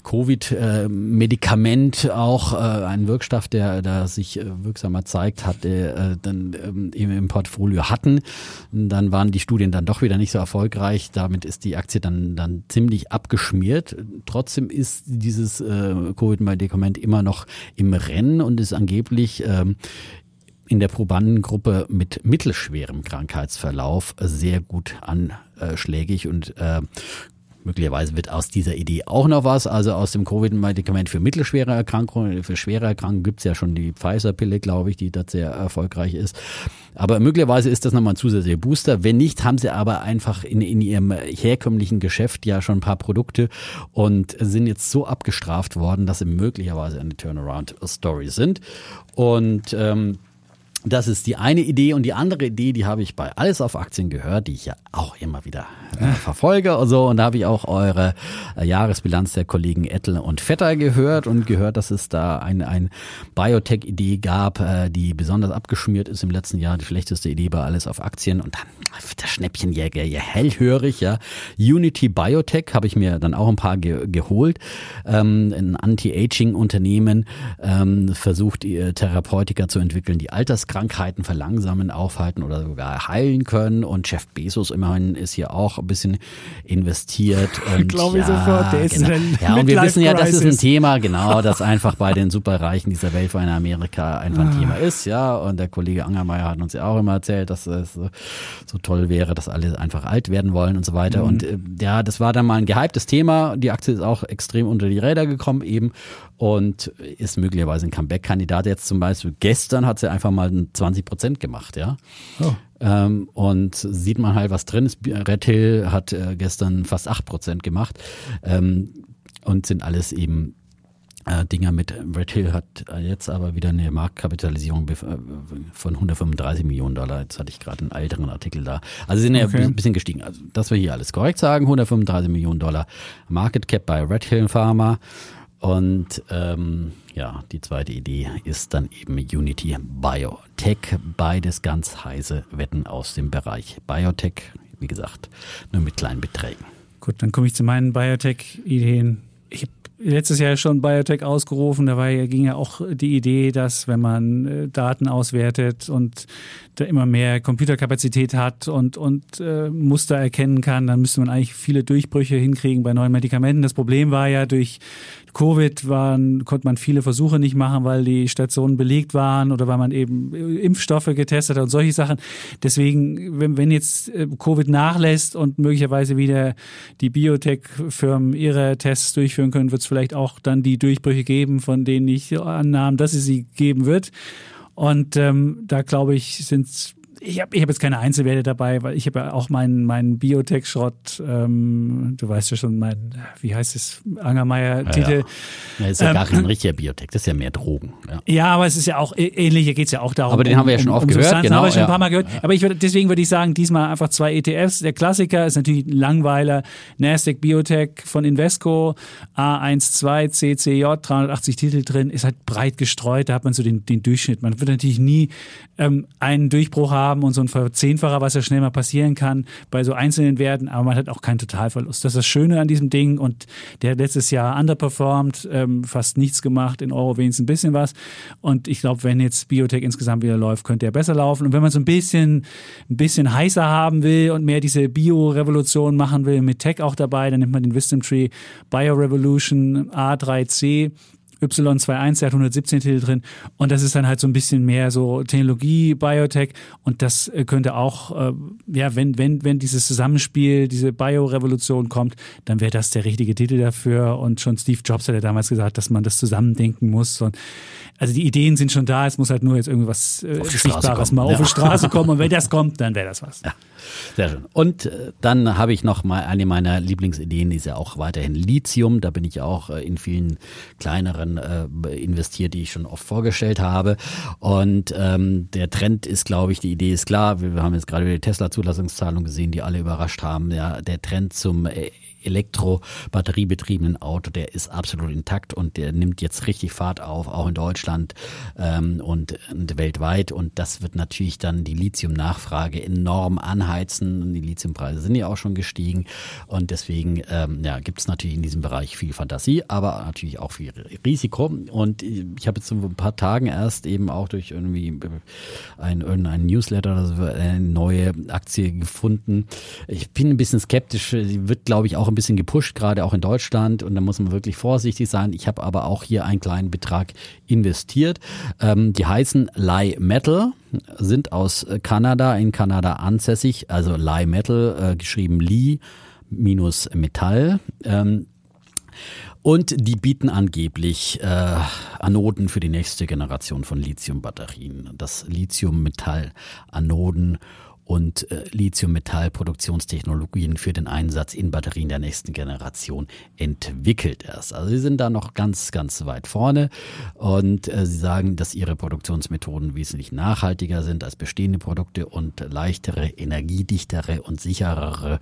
Covid-Medikament auch äh, einen Wirkstoff, der da sich äh, wirksamer zeigt, hat, äh, dann ähm, im Portfolio hatten. Dann waren die Studien dann doch wieder nicht so erfolgreich. Damit ist die Aktie dann, dann ziemlich abgeschmiert. Trotzdem ist dieses äh, Covid-Medikament immer noch im Rennen und ist angeblich ähm, in der Probandengruppe mit mittelschwerem Krankheitsverlauf sehr gut anschlägig und äh, Möglicherweise wird aus dieser Idee auch noch was. Also aus dem Covid-Medikament für mittelschwere Erkrankungen, für schwere Erkrankungen gibt es ja schon die Pfizer-Pille, glaube ich, die da sehr erfolgreich ist. Aber möglicherweise ist das nochmal ein zusätzlicher Booster. Wenn nicht, haben sie aber einfach in, in ihrem herkömmlichen Geschäft ja schon ein paar Produkte und sind jetzt so abgestraft worden, dass sie möglicherweise eine Turnaround-Story sind. Und ähm, das ist die eine Idee und die andere Idee, die habe ich bei Alles auf Aktien gehört, die ich ja auch immer wieder äh, verfolge und so. Und da habe ich auch eure äh, Jahresbilanz der Kollegen Ettel und Vetter gehört und gehört, dass es da eine ein Biotech-Idee gab, äh, die besonders abgeschmiert ist im letzten Jahr. Die schlechteste Idee bei Alles auf Aktien. Und dann der Schnäppchenjäger ja hellhörig, ja. Unity Biotech habe ich mir dann auch ein paar ge geholt. Ähm, ein Anti-Aging-Unternehmen ähm, versucht, Therapeutika zu entwickeln, die Alterskrankheiten Krankheiten verlangsamen, aufhalten oder sogar heilen können. Und Jeff Bezos immerhin ist hier auch ein bisschen investiert. Glaube ja, ich sofort, der ist genau. Ja, und wir wissen ja, das ist ein Thema, genau, das einfach bei den Superreichen dieser Welt, vor in Amerika einfach ein ah. Thema ist, ja. Und der Kollege Angermeier hat uns ja auch immer erzählt, dass es so, so toll wäre, dass alle einfach alt werden wollen und so weiter. Mhm. Und äh, ja, das war dann mal ein gehyptes Thema. Die Aktie ist auch extrem unter die Räder gekommen eben und ist möglicherweise ein Comeback-Kandidat. Jetzt zum Beispiel gestern hat sie einfach mal 20 Prozent gemacht, ja. Oh. Ähm, und sieht man halt, was drin ist. Red Hill hat äh, gestern fast 8 Prozent gemacht ähm, und sind alles eben äh, Dinger mit. Red Hill hat jetzt aber wieder eine Marktkapitalisierung äh, von 135 Millionen Dollar. Jetzt hatte ich gerade einen älteren Artikel da. Also sind ja okay. ein bisschen gestiegen. Also, dass wir hier alles korrekt sagen. 135 Millionen Dollar Market Cap bei Red Hill Pharma. Und ähm, ja, die zweite Idee ist dann eben Unity Biotech. Beides ganz heiße Wetten aus dem Bereich Biotech. Wie gesagt, nur mit kleinen Beträgen. Gut, dann komme ich zu meinen Biotech-Ideen. Ich habe letztes Jahr schon Biotech ausgerufen. Da ging ja auch die Idee, dass wenn man äh, Daten auswertet und da immer mehr Computerkapazität hat und, und äh, Muster erkennen kann, dann müsste man eigentlich viele Durchbrüche hinkriegen bei neuen Medikamenten. Das Problem war ja, durch Covid waren, konnte man viele Versuche nicht machen, weil die Stationen belegt waren oder weil man eben Impfstoffe getestet hat und solche Sachen. Deswegen, wenn, wenn jetzt äh, Covid nachlässt und möglicherweise wieder die Biotech-Firmen ihre Tests durchführen können, wird es vielleicht auch dann die Durchbrüche geben, von denen ich annahm, dass es sie geben wird. Und ähm, da glaube ich, sind ich habe ich hab jetzt keine Einzelwerte dabei, weil ich habe ja auch meinen mein Biotech-Schrott, ähm, du weißt ja schon, mein, wie heißt es, Angermeier-Titel. Ja, ja. ist ja ähm, gar kein richtiger Biotech, das ist ja mehr Drogen. Ja, ja aber es ist ja auch, ähnlich, hier geht es ja auch darum. Aber den haben wir ja schon um, oft um gehört, genau. haben wir schon ein paar Mal gehört. Aber ich würd, deswegen würde ich sagen, diesmal einfach zwei ETFs. Der Klassiker ist natürlich ein Langweiler, Nasdaq Biotech von Invesco, A12 CCJ, 380 Titel drin, ist halt breit gestreut, da hat man so den, den Durchschnitt. Man wird natürlich nie ähm, einen Durchbruch haben, haben und so ein Verzehnfacher, was ja schnell mal passieren kann bei so einzelnen Werten, aber man hat auch keinen Totalverlust. Das ist das Schöne an diesem Ding und der letztes Jahr underperformed, ähm, fast nichts gemacht, in Euro wenigstens ein bisschen was. Und ich glaube, wenn jetzt Biotech insgesamt wieder läuft, könnte er besser laufen. Und wenn man so ein bisschen, ein bisschen heißer haben will und mehr diese Bio-Revolution machen will, mit Tech auch dabei, dann nimmt man den Wisdom Tree Bio Revolution A3C Y21, der hat 117 Titel drin und das ist dann halt so ein bisschen mehr so Technologie, Biotech und das äh, könnte auch, äh, ja, wenn, wenn, wenn dieses Zusammenspiel, diese Bio-Revolution kommt, dann wäre das der richtige Titel dafür und schon Steve Jobs hat ja damals gesagt, dass man das zusammendenken muss und also die Ideen sind schon da, es muss halt nur jetzt irgendwas äh, Sichtbares mal ja. auf die Straße kommen und wenn das kommt, dann wäre das was. Ja. Sehr schön. Und äh, dann habe ich noch mal eine meiner Lieblingsideen, die ist ja auch weiterhin Lithium. Da bin ich auch äh, in vielen kleineren äh, investiert, die ich schon oft vorgestellt habe. Und ähm, der Trend ist, glaube ich, die Idee ist klar. Wir, wir haben jetzt gerade die Tesla-Zulassungszahlung gesehen, die alle überrascht haben. Ja, der Trend zum äh, Elektro-batteriebetriebenen Auto, der ist absolut intakt und der nimmt jetzt richtig Fahrt auf, auch in Deutschland ähm, und, und weltweit. Und das wird natürlich dann die Lithium-Nachfrage enorm anheizen. Die Lithiumpreise sind ja auch schon gestiegen. Und deswegen ähm, ja, gibt es natürlich in diesem Bereich viel Fantasie, aber natürlich auch viel Risiko. Und ich habe jetzt so ein paar Tagen erst eben auch durch irgendwie ein, irgendein Newsletter oder so eine neue Aktie gefunden. Ich bin ein bisschen skeptisch. Sie wird, glaube ich, auch ein bisschen gepusht, gerade auch in Deutschland. Und da muss man wirklich vorsichtig sein. Ich habe aber auch hier einen kleinen Betrag investiert. Ähm, die heißen Lie Metal, sind aus Kanada, in Kanada ansässig. Also Lie Metal, äh, geschrieben Lee minus Metall. Ähm, und die bieten angeblich äh, Anoden für die nächste Generation von Lithiumbatterien. Das Lithium-Metall-Anoden und äh, Lithium-Metall-Produktionstechnologien für den Einsatz in Batterien der nächsten Generation entwickelt erst. Also sie sind da noch ganz, ganz weit vorne und äh, sie sagen, dass ihre Produktionsmethoden wesentlich nachhaltiger sind als bestehende Produkte und leichtere, energiedichtere und sicherere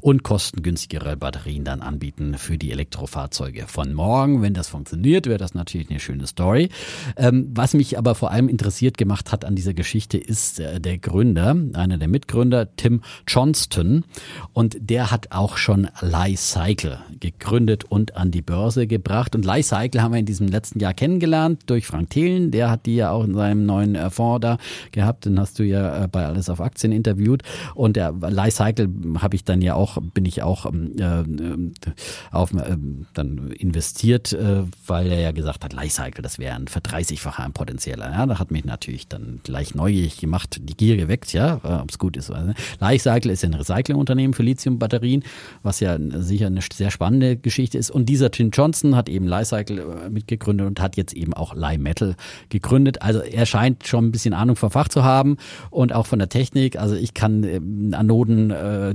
und kostengünstigere Batterien dann anbieten für die Elektrofahrzeuge von morgen. Wenn das funktioniert, wäre das natürlich eine schöne Story. Ähm, was mich aber vor allem interessiert gemacht hat an dieser Geschichte ist äh, der Gründer, einer der der Mitgründer Tim Johnston. Und der hat auch schon Lycycle gegründet und an die Börse gebracht. Und Lycycle haben wir in diesem letzten Jahr kennengelernt durch Frank Thelen, der hat die ja auch in seinem neuen äh, Fonds da gehabt, den hast du ja äh, bei Alles auf Aktien interviewt. Und der Lycycle habe ich dann ja auch, bin ich auch ähm, äh, auf, äh, dann investiert, äh, weil er ja gesagt hat, Lycycle, das wäre ein verdreißigfacher ein potenzieller. Ja, da hat mich natürlich dann gleich neugierig gemacht, die Gier geweckt, ja, ob gut ist. Also, Lifecycle ist ja ein Recyclingunternehmen für Lithiumbatterien, was ja sicher eine sehr spannende Geschichte ist. Und dieser Tim Johnson hat eben Lifecycle äh, mitgegründet und hat jetzt eben auch Lye Metal gegründet. Also er scheint schon ein bisschen Ahnung vom Fach zu haben und auch von der Technik. Also ich kann äh, Anoden äh,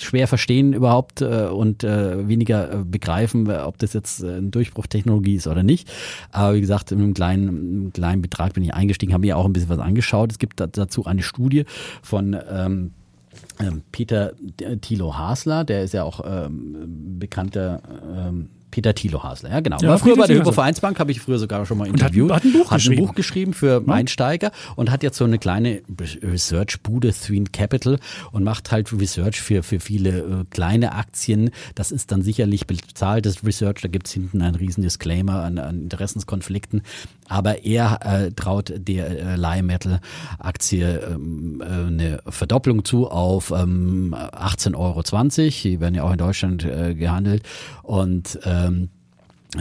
schwer verstehen überhaupt äh, und äh, weniger äh, begreifen, ob das jetzt eine Durchbruchtechnologie ist oder nicht. Aber wie gesagt, in einem kleinen, einem kleinen Betrag bin ich eingestiegen, habe mir auch ein bisschen was angeschaut. Es gibt dazu eine Studie von ähm, ähm, Peter Thilo Hasler, der ist ja auch ähm, bekannter ähm, Peter Thilo Hasler, ja genau. Ja, War früher bei der Thilo Hypo-Vereinsbank, habe ich früher sogar schon mal Und hat- interviewt. hat ein Buch geschrieben. Buch geschrieben für Einsteiger und hat jetzt so eine kleine Research-Bude, Threen Capital und macht halt Research für, für viele äh, kleine Aktien. Das ist dann sicherlich bezahltes Research, da gibt's hinten einen riesen Disclaimer an, an Interessenskonflikten. Aber er äh, traut der äh, Lie Metal Aktie ähm, äh, eine Verdopplung zu auf ähm, 18,20 Euro. Die werden ja auch in Deutschland äh, gehandelt. Und ähm,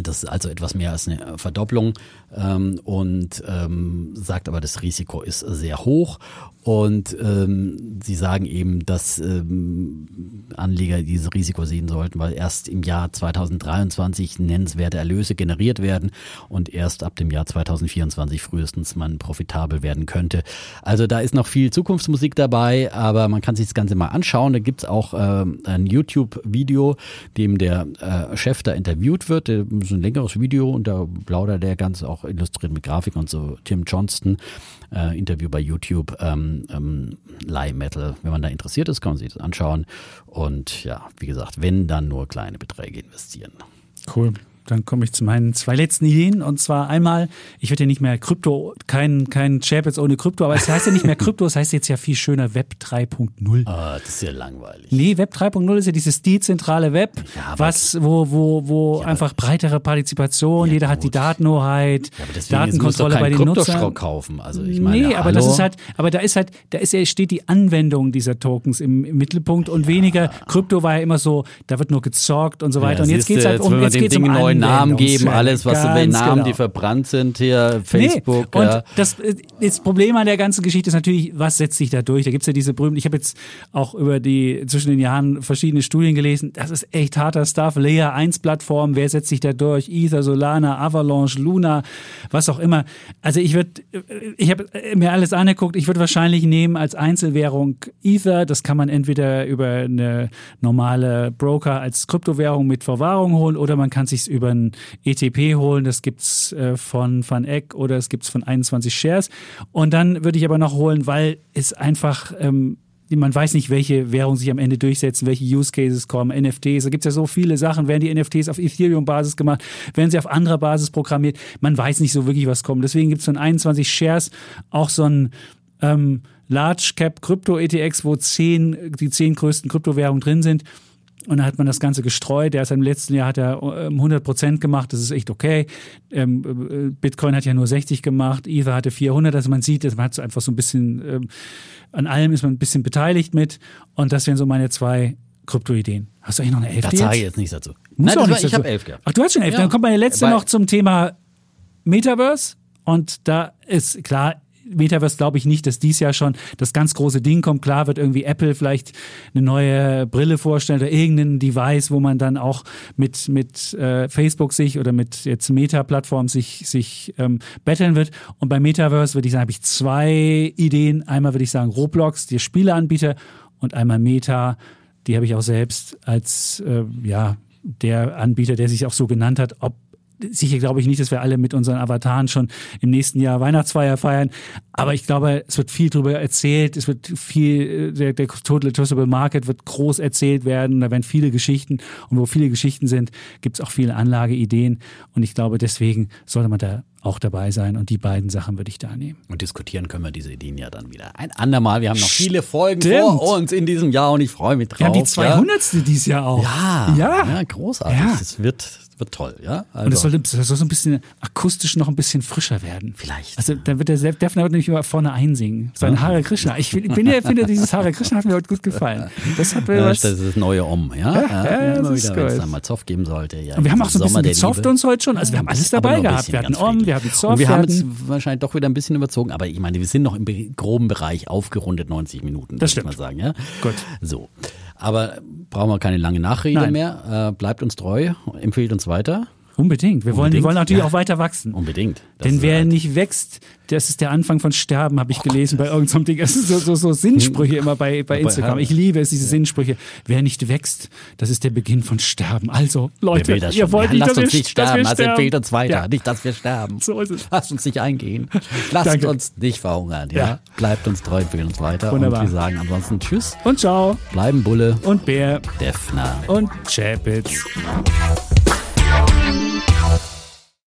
das ist also etwas mehr als eine Verdopplung ähm, und ähm, sagt aber, das Risiko ist sehr hoch. Und ähm, sie sagen eben, dass ähm, Anleger dieses Risiko sehen sollten, weil erst im Jahr 2023 nennenswerte Erlöse generiert werden und erst ab dem Jahr 2024 frühestens man profitabel werden könnte. Also da ist noch viel Zukunftsmusik dabei, aber man kann sich das Ganze mal anschauen. Da gibt's auch ähm, ein YouTube-Video, dem der äh, Chef da interviewt wird. Das ist ein längeres Video und da plaudert der ganz auch illustriert mit Grafik und so. Tim Johnston, äh, Interview bei YouTube, ähm, ähm, Lie Metal. Wenn man da interessiert ist, kann man sich das anschauen. Und ja, wie gesagt, wenn dann nur kleine Beträge investieren. Cool. Dann komme ich zu meinen zwei letzten Ideen. Und zwar einmal, ich werde ja nicht mehr Krypto, kein, kein Chap jetzt ohne Krypto, aber es heißt ja nicht mehr Krypto, es heißt jetzt ja viel schöner Web 3.0. Ah, das ist ja langweilig. Nee, Web 3.0 ist ja dieses dezentrale Web, Ja, was, wo, wo, wo einfach breitere Partizipation, Ja, jeder hat die. Datenhoheit, Ja, deswegen jetzt Datenkontrolle bei den Nutzern. kaufen. Also ich meine, nee, aber hallo? das ist halt, aber da ist halt, da ist ja, steht die Anwendung dieser Tokens im, im Mittelpunkt und weniger, Krypto war ja immer so, da wird nur gezockt und so weiter. und jetzt siehste, geht's halt um, jetzt den geht's um neuen Namen geben, alles, was Ganz Namen, genau. die verbrannt sind hier, Facebook. Nee. Und ja. das, äh, das Problem an der ganzen Geschichte ist natürlich, was setzt sich da durch? Da gibt's ja diese berühmten, ich habe jetzt auch über die zwischen den Jahren verschiedene Studien gelesen. Das ist echt harter Stuff. Layer 1 Plattform, wer setzt sich da durch? Ether, Solana, Avalanche, Luna, was auch immer. Also ich würde, ich habe mir alles angeguckt. Ich würde wahrscheinlich nehmen als Einzelwährung Ether. Das kann man entweder über eine normale Broker als Kryptowährung mit Verwahrung holen oder man kann sich über ein ETP holen. Das gibt's äh, von Van Eck oder es gibt's von 21 Shares. Und dann würde ich aber noch holen, weil es einfach ähm, man weiß nicht, welche Währungen sich am Ende durchsetzen, welche Use Cases kommen, NFTs, da gibt's ja so viele Sachen. Werden die NFTs auf Ethereum-Basis gemacht, werden sie auf anderer Basis programmiert? Man weiß nicht so wirklich, was kommt. Deswegen gibt's von 21 Shares auch so ein ähm, Large Cap Krypto ETX, wo zehn, die zehn größten Kryptowährungen drin sind. Und dann hat man das Ganze gestreut. Der ist im letzten Jahr hat er ähm, 100 Prozent gemacht. Das ist echt okay. Ähm, äh, Bitcoin hat ja nur 60 gemacht. Ether hatte 400. Also man sieht, man hat so einfach so ein bisschen, ähm, an allem ist man ein bisschen beteiligt mit. Und das wären so meine zwei Krypto-Ideen. Hast du eigentlich noch eine elfte Da sage ich jetzt? jetzt nichts dazu. Muss Nein, auch war, ich habe elf gehabt. Ach, du hast schon elf. Ja. Dann kommt meine letzte Weil- noch zum Thema Metaverse. Und da ist klar, Metaverse glaube ich nicht, dass dies Jahr schon das ganz große Ding kommt. Klar wird irgendwie Apple vielleicht eine neue Brille vorstellen oder irgendein Device, wo man dann auch mit, mit äh, Facebook sich oder mit jetzt Meta-Plattformen sich, sich ähm, betteln wird. Und bei Metaverse würde ich sagen, habe ich zwei Ideen. Einmal würde ich sagen Roblox, der Spieleanbieter, und einmal Meta, die habe ich auch selbst als äh, ja der Anbieter, der sich auch so genannt hat, ob sicher glaube ich nicht, dass wir alle mit unseren Avataren schon im nächsten Jahr Weihnachtsfeier feiern. Aber ich glaube, es wird viel darüber erzählt. Es wird viel, äh, der, der Total Addressable Market wird groß erzählt werden. Da werden viele Geschichten. Und wo viele Geschichten sind, gibt es auch viele Anlageideen. Und ich glaube, deswegen sollte man da auch dabei sein. Und die beiden Sachen würde ich da nehmen. Und diskutieren können wir diese Ideen ja dann wieder ein andermal. Wir haben noch viele Folgen Stimmt. vor uns in diesem Jahr und ich freue mich drauf. Wir haben die ja. 200. dieses Jahr auch. Ja, Ja. ja großartig. Ja. Es wird, wird toll, ja. Also, Und es soll, das soll so ein bisschen akustisch noch ein bisschen frischer werden. Vielleicht. Also dann wird der Sepp Defner wird nämlich immer vorne einsingen. Sein Hare Krishna. Ich bin, ja, finde, dieses Hare Krishna hat mir heute gut gefallen. Das hat mir ja, was. das ist das neue Om, ja. ja, das immer ist wieder, wenn es mal Zoff geben sollte. Ja, Und wir haben auch so ein Sommer bisschen gezofft uns heute schon. Also wir haben alles dabei gehabt. Wir hatten Om, wir hatten Zoff, Und wir haben jetzt wahrscheinlich doch wieder ein bisschen überzogen, aber ich meine, wir sind noch im be- groben Bereich aufgerundet 90 Minuten, Das würde ich stimmt. mal sagen, ja. Gut. So. Aber brauchen wir keine lange Nachrede Nein. mehr. Äh, bleibt uns treu, empfiehlt uns weiter. Unbedingt. Wir wollen, wir wollen natürlich ja. auch weiter wachsen. Unbedingt. Das Denn wer halt- nicht wächst, das ist der Anfang von Sterben, habe ich gelesen bei irgendeinem Ding. Das sind so, so, so Sinnsprüche immer bei, bei Instagram. Ich liebe es, diese Sinnsprüche. Wer nicht wächst, das ist der Beginn von Sterben. Also, Leute, ihr wollt ja, nicht, lasst dass uns wir, nicht dass sterben, wir also empfehlt uns weiter, Ja, nicht, dass wir sterben. so ist es. Lasst uns nicht eingehen. Lasst Danke. uns nicht verhungern, ja? Ja. Bleibt uns treu, empfehlt uns weiter. Wunderbar. Und wir sagen ansonsten Tschüss, Und ciao. bleiben Bulle, Und Bär. Defner. Und Chapitz.